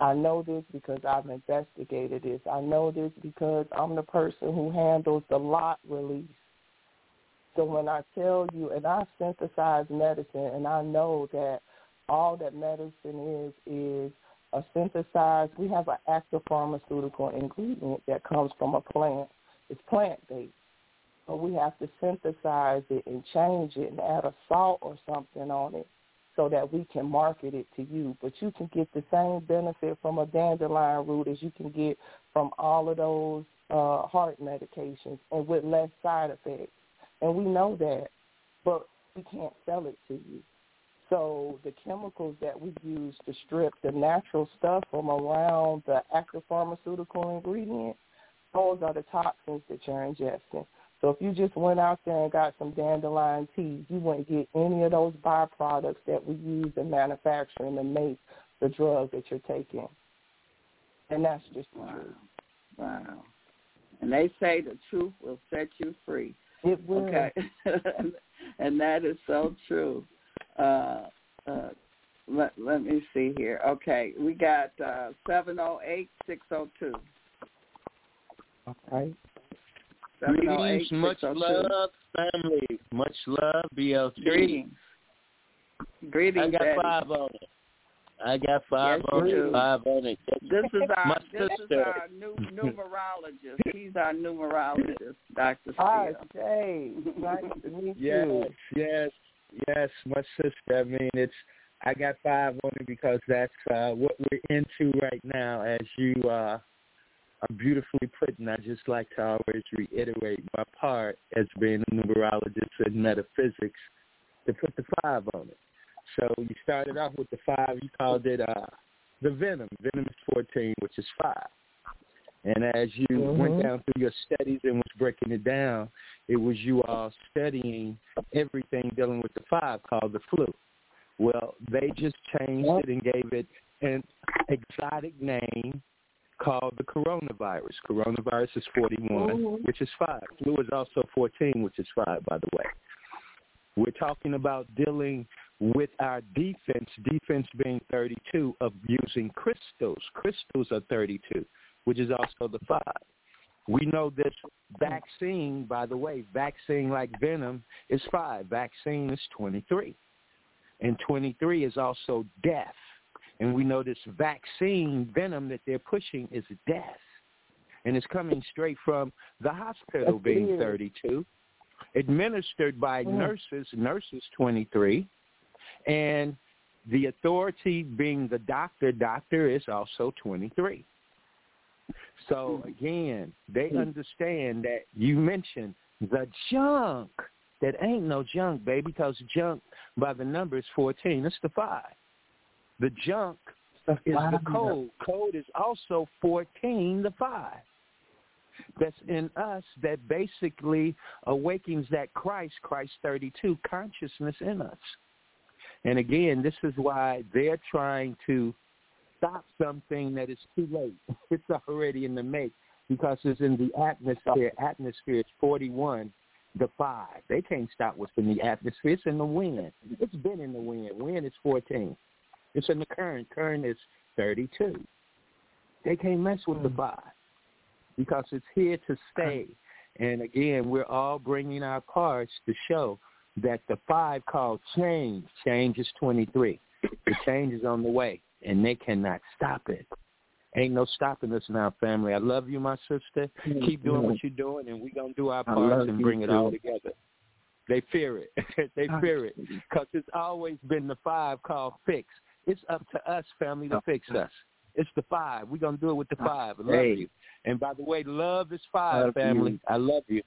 [SPEAKER 3] I know this because I've investigated this. I know this because I'm the person who handles the lot release. So when I tell you, and I synthesize medicine, and I know that all that medicine is is a synthesized. We have an active pharmaceutical ingredient that comes from a plant. It's plant based, but we have to synthesize it and change it and add a salt or something on it so that we can market it to you. But you can get the same benefit from a dandelion root as you can get from all of those uh, heart medications and with less side effects. And we know that, but we can't sell it to you. So the chemicals that we use to strip the natural stuff from around the active pharmaceutical ingredient, those are the toxins that you're ingesting. So if you just went out there and got some dandelion tea, you wouldn't get any of those byproducts that we use in manufacturing to make the drug that you're taking. And that's just
[SPEAKER 2] wow.
[SPEAKER 3] truth.
[SPEAKER 2] Wow. And they say the truth will set you free.
[SPEAKER 3] It will.
[SPEAKER 2] Okay. (laughs) and that is so true. Uh, uh, let, let me see here. Okay, we got uh, 708 602.
[SPEAKER 3] Okay.
[SPEAKER 9] Greetings, much love, family. Much love, BLT.
[SPEAKER 2] Greetings. Greetings,
[SPEAKER 9] I got
[SPEAKER 2] Daddy.
[SPEAKER 9] five on it. I got five
[SPEAKER 2] Yes,
[SPEAKER 9] on
[SPEAKER 2] you
[SPEAKER 9] it. Five on it.
[SPEAKER 2] This is our
[SPEAKER 9] My
[SPEAKER 2] this is our new numerologist. He's our numerologist, Doctor
[SPEAKER 3] Hi,
[SPEAKER 2] Steele.
[SPEAKER 3] Jay. Nice to meet (laughs)
[SPEAKER 10] Yes,
[SPEAKER 3] you.
[SPEAKER 10] yes, yes. Yes, my sister. I mean, it's. I got five on it because that's uh, what we're into right now. As you uh, are beautifully put, and I just like to always reiterate my part as being a numerologist in metaphysics to put the five on it. So you started off with the five. You called it uh, the venom. Venom is fourteen, which is five. And as you
[SPEAKER 3] Mhm.
[SPEAKER 10] went down through your studies and was breaking it down, it was you all studying everything dealing with the five called the flu. Well, they just changed it and gave it an exotic name called the coronavirus. Coronavirus is 41,
[SPEAKER 3] Mhm.
[SPEAKER 10] which is 5. Flu is also 14, which is 5, by the way. We're talking about dealing with our defense, defense being 32, of using crystals. Crystals are 32, which is also the 5. We know this vaccine, by the way, vaccine like venom is 5. Vaccine is 23. And 23 is also death. And we know this vaccine venom that they're pushing is death. And it's coming straight from the hospital
[SPEAKER 3] it
[SPEAKER 10] being
[SPEAKER 3] is.
[SPEAKER 10] 32, administered by
[SPEAKER 3] Mm.
[SPEAKER 10] nurses, nurses 23, and the authority being the doctor, doctor is also 23. So hmm. again, they hmm. understand that you mentioned the junk. That ain't no junk, baby, because junk by the number is 14. It's the five. The junk is the code. Code is also 14, the five. That's in us that basically awakens that Christ, Christ 32, consciousness in us. And again, this is why they're trying to stop something that is too late. (laughs) It's already in the make because it's in the atmosphere. Atmosphere is 41, the 5. They can't stop what's in the atmosphere. It's in the wind. It's been in the wind. Wind is 14. It's in the current. Current is 32. They can't mess with the 5 because it's here to stay. And again, we're all bringing our parts to show that the 5 called change, change is 23. The change is on the way, and they cannot stop it. Ain't no stopping us now, family. I love you, my sister. Keep doing what you're doing, and we're going to do our
[SPEAKER 3] I
[SPEAKER 10] parts and bring it
[SPEAKER 3] too.
[SPEAKER 10] all together. They fear it. (laughs) they fear it because it's always been the five called fix. It's up to us, family, to fix us. It's the five. We're going to do it with the five. I love
[SPEAKER 3] Hey.
[SPEAKER 10] you. And by the way, love is five,
[SPEAKER 3] Love
[SPEAKER 10] family.
[SPEAKER 3] you.
[SPEAKER 10] I love you.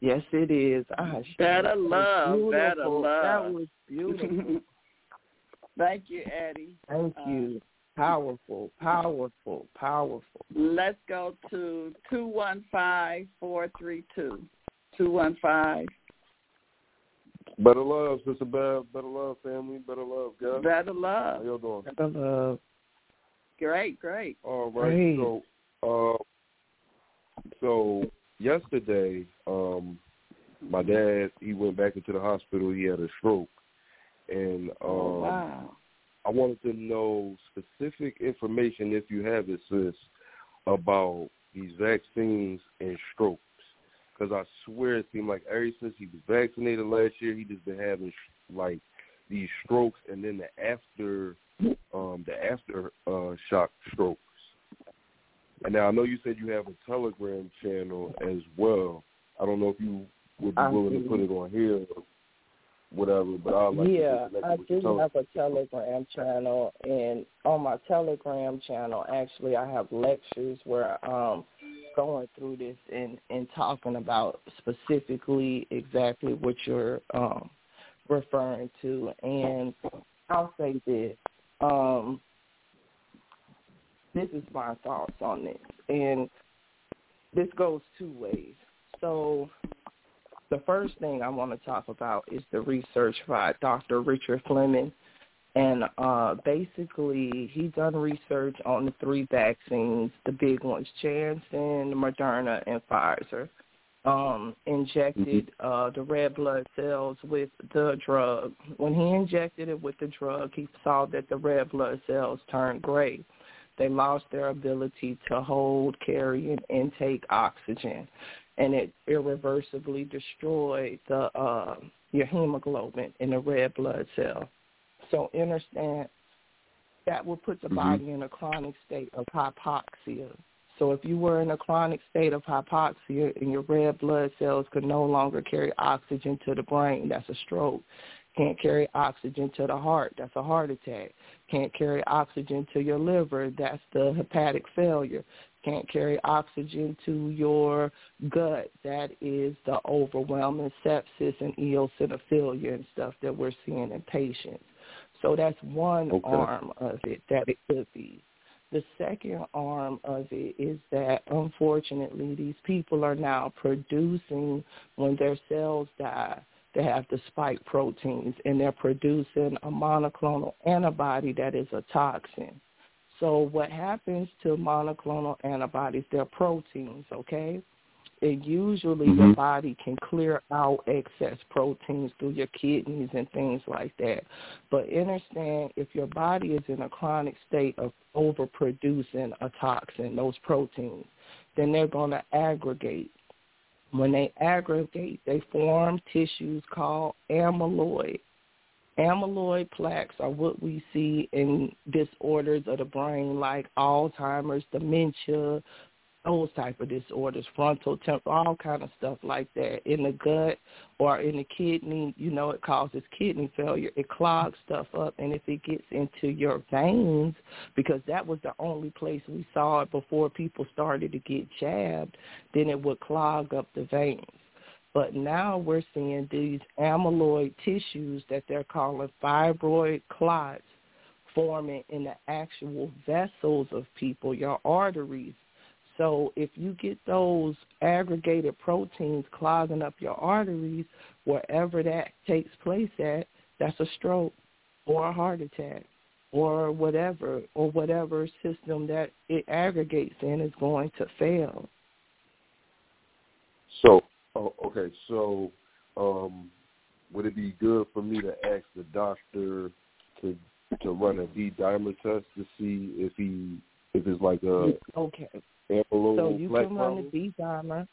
[SPEAKER 3] Yes, it is. Ah,
[SPEAKER 2] Better
[SPEAKER 3] that was
[SPEAKER 2] love,
[SPEAKER 3] beautiful.
[SPEAKER 2] better love.
[SPEAKER 3] That was beautiful. (laughs)
[SPEAKER 2] Thank you, Eddie.
[SPEAKER 3] Thank
[SPEAKER 2] Uh,
[SPEAKER 3] you. Powerful, powerful, powerful.
[SPEAKER 2] Let's go to two one five four three two. Two one five.
[SPEAKER 11] Better love, Sister Bev. Better love, family. Better love, guys.
[SPEAKER 2] Better
[SPEAKER 11] How
[SPEAKER 2] love.
[SPEAKER 11] y'all doing?
[SPEAKER 3] I love.
[SPEAKER 2] Great, great.
[SPEAKER 11] All right.
[SPEAKER 3] Great.
[SPEAKER 11] So, uh, so yesterday, um, my dad he went back into the hospital. He had a stroke, and um,
[SPEAKER 2] oh, wow.
[SPEAKER 11] I wanted to know specific information, if you have it, sis, about these vaccines and strokes. Because I swear it seemed like ever since he was vaccinated last year, he just been having like these strokes, and then the after, um, the after uh, shock strokes. And now I know you said you have a Telegram channel as well. I don't know if you would be willing to put it on here. Whatever. But I like
[SPEAKER 3] yeah,
[SPEAKER 11] I
[SPEAKER 3] do have a Telegram channel, and on my Telegram channel, actually, I have lectures where um going through this and and talking about specifically exactly what you're um referring to. And I'll say this. Um, this is my thoughts on this. And this goes two ways. So the first thing I want to talk about is the research by Dr. Richard Fleming. And uh, basically, he done research on the three vaccines, the big ones, Janssen, Moderna, and Pfizer um, injected mm-hmm. uh, the red blood cells with the drug. When he injected it with the drug, he saw that the red blood cells turned gray. They lost their ability to hold, carry, and intake oxygen, and it irreversibly destroyed the uh, your hemoglobin in the red blood cell. So understand that will put the mm-hmm. body in a chronic state of hypoxia so if you were in a chronic state of hypoxia and your red blood cells could no longer carry oxygen to the brain, that's a stroke. Can't carry oxygen to the heart, that's a heart attack. Can't carry oxygen to your liver, that's the hepatic failure. Can't carry oxygen to your gut, that is the overwhelming sepsis and eosinophilia and stuff that we're seeing in patients. So that's one okay. arm of it that it could be. The second arm of it is that unfortunately these people are now producing when their cells die they have the spike proteins and they're producing a monoclonal antibody that is a toxin. So what happens to monoclonal antibodies, they're proteins, okay? and usually mm-hmm. your body can clear out excess proteins through your kidneys and things like that. But understand if your body is in a chronic state of overproducing a toxin, those proteins, then they're going to aggregate. When they aggregate, they form tissues called amyloid. Amyloid plaques are what we see in disorders of the brain like Alzheimer's, dementia, those type of disorders, frontal temporal, all kind of stuff like that. In the gut or in the kidney, you know, it causes kidney failure. It clogs stuff up, and if it gets into your veins, because that was the only place we saw it before people started to get jabbed, then it would clog up the veins. But now we're seeing these amyloid tissues that they're calling fibroid clots forming in the actual vessels of people, your arteries so if you get those aggregated proteins clogging up your arteries, wherever that takes place at, that's a stroke or a heart attack or whatever or whatever system that it aggregates in is going to fail.
[SPEAKER 11] So, oh, okay, so um, would it be good for me to ask the doctor to to run a D dimer test to see if he if it's like a
[SPEAKER 3] okay
[SPEAKER 11] so
[SPEAKER 3] you can run the D dimer.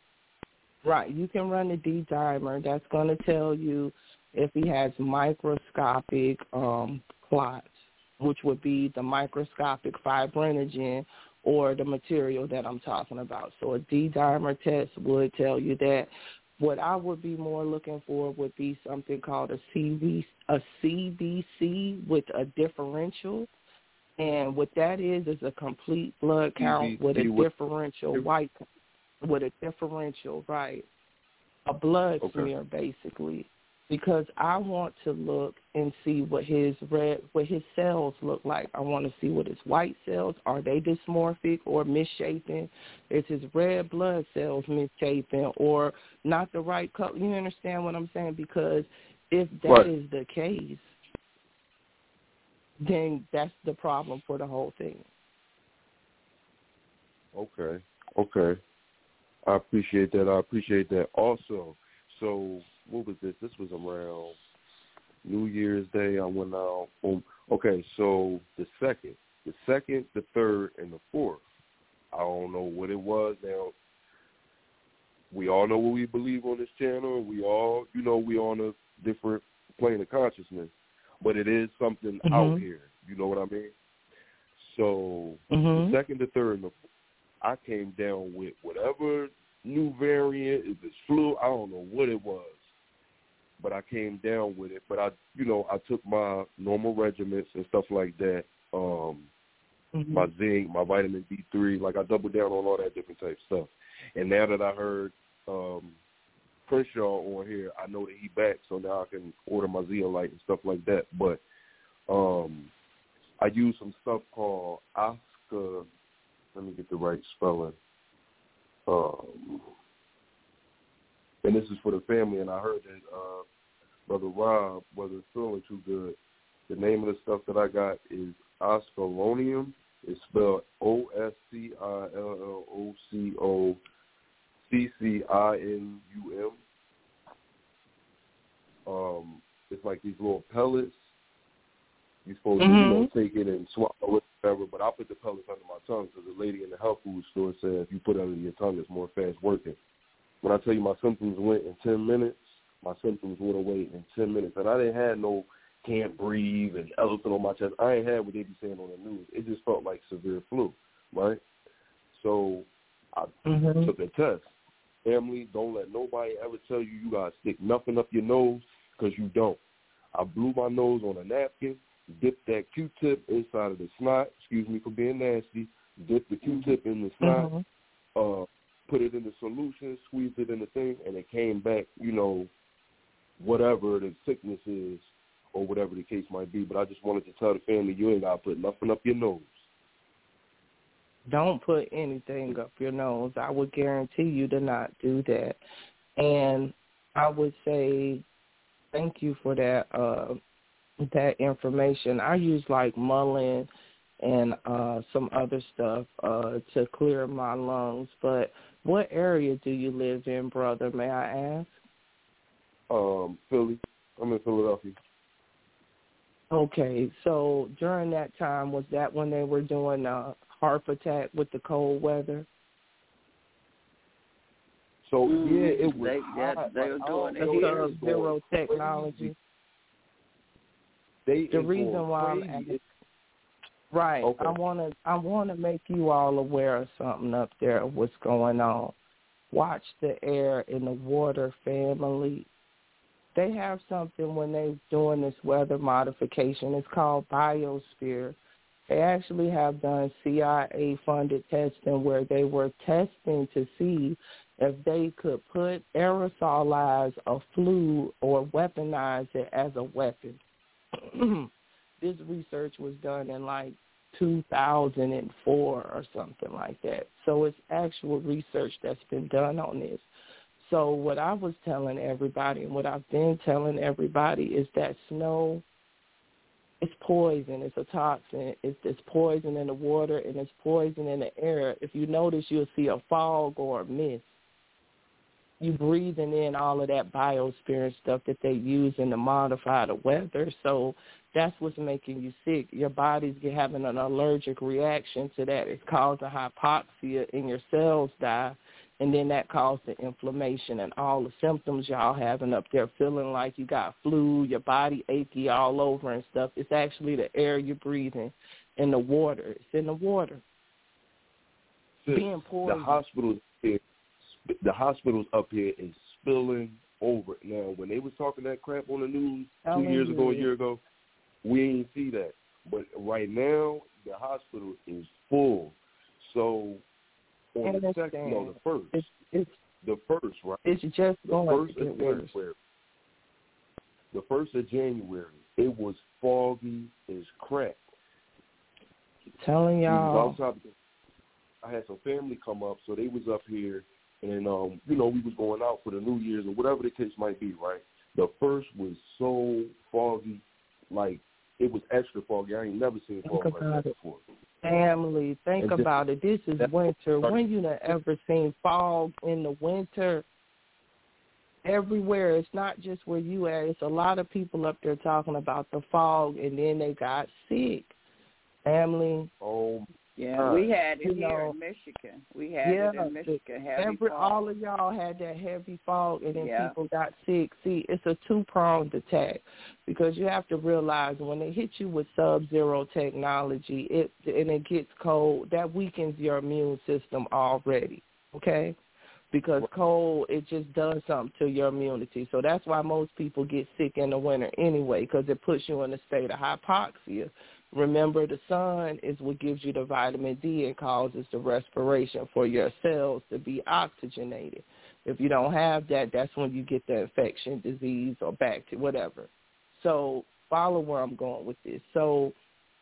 [SPEAKER 3] Right, you can run the D dimer. That's going to tell you if he has microscopic um, clots, which would be the microscopic fibrinogen or the material that I'm talking about. So a D dimer test would tell you that. What I would be more looking for would be something called a CV, a CBC with a differential and what that is is a complete blood count with a differential white with a differential, right? A blood okay. smear basically. Because I want to look and see what his red what his cells look like. I want to see what his white cells are they dysmorphic or misshapen? Is his red blood cells misshapen or not the right color? You understand what I'm saying? Because if that
[SPEAKER 11] right.
[SPEAKER 3] is the case, then that's the problem for the whole thing.
[SPEAKER 11] Okay. Okay. I appreciate that. I appreciate that. Also, so what was this? This was around New Year's Day. I went out. Um, okay, so the second, the second, the third, and the fourth. I don't know what it was. Now, we all know what we believe on this channel. We all, you know, we on a different plane of consciousness but it is something
[SPEAKER 3] mm-hmm.
[SPEAKER 11] out here. You know what I mean? So
[SPEAKER 3] mm-hmm.
[SPEAKER 11] the second, the third, and the fourth, I came down with whatever new variant, if it's flu, I don't know what it was. But I came down with it. But I, you know, I took my normal regiments and stuff like that. Um, mm-hmm. My zinc, my vitamin D three, like I doubled down on all that different type stuff. And now that I heard um, Crenshaw on here, I know that he back, so now I can order my zeolite and stuff like that. But um, I use some stuff called Oscar. Let me get the right spelling. Um, and this is for the family. And I heard that uh, Brother Rob wasn't feeling too good. The name of the stuff that I got is Oscillonium. It's spelled O S C I L L O C O C C I N U M. Um, it's like these little pellets. You're supposed mm-hmm. to you know, mm-hmm. take it and swallow it, whatever. But I put the pellets under my tongue because the lady in the health food store said if you put it under your tongue, it's more fast working. When I tell you my symptoms went in ten minutes, my symptoms went away in ten minutes, and I didn't have no can't breathe and elephant on my chest. I ain't had what they be saying on the news. It just felt like severe flu, right? So I mm-hmm. took a test. Family, don't let nobody ever tell you you gotta stick nothing up your nose because you don't. I blew my nose on a napkin, dipped that Q-tip inside of the snot. Excuse me for being nasty. Dipped the Q-tip in the snot. Mm-hmm. Uh, put it in the solution, squeezed it in the thing, and it came back. You know, whatever the sickness is or whatever the case might be. But I just wanted to tell the family you ain't got to put nothing up your nose.
[SPEAKER 3] Don't put anything up your nose. I would guarantee you to not do that. And I would say thank you for that uh that information. I use like mullein and uh some other stuff uh to clear my lungs. But what area do you live in, brother, may I ask?
[SPEAKER 11] Um, Philly. I'm in Philadelphia.
[SPEAKER 3] Okay, so during that time, was that when they were doing a HAARP attack with the cold weather?
[SPEAKER 11] So yeah, it was.
[SPEAKER 2] They,
[SPEAKER 11] yeah,
[SPEAKER 2] they were doing
[SPEAKER 3] it. zero technology.
[SPEAKER 11] They
[SPEAKER 3] the reason why I'm asking, right,
[SPEAKER 11] okay.
[SPEAKER 3] I want to I want to make you all aware of something up there. What's going on? Watch the air and the water, family they have something when they're doing this weather modification. It's called biosphere. They actually have done CIA-funded testing where they were testing to see if they could put aerosolize a flu or weaponize it as a weapon. (clears throat) this research was done in like 2004 or something like that. So it's actual research that's been done on this. So what I was telling everybody and what I've been telling everybody is that snow it's poison. It's a toxin. It's, it's poison in the water and it's poison in the air. If you notice, you'll see a fog or a mist. You breathing in all of that biosphere and stuff that they use in to modify the weather. So that's what's making you sick. Your body's having an allergic reaction to that. It's causing hypoxia and your cells die and then that caused the inflammation and all the symptoms y'all having up there, feeling like you got flu, your body achy all over and stuff. It's actually the air you're breathing in the water. It's in the water.
[SPEAKER 11] Sis,
[SPEAKER 3] Being poisoned.
[SPEAKER 11] The hospitals, the hospitals up here is spilling over. Now, when they was talking that crap on the news oh, two years ago, a year ago, we ain't see that. But right now, the hospital is full. So on the second, no, the first.
[SPEAKER 3] It's, it's
[SPEAKER 11] the first, right?
[SPEAKER 3] It's just
[SPEAKER 11] the
[SPEAKER 3] going
[SPEAKER 11] first
[SPEAKER 3] to
[SPEAKER 11] of January. The first of January, it was foggy as crap.
[SPEAKER 3] Telling y'all.
[SPEAKER 11] I had some family come up, so they was up here, and um, you know, we was going out for the New Year's or whatever the case might be, right? The first was so foggy, like it was extra foggy. I ain't never seen fog like that before
[SPEAKER 3] family. Think
[SPEAKER 11] and
[SPEAKER 3] about it. This is winter. When you have ever seen fog in the winter? Everywhere. It's not just where you at. It's a lot of people up there talking about the fog, and then they got sick. Family.
[SPEAKER 11] Oh
[SPEAKER 2] yeah, uh, we had it here
[SPEAKER 3] know,
[SPEAKER 2] in Michigan. We had
[SPEAKER 3] yeah,
[SPEAKER 2] it in Michigan. Heavy
[SPEAKER 3] every
[SPEAKER 2] fog.
[SPEAKER 3] all of y'all had that heavy fog, and then
[SPEAKER 2] Yeah.
[SPEAKER 3] people got sick. See, it's a two pronged attack because you have to realize when they hit you with sub zero technology, it and it gets cold, that weakens your immune system already. Okay, because cold it just does something to your immunity. So that's why most people get sick in the winter anyway, because it puts you in a state of hypoxia. Remember, the sun is what gives you the vitamin D and causes the respiration for your cells to be oxygenated. If you don't have that, that's when you get the infection, disease, or bacteria, whatever. So follow where I'm going with this. So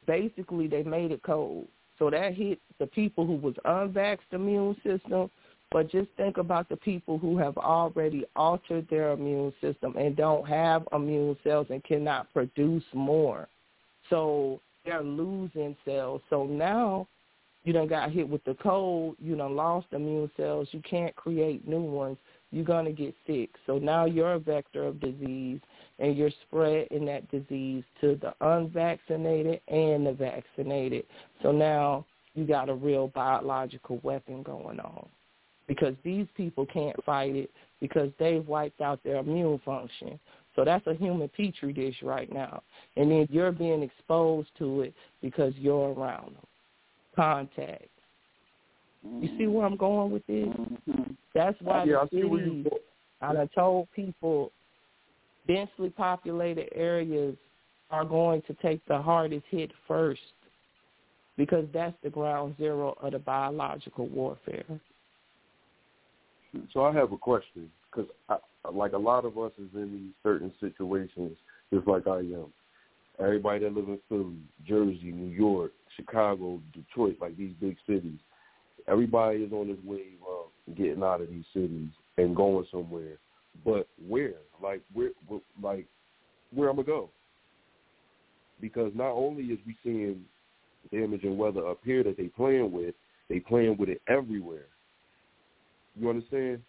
[SPEAKER 3] basically, they made it cold. So that hit the people who was unvaxxed immune system, but just think about the people who have already altered their immune system and don't have immune cells and cannot produce more. So they're losing cells. So now you done got hit with the cold, you done lost immune cells, you can't create new ones, you're going to get sick. So now you're a vector of disease and you're spreading that disease to the unvaccinated and the vaccinated. So now you got a real biological weapon going on because these people can't fight it because they've wiped out their immune function. So that's a human petri dish right now. And then you're being exposed to it because you're around them. Contact. You see where I'm going with this?
[SPEAKER 2] Mm-hmm.
[SPEAKER 3] That's why
[SPEAKER 11] yeah,
[SPEAKER 3] the cities, I done told people densely populated areas are going to take the hardest hit first because that's the ground zero of the biological warfare.
[SPEAKER 11] So I have a question because, like a lot of us is in these certain situations, just like I am. Everybody that lives in Philly, Jersey, New York, Chicago, Detroit, like these big cities, everybody is on this wave of getting out of these cities and going somewhere. But where? Like where? Like where I'm gonna go? Because not only is we seeing damage and weather up here that they playing with, they playing with it everywhere. You understand?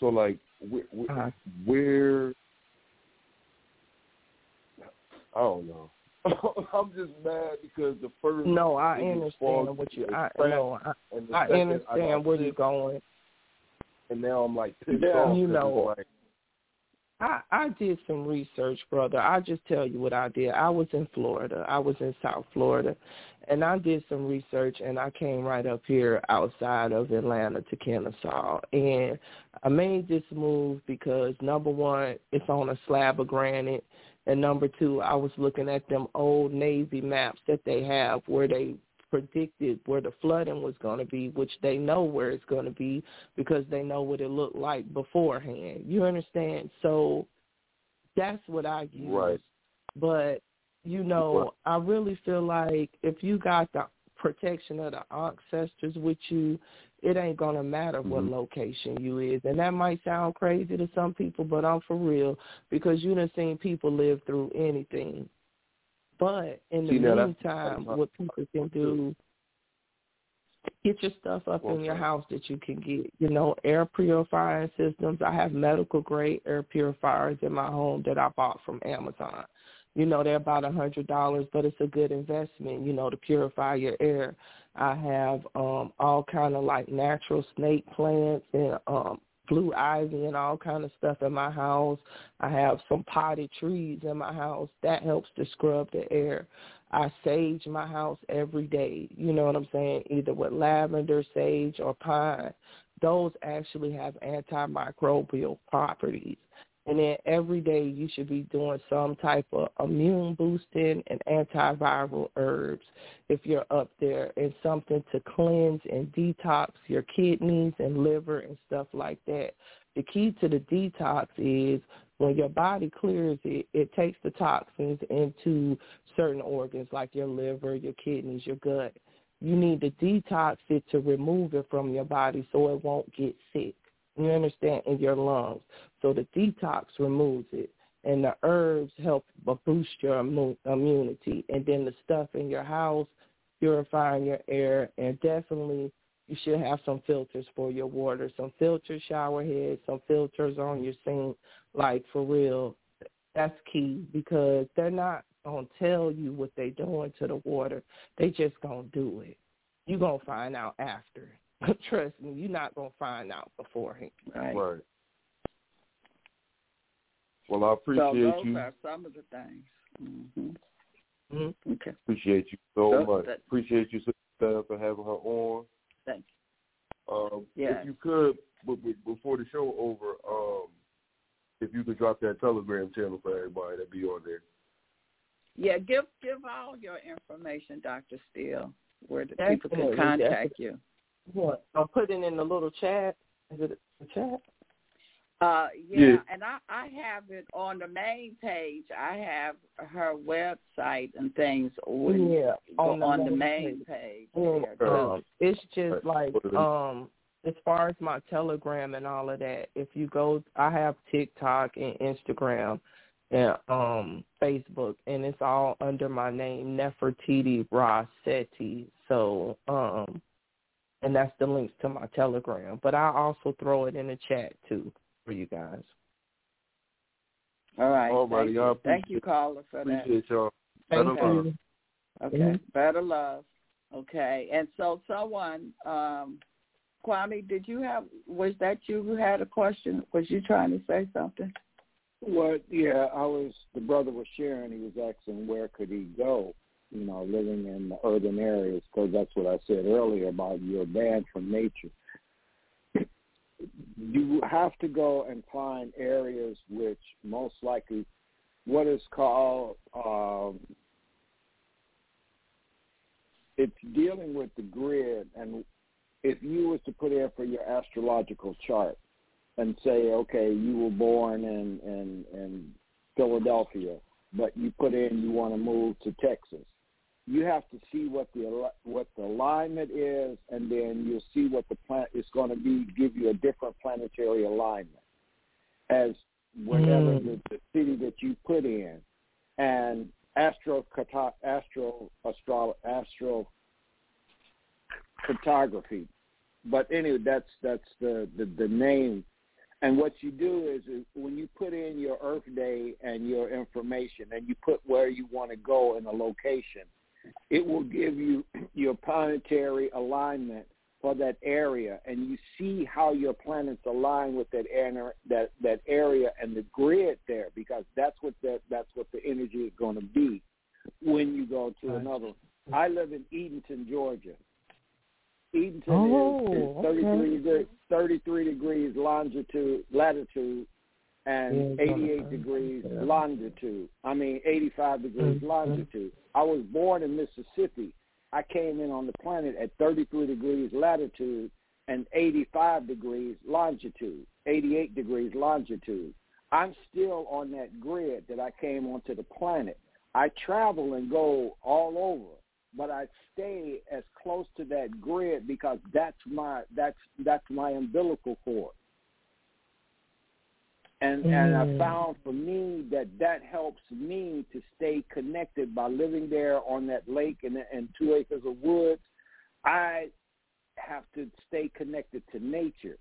[SPEAKER 11] So like where, where, uh-huh. where I don't know. (laughs) I'm just mad because the first.
[SPEAKER 3] No, I understand what you. I know. I, I understand I where you're going.
[SPEAKER 11] And now I'm like pissed yeah, off.
[SPEAKER 3] You know.
[SPEAKER 11] Like,
[SPEAKER 3] I I did some research, brother. I just tell you what I did. I was in Florida. I was in South Florida, and I did some research, and I came right up here outside of Atlanta to Kennesaw, and I made this move because number one, it's on a slab of granite and number two, I was looking at them old Navy maps that they have where they predicted where the flooding was going to be, which they know where it's going to be because they know what it looked like beforehand. You understand? So that's what I use.
[SPEAKER 11] Right.
[SPEAKER 3] But you know, I really feel like if you got the protection of the ancestors with you, it ain't gonna matter what
[SPEAKER 11] mm-hmm.
[SPEAKER 3] location you is. And that might sound crazy to some people, but I'm for real because you done seen people live through anything. But in the
[SPEAKER 11] See,
[SPEAKER 3] meantime, what people can do get your stuff up
[SPEAKER 11] okay.
[SPEAKER 3] in your house that you can get. You know, air purifying systems. I have medical grade air purifiers in my home that I bought from Amazon. You know, they're about a hundred dollars, but it's a good investment, you know, to purify your air. I have um all kind of like natural snake plants and um blue ivy and all kind of stuff in my house. I have some potted trees in my house. That helps to scrub the air. I sage my house every day. You know what I'm saying? Either with lavender, sage, or pine. Those actually have antimicrobial properties. And then every day you should be doing some type of immune boosting and antiviral herbs if you're up there and something to cleanse and detox your kidneys and liver and stuff like that. The key to the detox is when your body clears it, it takes the toxins into certain organs like your liver, your kidneys, your gut. You need to detox it to remove it from your body so it won't get sick. You understand? In your lungs. So the detox removes it. And the herbs help boost your immunity. And then the stuff in your house, purifying your air, and definitely you should have some filters for your water, some filter shower heads, some filters on your sink, like for real. That's key because they're not gonna tell you what they're doing to the water. They just gonna do it. You're gonna find out after. (laughs) Trust me, you're not gonna find out beforehand.
[SPEAKER 2] Right.
[SPEAKER 11] Right. Well, I appreciate
[SPEAKER 2] so those
[SPEAKER 11] you.
[SPEAKER 2] are some of the things. Mm-hmm.
[SPEAKER 3] Mm-hmm.
[SPEAKER 2] Okay.
[SPEAKER 11] Appreciate you so,
[SPEAKER 2] so
[SPEAKER 11] much.
[SPEAKER 2] That,
[SPEAKER 11] appreciate you, Sister, for having her on.
[SPEAKER 2] Thank
[SPEAKER 11] Um,
[SPEAKER 2] yes.
[SPEAKER 11] If you could, before the show over, um, if you could drop that Telegram channel for everybody that be on there.
[SPEAKER 2] Yeah, give give all your information, Doctor Steele, where the people can contact you.
[SPEAKER 3] What? I'm putting in the little chat. Is it a chat?
[SPEAKER 2] Uh, yeah, yeah, and I I have it on the main page. I have her website and things.
[SPEAKER 3] Yeah,
[SPEAKER 2] on,
[SPEAKER 3] the,
[SPEAKER 2] on
[SPEAKER 3] main
[SPEAKER 2] the main
[SPEAKER 3] page.
[SPEAKER 2] page.
[SPEAKER 3] Yeah, um, it's just like um as far as my Telegram and all of that. If you go, I have TikTok and Instagram and um Facebook, and it's all under my name Nefertiti Ra Seti. So um, and that's the links to my Telegram. But I also throw it in the chat too for you guys.
[SPEAKER 2] All right.
[SPEAKER 11] All
[SPEAKER 2] Thank,
[SPEAKER 11] you.
[SPEAKER 2] Thank you, caller, for
[SPEAKER 11] appreciate
[SPEAKER 2] that.
[SPEAKER 11] y'all.
[SPEAKER 3] Thank
[SPEAKER 11] Better
[SPEAKER 3] you.
[SPEAKER 11] love.
[SPEAKER 2] Okay.
[SPEAKER 3] Mhm.
[SPEAKER 2] Better love. Okay. And so someone, um, Kwame, did you have was that you who had a question? Was you trying to say something?
[SPEAKER 4] Well, yeah, I was. The brother was sharing. He was asking where could he go, you know, living in the urban areas, because that's what I said earlier about you're banned from nature. you have to go and find areas which most likely, what is called, um, it's dealing with the grid. And if you was to put in for your astrological chart and say, okay, you were born in in, in Philadelphia, but you put in you want to move to Texas, you have to see what the what the alignment is, and then you'll see what the planet is going to be. Give you a different planetary alignment as whatever
[SPEAKER 3] Mm.
[SPEAKER 4] the, the city that you put in, and astro astro astro astro photography. But anyway, that's that's the, the the name. And what you do is, is when you put in your Earth Day and your information, and you put where you want to go in a location, it will give you (clears throat) your planetary alignment for that area, and you see how your planets align with that area, that that area and the grid there, because that's what that that's what the energy is going to be when you go to another. I live in Eatonton, Georgia. Eatonton
[SPEAKER 3] Oh,
[SPEAKER 4] is, is 33,
[SPEAKER 3] okay.
[SPEAKER 4] degrees, 33 degrees longitude, latitude, and
[SPEAKER 3] Yeah,
[SPEAKER 4] 88
[SPEAKER 3] uh,
[SPEAKER 4] degrees longitude. I mean, 85 degrees
[SPEAKER 3] Mhm.
[SPEAKER 4] longitude. I was born in Mississippi. I came in on the planet at 33 degrees latitude and 85 degrees longitude, 88 degrees longitude. I'm still on that grid that I came onto the planet. I travel and go all over, but I stay as close to that grid because that's my that's that's my umbilical cord. And and I
[SPEAKER 3] Mm.
[SPEAKER 4] found for me that that helps me to stay connected by living there on that lake and and two acres of woods. I have to stay connected to nature.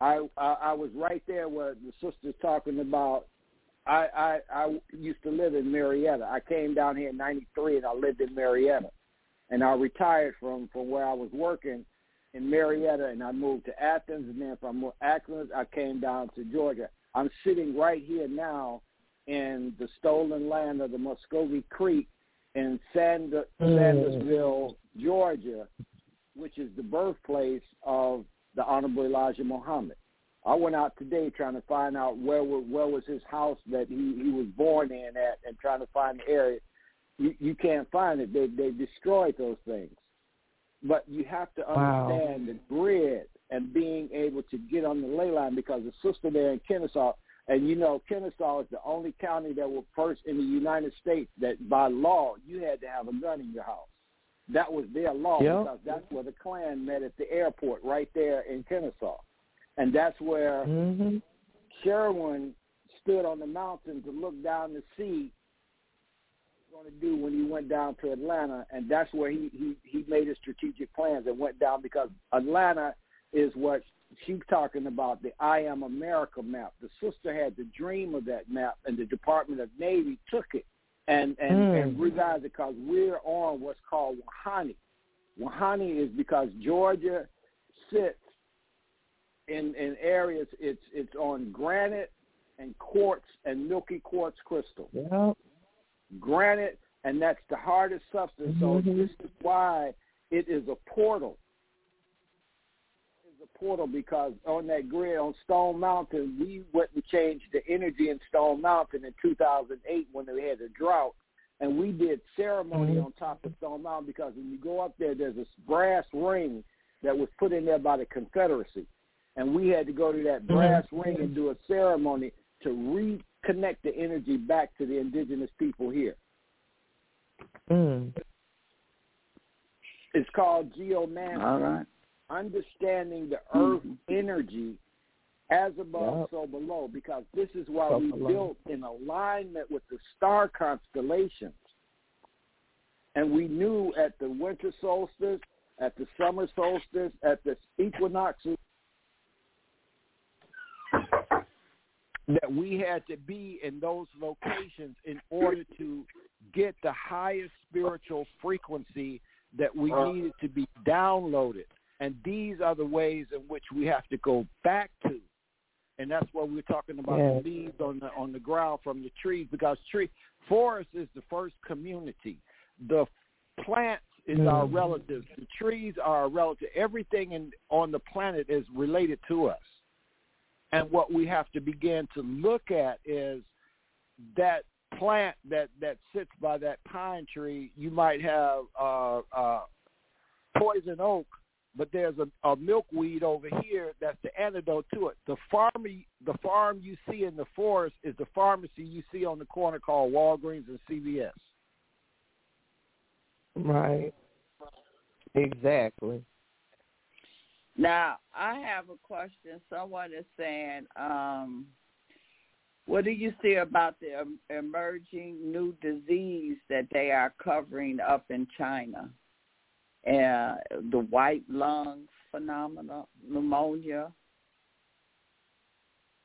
[SPEAKER 4] I I, I was right there where the sister's talking about. I, I I used to live in Marietta. I came down here in '93 and I lived in Marietta, and I retired from from where I was working in Marietta, and I moved to Athens, and then from Athens I came down to Georgia. I'm sitting right here now in the stolen land of the Muscogee Creek in Sand-
[SPEAKER 3] Mm.
[SPEAKER 4] Sandersville, Georgia, which is the birthplace of the Honorable Elijah Muhammad. I went out today trying to find out where where was his house that he, he was born in at, and trying to find the area. You, you can't find it. They they destroyed those things. But you have to
[SPEAKER 3] Wow.
[SPEAKER 4] understand the grid and being able to get on the ley line because the sister there in Kennesaw, and you know Kennesaw is the only county that was first in the United States that by law you had to have a gun in your house. That was their law
[SPEAKER 3] Yep.
[SPEAKER 4] because that's where the Klan met at the airport right there in Kennesaw. And that's where
[SPEAKER 3] Mhm.
[SPEAKER 4] Sherman stood on the mountain to look down to see what he was going to do when he went down to Atlanta, and that's where he he he made his strategic plans and went down because Atlanta is what she's talking about the I Am America map. The sister had the dream of that map, and the Department of Navy took it and and,
[SPEAKER 3] Mm.
[SPEAKER 4] and revised it because we're on what's called Wahani. Wahani is because Georgia sits in in areas it's it's on granite and quartz and milky quartz crystal.
[SPEAKER 3] Yep.
[SPEAKER 4] Granite and that's the hardest substance. So
[SPEAKER 3] Mhm.
[SPEAKER 4] this is why it is a portal. It's a portal because on that grid on Stone Mountain, we went and changed the energy in Stone Mountain in 2008 when they had a drought, and we did ceremony mm-hmm. on top of Stone Mountain because when you go up there, there's this brass ring that was put in there by the Confederacy, and we had to go to that brass mm-hmm. ring and do a ceremony to reconnect the energy back to the indigenous people here.
[SPEAKER 3] Mm.
[SPEAKER 4] It's called geomancy.
[SPEAKER 2] All right.
[SPEAKER 4] Understanding the earth mm-hmm. energy as above, yep. so below, because this is why so we below. built in alignment with the star constellations. And we knew at the winter solstice, at the summer solstice, at the equinoxes, that we had to be in those locations in order to get the highest spiritual frequency that we uh, needed to be downloaded. And these are the ways in which we have to go back to. And that's what we're talking about yeah. the leaves on the on the ground from the trees because tree forest is the first community. The plants is mm. our relatives. The trees are our relative. Everything in on the planet is related to us. And what we have to begin to look at is that plant that that sits by that pine tree, you might have uh, uh, poison oak, but there's a, a milkweed over here that's the antidote to it. The farm the farm you see in the forest is the pharmacy you see on the corner called Walgreens and CVS.
[SPEAKER 3] Right. Exactly.
[SPEAKER 2] Now I have a question. Someone is saying, um, what do you see about the emerging new disease that they are covering up in China? Uh, the white lung phenomena, pneumonia.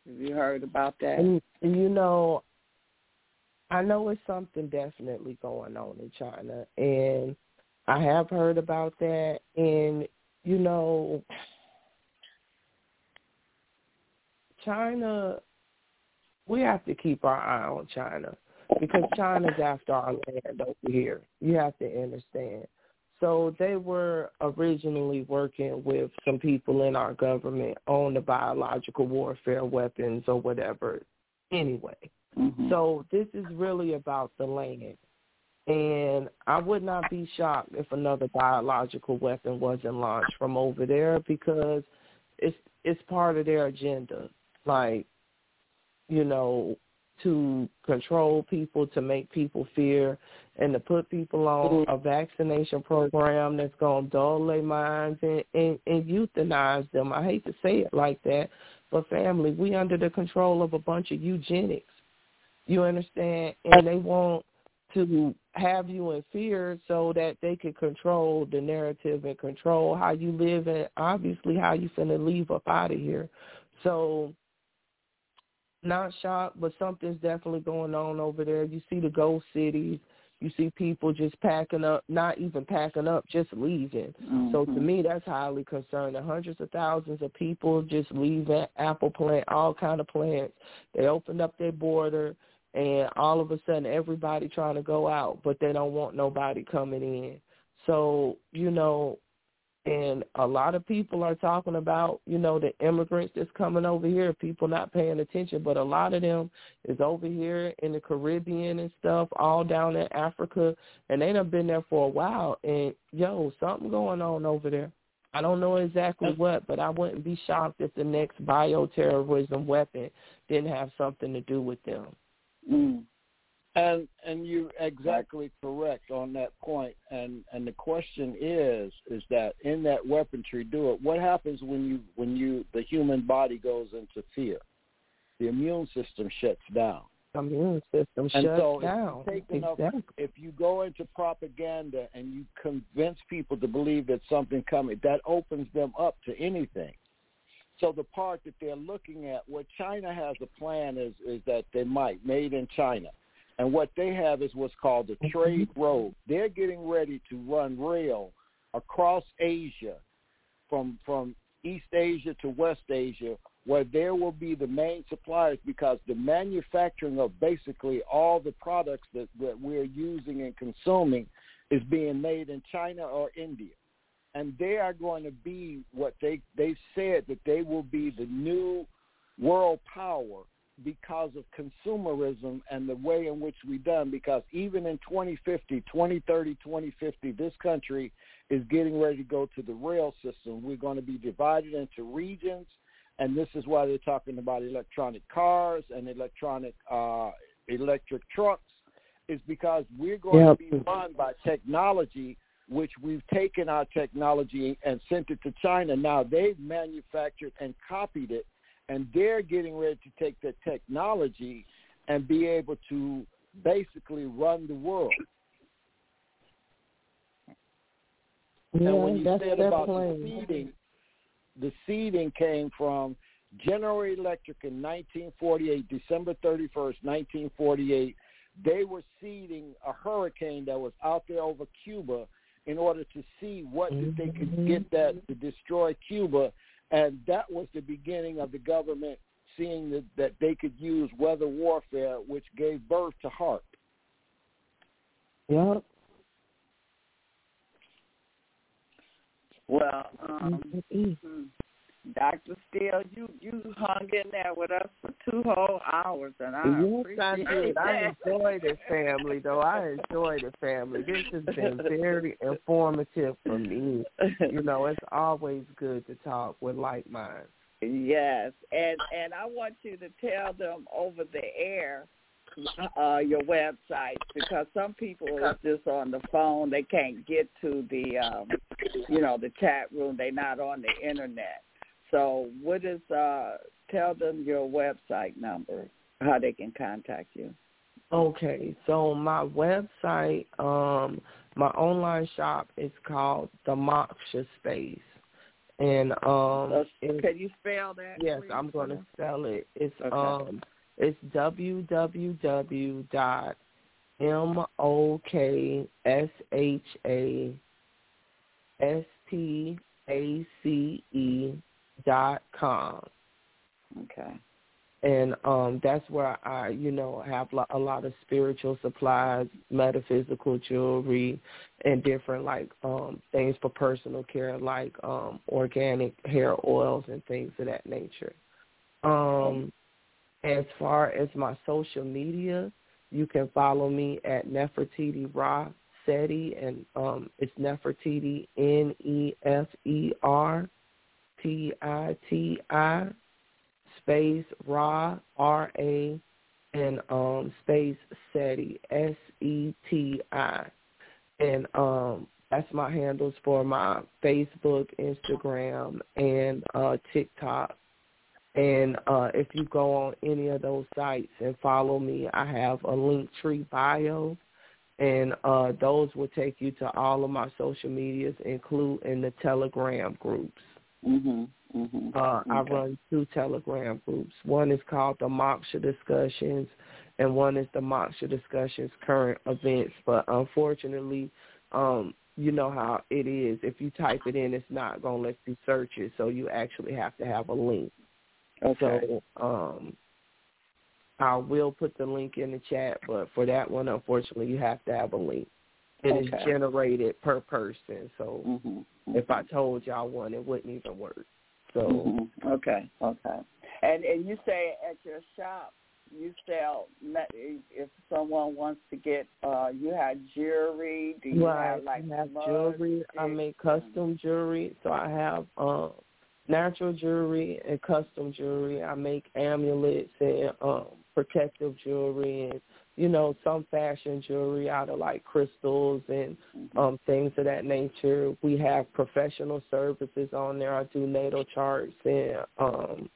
[SPEAKER 2] Have you heard about that?
[SPEAKER 3] And, you know, I know it's something definitely going on in China, and I have heard about that. And you know, China we have to keep our eye on China because China's after our land over here. You have to understand. So they were originally working with some people in our government on the biological warfare weapons or whatever. Anyway,
[SPEAKER 2] mm-hmm.
[SPEAKER 3] so this is really about the land. And I would not be shocked if another biological weapon wasn't launched from over there because it's it's part of their agenda. Like you know, to control people, to make people fear, and to put people on mm-hmm. a vaccination program that's going to dull their minds and, and, and euthanize them. I hate to say it like that, but family, we under the control of a bunch of eugenics. You understand? And they want to have you in fear so that they can control the narrative and control how you live and obviously how you finna leave up out of here. So not shocked, but something's definitely going on over there. You see the ghost cities. You see people just packing up, not even packing up, just leaving.
[SPEAKER 2] Mm-hmm.
[SPEAKER 3] So to mm-hmm. me, that's highly concerning. Hundreds of thousands of people just leaving apple plant, all kind of plants. They opened up their border, and all of a sudden, everybody trying to go out, but they don't want nobody coming in. So you know, and a lot of people are talking about, you know, the immigrants that's coming over here, people not paying attention, but a lot of them is over here in the Caribbean and stuff, all down in Africa, and they done been there for a while. And yo, something going on over there. I don't know exactly what, but I wouldn't be shocked if the next bioterrorism weapon didn't have something to do with them.
[SPEAKER 2] Mm.
[SPEAKER 4] And and you're exactly correct on that point. And and the question is is that in that weaponry do it, what happens when you when you the human body goes into fear? The immune system shuts down.
[SPEAKER 3] The immune system
[SPEAKER 4] and
[SPEAKER 3] shuts
[SPEAKER 4] so
[SPEAKER 3] down. Exactly.
[SPEAKER 4] enough, if you go into propaganda and you convince people to believe that something coming, that opens them up to anything. So the part that they're looking at, what China has a plan is is that they might made in China and what they have is what's called the trade mm-hmm. road. They're getting ready to run rail across Asia from from East Asia to West Asia where there will be the main suppliers because the manufacturing of basically all the products that, that we're using and consuming is being made in China or India. And they are going to be what they they said that they will be the new world power because of consumerism and the way in which we done because even in 2050 2030 2050 this country is getting ready to go to the rail system we're going to be divided into regions and this is why they're talking about electronic cars and electronic uh electric trucks is because we're going yep. to be run by technology which we've taken our technology and sent it to China. Now they've manufactured and copied it, and they're getting ready to take the technology and be able to basically run the world.
[SPEAKER 3] Yeah,
[SPEAKER 4] and when you said about the seeding, the seeding came from General Electric in 1948, December 31st, 1948. They were seeding a hurricane that was out there over Cuba in order to see what mm-hmm. they could get that to destroy Cuba, and that was the beginning of the government seeing that, that they could use weather warfare, which gave birth to HAARP.
[SPEAKER 3] Yep.
[SPEAKER 2] Well, um, mm-hmm. Dr. Steele, you you hung in there with us for two whole hours, and I
[SPEAKER 3] yes,
[SPEAKER 2] appreciate
[SPEAKER 3] I did.
[SPEAKER 2] that.
[SPEAKER 3] I enjoyed the family, though. I enjoyed the family. This has been very informative for me. You know, it's always good to talk with like minds.
[SPEAKER 2] Yes, and and I want you to tell them over the air uh your website because some people are just on the phone they can't get to the um you know the chat room they're not on the internet so what is uh tell them your website number, how they can contact you.
[SPEAKER 3] Okay, so my website, um, my online shop is called the Moksha Space. And um
[SPEAKER 2] can you spell that?
[SPEAKER 3] Yes,
[SPEAKER 2] please?
[SPEAKER 3] I'm gonna spell it. It's
[SPEAKER 2] okay.
[SPEAKER 3] um it's www dot M O K S H A S P A C E dot com.
[SPEAKER 2] Okay.
[SPEAKER 3] And um that's where I, you know, have a lot of spiritual supplies, metaphysical jewelry, and different like um things for personal care, like um organic hair oils and things of that nature. Um as far as my social media, you can follow me at Nefertiti Ra Seti, and um, it's Nefertiti N E F E R T I T I space Ra R A and um space SETI S E T I. And um that's my handles for my Facebook, Instagram and uh TikTok. And uh if you go on any of those sites and follow me, I have a link tree bio and uh those will take you to all of my social medias including the Telegram groups.
[SPEAKER 2] Mhm. Mm-hmm.
[SPEAKER 3] Uh,
[SPEAKER 2] okay.
[SPEAKER 3] I run two Telegram groups. One is called the Moksha Discussions, and one is the Moksha Discussions Current Events. But unfortunately, um, you know how it is. If you type it in, it's not going to let you search it, so you actually have to have a link.
[SPEAKER 2] Okay.
[SPEAKER 3] So um, I will put the link in the chat, but for that one, unfortunately, you have to have a link. It
[SPEAKER 2] okay.
[SPEAKER 3] is generated per person, so
[SPEAKER 2] mm-hmm.
[SPEAKER 3] If I told y'all one, it wouldn't even work. So
[SPEAKER 2] mm-hmm. okay, okay. And and you say at your shop you sell if someone wants to get uh you have jewelry, do you
[SPEAKER 3] right.
[SPEAKER 2] have like
[SPEAKER 3] I have jewelry. I make custom jewelry. So I have uh natural jewelry and custom jewelry. I make amulets and um protective jewelry and you know, some fashion jewelry out of like crystals and um things of that nature. We have professional services on there. I do natal charts and um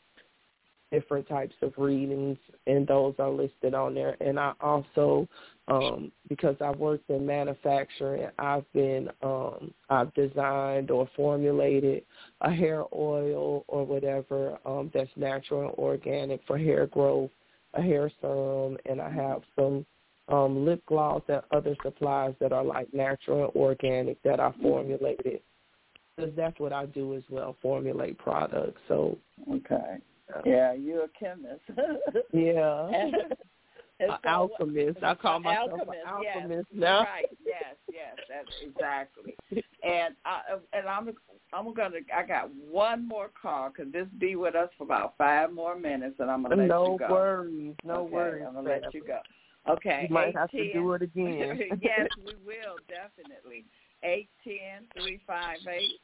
[SPEAKER 3] different types of readings and those are listed on there. And I also um because I've worked in manufacturing, I've been um I've designed or formulated a hair oil or whatever um that's natural and organic for hair growth a hair serum, and I have some um, lip gloss and other supplies that are like natural and organic that I formulated. Because that's what I do as well, formulate products. So
[SPEAKER 2] okay, yeah, you're a chemist. (laughs)
[SPEAKER 3] yeah. (laughs)
[SPEAKER 2] And
[SPEAKER 3] an alchemist. I call myself
[SPEAKER 2] alchemist,
[SPEAKER 3] an alchemist
[SPEAKER 2] yes.
[SPEAKER 3] now.
[SPEAKER 2] Right. Yes. Yes. That's exactly. And I and I'm I'm gonna I got one more call because this be with us for about five more minutes, and I'm gonna let
[SPEAKER 3] no
[SPEAKER 2] you go.
[SPEAKER 3] No worries, no
[SPEAKER 2] okay,
[SPEAKER 3] worries.
[SPEAKER 2] I'm gonna let you go. Okay,
[SPEAKER 3] you might
[SPEAKER 2] 8,
[SPEAKER 3] have to do it again. (laughs)
[SPEAKER 2] yes, we will definitely. Eight ten three five eight.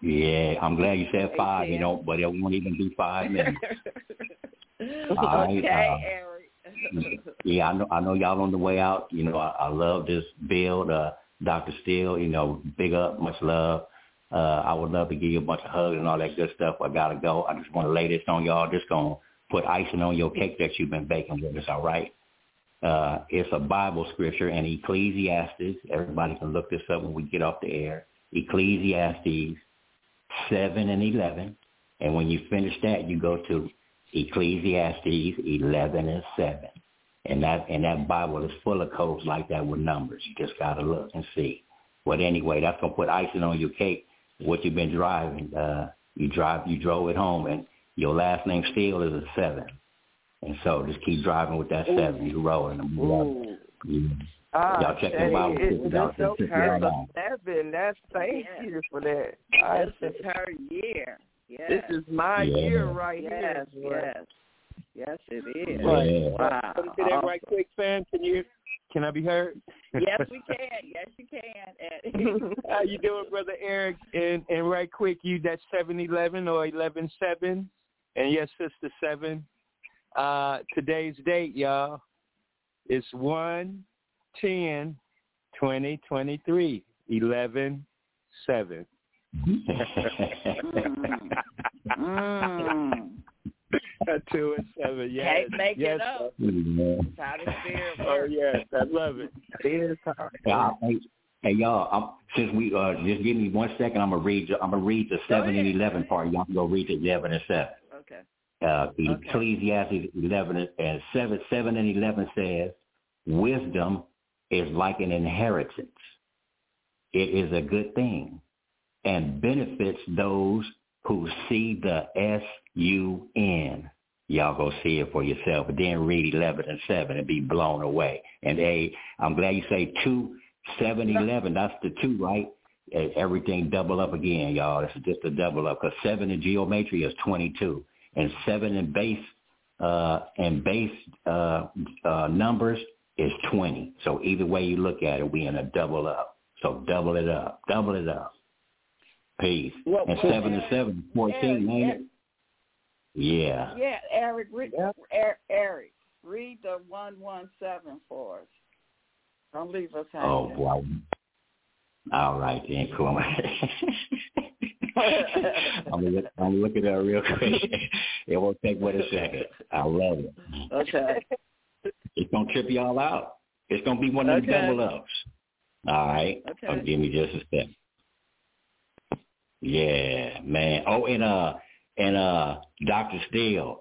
[SPEAKER 12] Yeah, I'm glad you said five. You know, but it won't even be five minutes. (laughs) All right,
[SPEAKER 2] okay,
[SPEAKER 12] uh,
[SPEAKER 2] Eric. (laughs)
[SPEAKER 12] yeah, I know. I know y'all on the way out. You know, I, I love this build, uh, Doctor Steele. You know, big up, much love. Uh, I would love to give you a bunch of hugs and all that good stuff. I gotta go. I just want to lay this on y'all. Just gonna put icing on your cake that you've been baking with us. All right. Uh, it's a Bible scripture in Ecclesiastes. Everybody can look this up when we get off the air. Ecclesiastes 7 and 11. And when you finish that, you go to Ecclesiastes 11 and 7. And that, and that Bible is full of codes like that with numbers. You just got to look and see. But anyway, that's going to put icing on your cake. What you've been driving, uh, you drive, you drove it home and your last name still is a seven. And so just keep driving with that seven. You're rolling them.
[SPEAKER 3] Ooh.
[SPEAKER 12] You,
[SPEAKER 3] Ah,
[SPEAKER 12] y'all check
[SPEAKER 3] Shay,
[SPEAKER 12] them out.
[SPEAKER 3] it- it's
[SPEAKER 12] Y'all
[SPEAKER 3] so
[SPEAKER 12] check them out.
[SPEAKER 3] seven. That's thank
[SPEAKER 2] Yeah.
[SPEAKER 3] you for that. I
[SPEAKER 2] This is her year. Yes.
[SPEAKER 3] This is my
[SPEAKER 12] Yeah.
[SPEAKER 3] year right
[SPEAKER 2] yes,
[SPEAKER 3] here.
[SPEAKER 2] yes. Yes, it is.
[SPEAKER 12] Yeah.
[SPEAKER 2] Wow.
[SPEAKER 10] Let me say that right quick, fam. Can you? Can I be heard?
[SPEAKER 2] yes, we (laughs) can. Yes, you can. (laughs) (laughs)
[SPEAKER 10] How you doing, brother Eric? And and right quick, you that seven eleven or eleven seven, and yes, sister seven. Uh, today's date, y'all, is one ten twenty twenty three eleven seven.
[SPEAKER 2] Mm.
[SPEAKER 10] Two and seven, yes.
[SPEAKER 2] Can't make
[SPEAKER 10] yes,
[SPEAKER 2] it up.
[SPEAKER 12] Yeah.
[SPEAKER 2] That's how the spirit
[SPEAKER 10] Oh yes, I love it.
[SPEAKER 3] It is hard.
[SPEAKER 12] Yeah, hey, hey y'all, I'm, since we uh just give me one second, I'm gonna read. I'm gonna read the seven and eleven part. Y'all can go read the eleven and seven.
[SPEAKER 2] Okay.
[SPEAKER 12] Uh,
[SPEAKER 2] Okay.
[SPEAKER 12] Ecclesiastes eleven and seven, seven and eleven says, "Wisdom is like an inheritance. It is a good thing, and benefits those who see the S-U-N. Y'all go see it for yourself, but then read eleven and seven and be blown away. And hey, I'm glad you say two, seven, eleven. That's the two, right? Everything double up again, y'all. This is just a double up because seven in geometry is twenty-two, and seven in base uh, and base uh, uh, numbers is twenty. So either way you look at it, we in a double up. So double it up, double it up. Peace.
[SPEAKER 2] Well,
[SPEAKER 12] and (laughs)
[SPEAKER 2] well,
[SPEAKER 12] seven and seven, fourteen,
[SPEAKER 2] Eric,
[SPEAKER 12] ain't it? Yeah.
[SPEAKER 2] Yeah, Eric, read, Er- Eric, read the one one seven for us. Don't leave us hanging.
[SPEAKER 12] Oh boy. All right then, cool. (laughs) I'm gonna look, I'm gonna look at that real quick. it won't take but a second. I love it.
[SPEAKER 2] Okay.
[SPEAKER 12] It's gonna trip y'all out. It's gonna be one of them
[SPEAKER 2] Okay.
[SPEAKER 12] double ups. All right.
[SPEAKER 2] Okay.
[SPEAKER 12] Oh, give me just a sec. Yeah, man. Oh, and uh, and uh, Doctor Steele,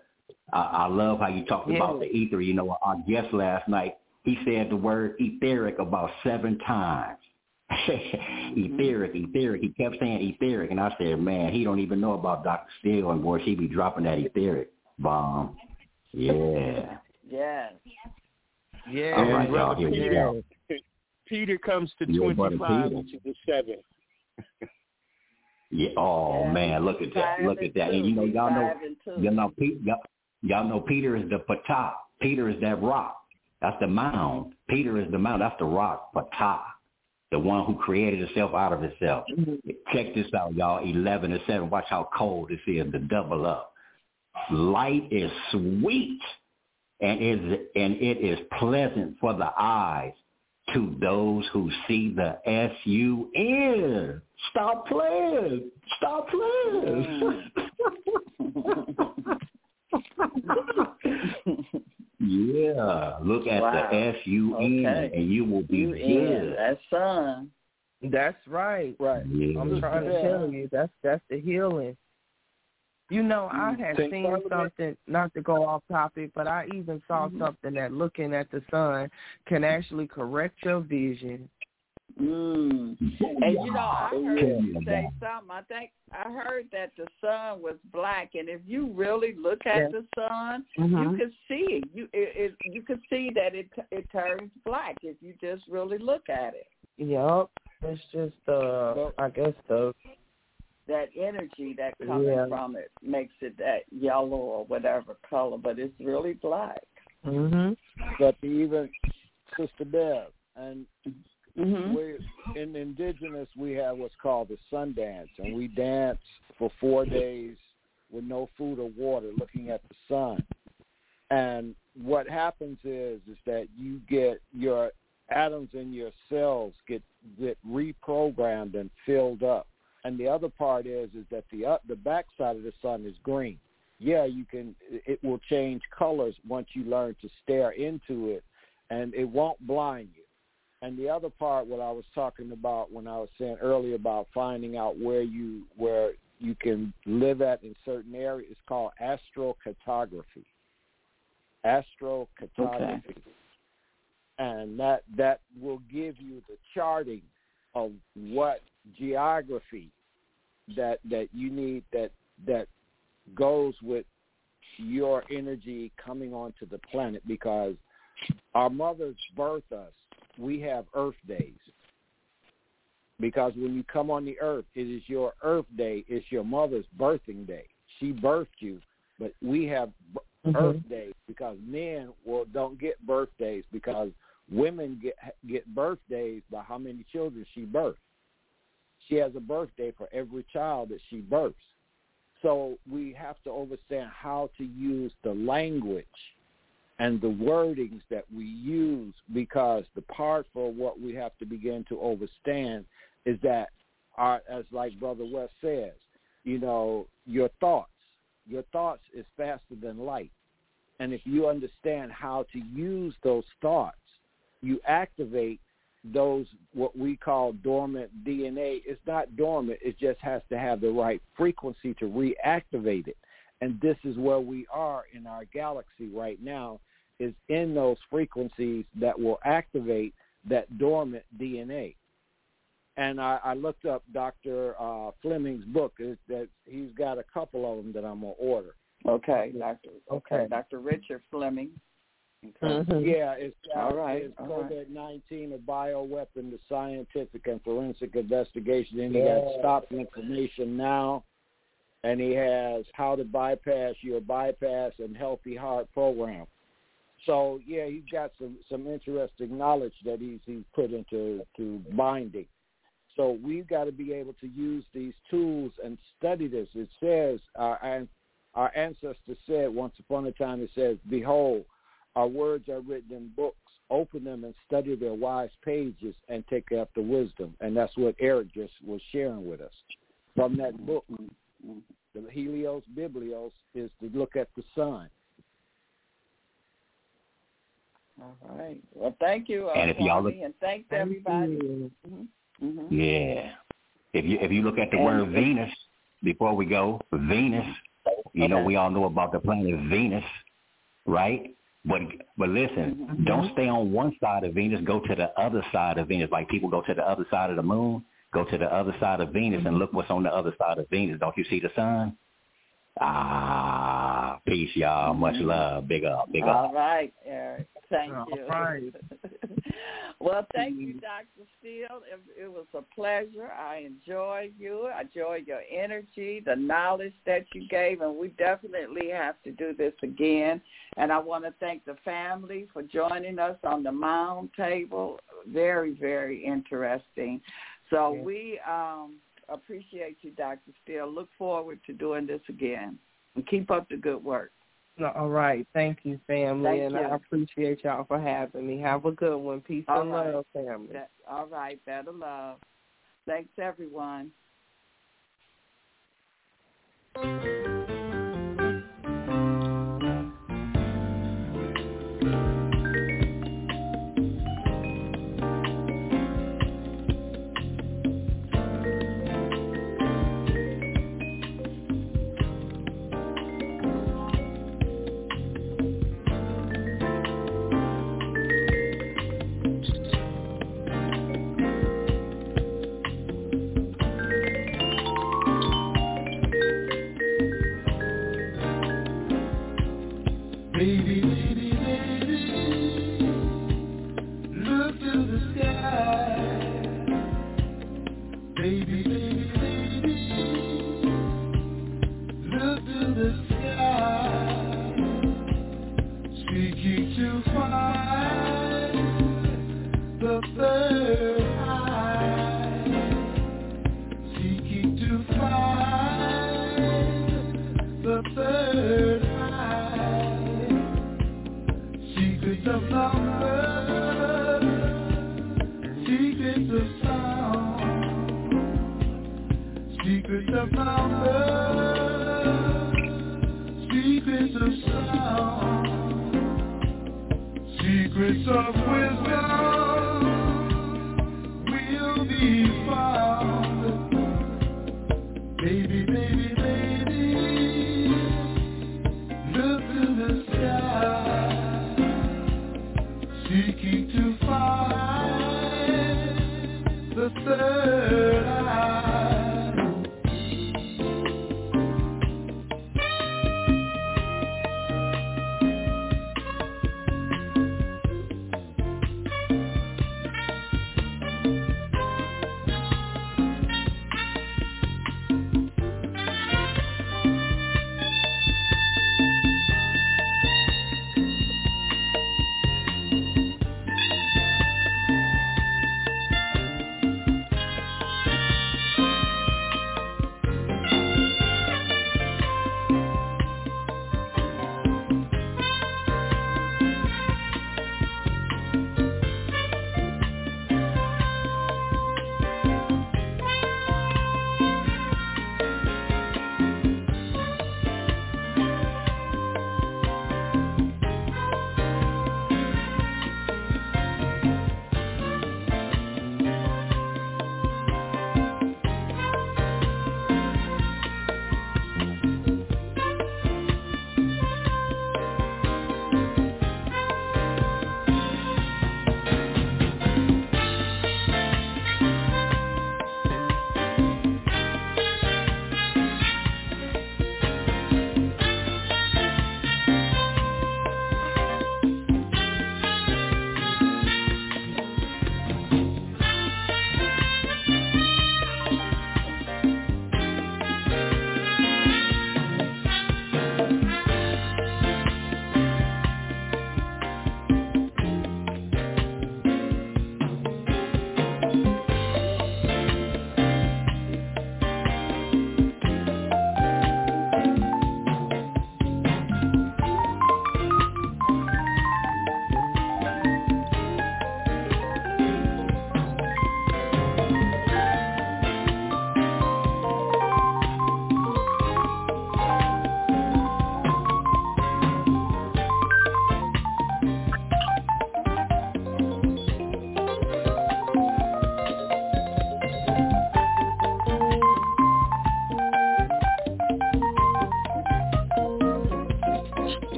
[SPEAKER 12] I, I love how you talked about the ether. You know, our guest last night, he said the word etheric about seven times. (laughs) etheric, etheric. He kept saying etheric, and I said, man, he don't even know about Doctor Steele, and boy, she be dropping that etheric bomb. Yeah.
[SPEAKER 2] Yes.
[SPEAKER 3] Yeah,
[SPEAKER 12] All right, y'all. Here we
[SPEAKER 10] Peter,
[SPEAKER 12] go.
[SPEAKER 10] Peter comes to
[SPEAKER 12] Your
[SPEAKER 10] 25,
[SPEAKER 12] Peter.
[SPEAKER 10] which is a seven. (laughs)
[SPEAKER 12] Yeah. Oh
[SPEAKER 2] Yeah,
[SPEAKER 12] man, look at that. Look at that.
[SPEAKER 2] two.
[SPEAKER 12] And you know, y'all know, you know, y'all, y'all know Peter is the Ptah. Peter is that rock. That's the mound. Peter is the mound. That's the rock. Ptah, the one who created itself out of itself. Check this out, y'all. Eleven and seven. Watch how cold this is. The double up. Light is sweet, and is and it is pleasant for the eyes to those who see the S U N. Stop playing. Stop playing. yeah. Look at
[SPEAKER 2] Wow.
[SPEAKER 12] the S U N
[SPEAKER 2] Okay.
[SPEAKER 12] and you will be
[SPEAKER 2] You in.
[SPEAKER 12] good.
[SPEAKER 2] That's son.
[SPEAKER 3] That's right.
[SPEAKER 10] Right.
[SPEAKER 12] Yeah.
[SPEAKER 3] I'm trying to
[SPEAKER 2] Yeah.
[SPEAKER 3] tell you, that's that's the healing. You know, I
[SPEAKER 2] Mm-hmm.
[SPEAKER 3] had
[SPEAKER 10] Think
[SPEAKER 3] seen something, not to go off topic, but I even saw
[SPEAKER 2] Mhm.
[SPEAKER 3] something that looking at the sun can actually correct your vision.
[SPEAKER 2] Mm. And you know, I heard you say something. I think I heard that the sun was black, and if you really look at
[SPEAKER 3] Yeah.
[SPEAKER 2] the sun,
[SPEAKER 3] Mhm.
[SPEAKER 2] you can see it. You it, it you can see that it it turns black if you just really look at it.
[SPEAKER 3] Yep. It's just uh I guess the
[SPEAKER 2] that energy that comes
[SPEAKER 3] yeah.
[SPEAKER 2] from it makes it that yellow or whatever color, but it's really black.
[SPEAKER 3] Mhm.
[SPEAKER 4] But even Sister Bev and
[SPEAKER 2] mm-hmm.
[SPEAKER 4] we in indigenous we have what's called the sun dance and we dance for four days with no food or water looking at the sun. And what happens is is that you get your atoms in your cells get get reprogrammed and filled up. And the other part is is that the uh, the backside of the sun is green. Yeah, you can. It will change colors once you learn to stare into it, and it won't blind you. And the other part, what I was talking about when I was saying earlier about finding out where you where you can live at in certain areas, is called astrocartography. Astrocartography.
[SPEAKER 2] Okay
[SPEAKER 4] and that that will give you the charting of what geography that that you need that that goes with your energy coming onto the planet because our mothers birth us we have earth days because when you come on the earth it is your earth day it's your mother's birthing day she birthed you but we have mm-hmm. earth days because men well don't get birthdays because women get get birthdays by how many children she births. She has a birthday for every child that she births. So we have to understand how to use the language and the wordings that we use because the part for what we have to begin to understand is that our, as like Brother West says, you know, your thoughts. Your thoughts is faster than light. And if you understand how to use those thoughts you activate those what we call dormant DNA. It's not dormant. It just has to have the right frequency to reactivate it. And this is where we are in our galaxy right now is in those frequencies that will activate that dormant DNA. And I, I looked up Dr. Uh, Fleming's book. That he's got a couple of them that I'm gonna order.
[SPEAKER 2] Okay, Dr. Okay, Dr. Richard Fleming.
[SPEAKER 4] Okay. Mm-hmm. Yeah, it's uh,
[SPEAKER 2] all right.
[SPEAKER 4] It's COVID nineteen, a bioweapon, the scientific and forensic investigation, and he has stop inflammation now, and he has how to bypass your bypass and healthy heart program. So yeah, he's got some some interesting knowledge that he's he's put into to binding. So we've got to be able to use these tools and study this. It says our our ancestors said once upon a time. It says, "Behold." Our words are written in books. Open them and study their wise pages and take after wisdom. And that's what Eric just was sharing with us. From that book, the Helios Biblios is to look at the sun.
[SPEAKER 2] All right. Well, thank you, uh,
[SPEAKER 12] and if y'all look,
[SPEAKER 2] and thanks everybody. Mm-hmm.
[SPEAKER 12] Mm-hmm. Yeah. If you if you look at the and word Venus before we go, Venus, you okay. know we all know about the planet Venus, right? But but listen, mm-hmm. don't stay on one side of Venus. Go to the other side of Venus. Like people go to the other side of the moon. Go to the other side of Venus and look what's on the other side of Venus. Don't you see the sun? Ah, peace, y'all. Much mm-hmm. love. Big up. Big
[SPEAKER 2] up.
[SPEAKER 12] All
[SPEAKER 2] right, Eric. Thank
[SPEAKER 3] All
[SPEAKER 2] you.
[SPEAKER 3] Right. (laughs)
[SPEAKER 2] well, thank you, Dr. Steele. It, it, was a pleasure. I enjoyed you. I enjoyed your energy, the knowledge that you gave, and we definitely have to do this again. And I want to thank the family for joining us on the mound table. Very, very interesting. So yes. we um, appreciate you, Dr. Steele. Look forward to doing this again. And keep up the good work.
[SPEAKER 3] All right. Thank you, family.
[SPEAKER 2] Thank
[SPEAKER 3] and
[SPEAKER 2] you.
[SPEAKER 3] I appreciate y'all for having me. Have a good one. Peace
[SPEAKER 2] all
[SPEAKER 3] and
[SPEAKER 2] right.
[SPEAKER 3] love, family.
[SPEAKER 2] That, all right. Better love. Thanks, everyone.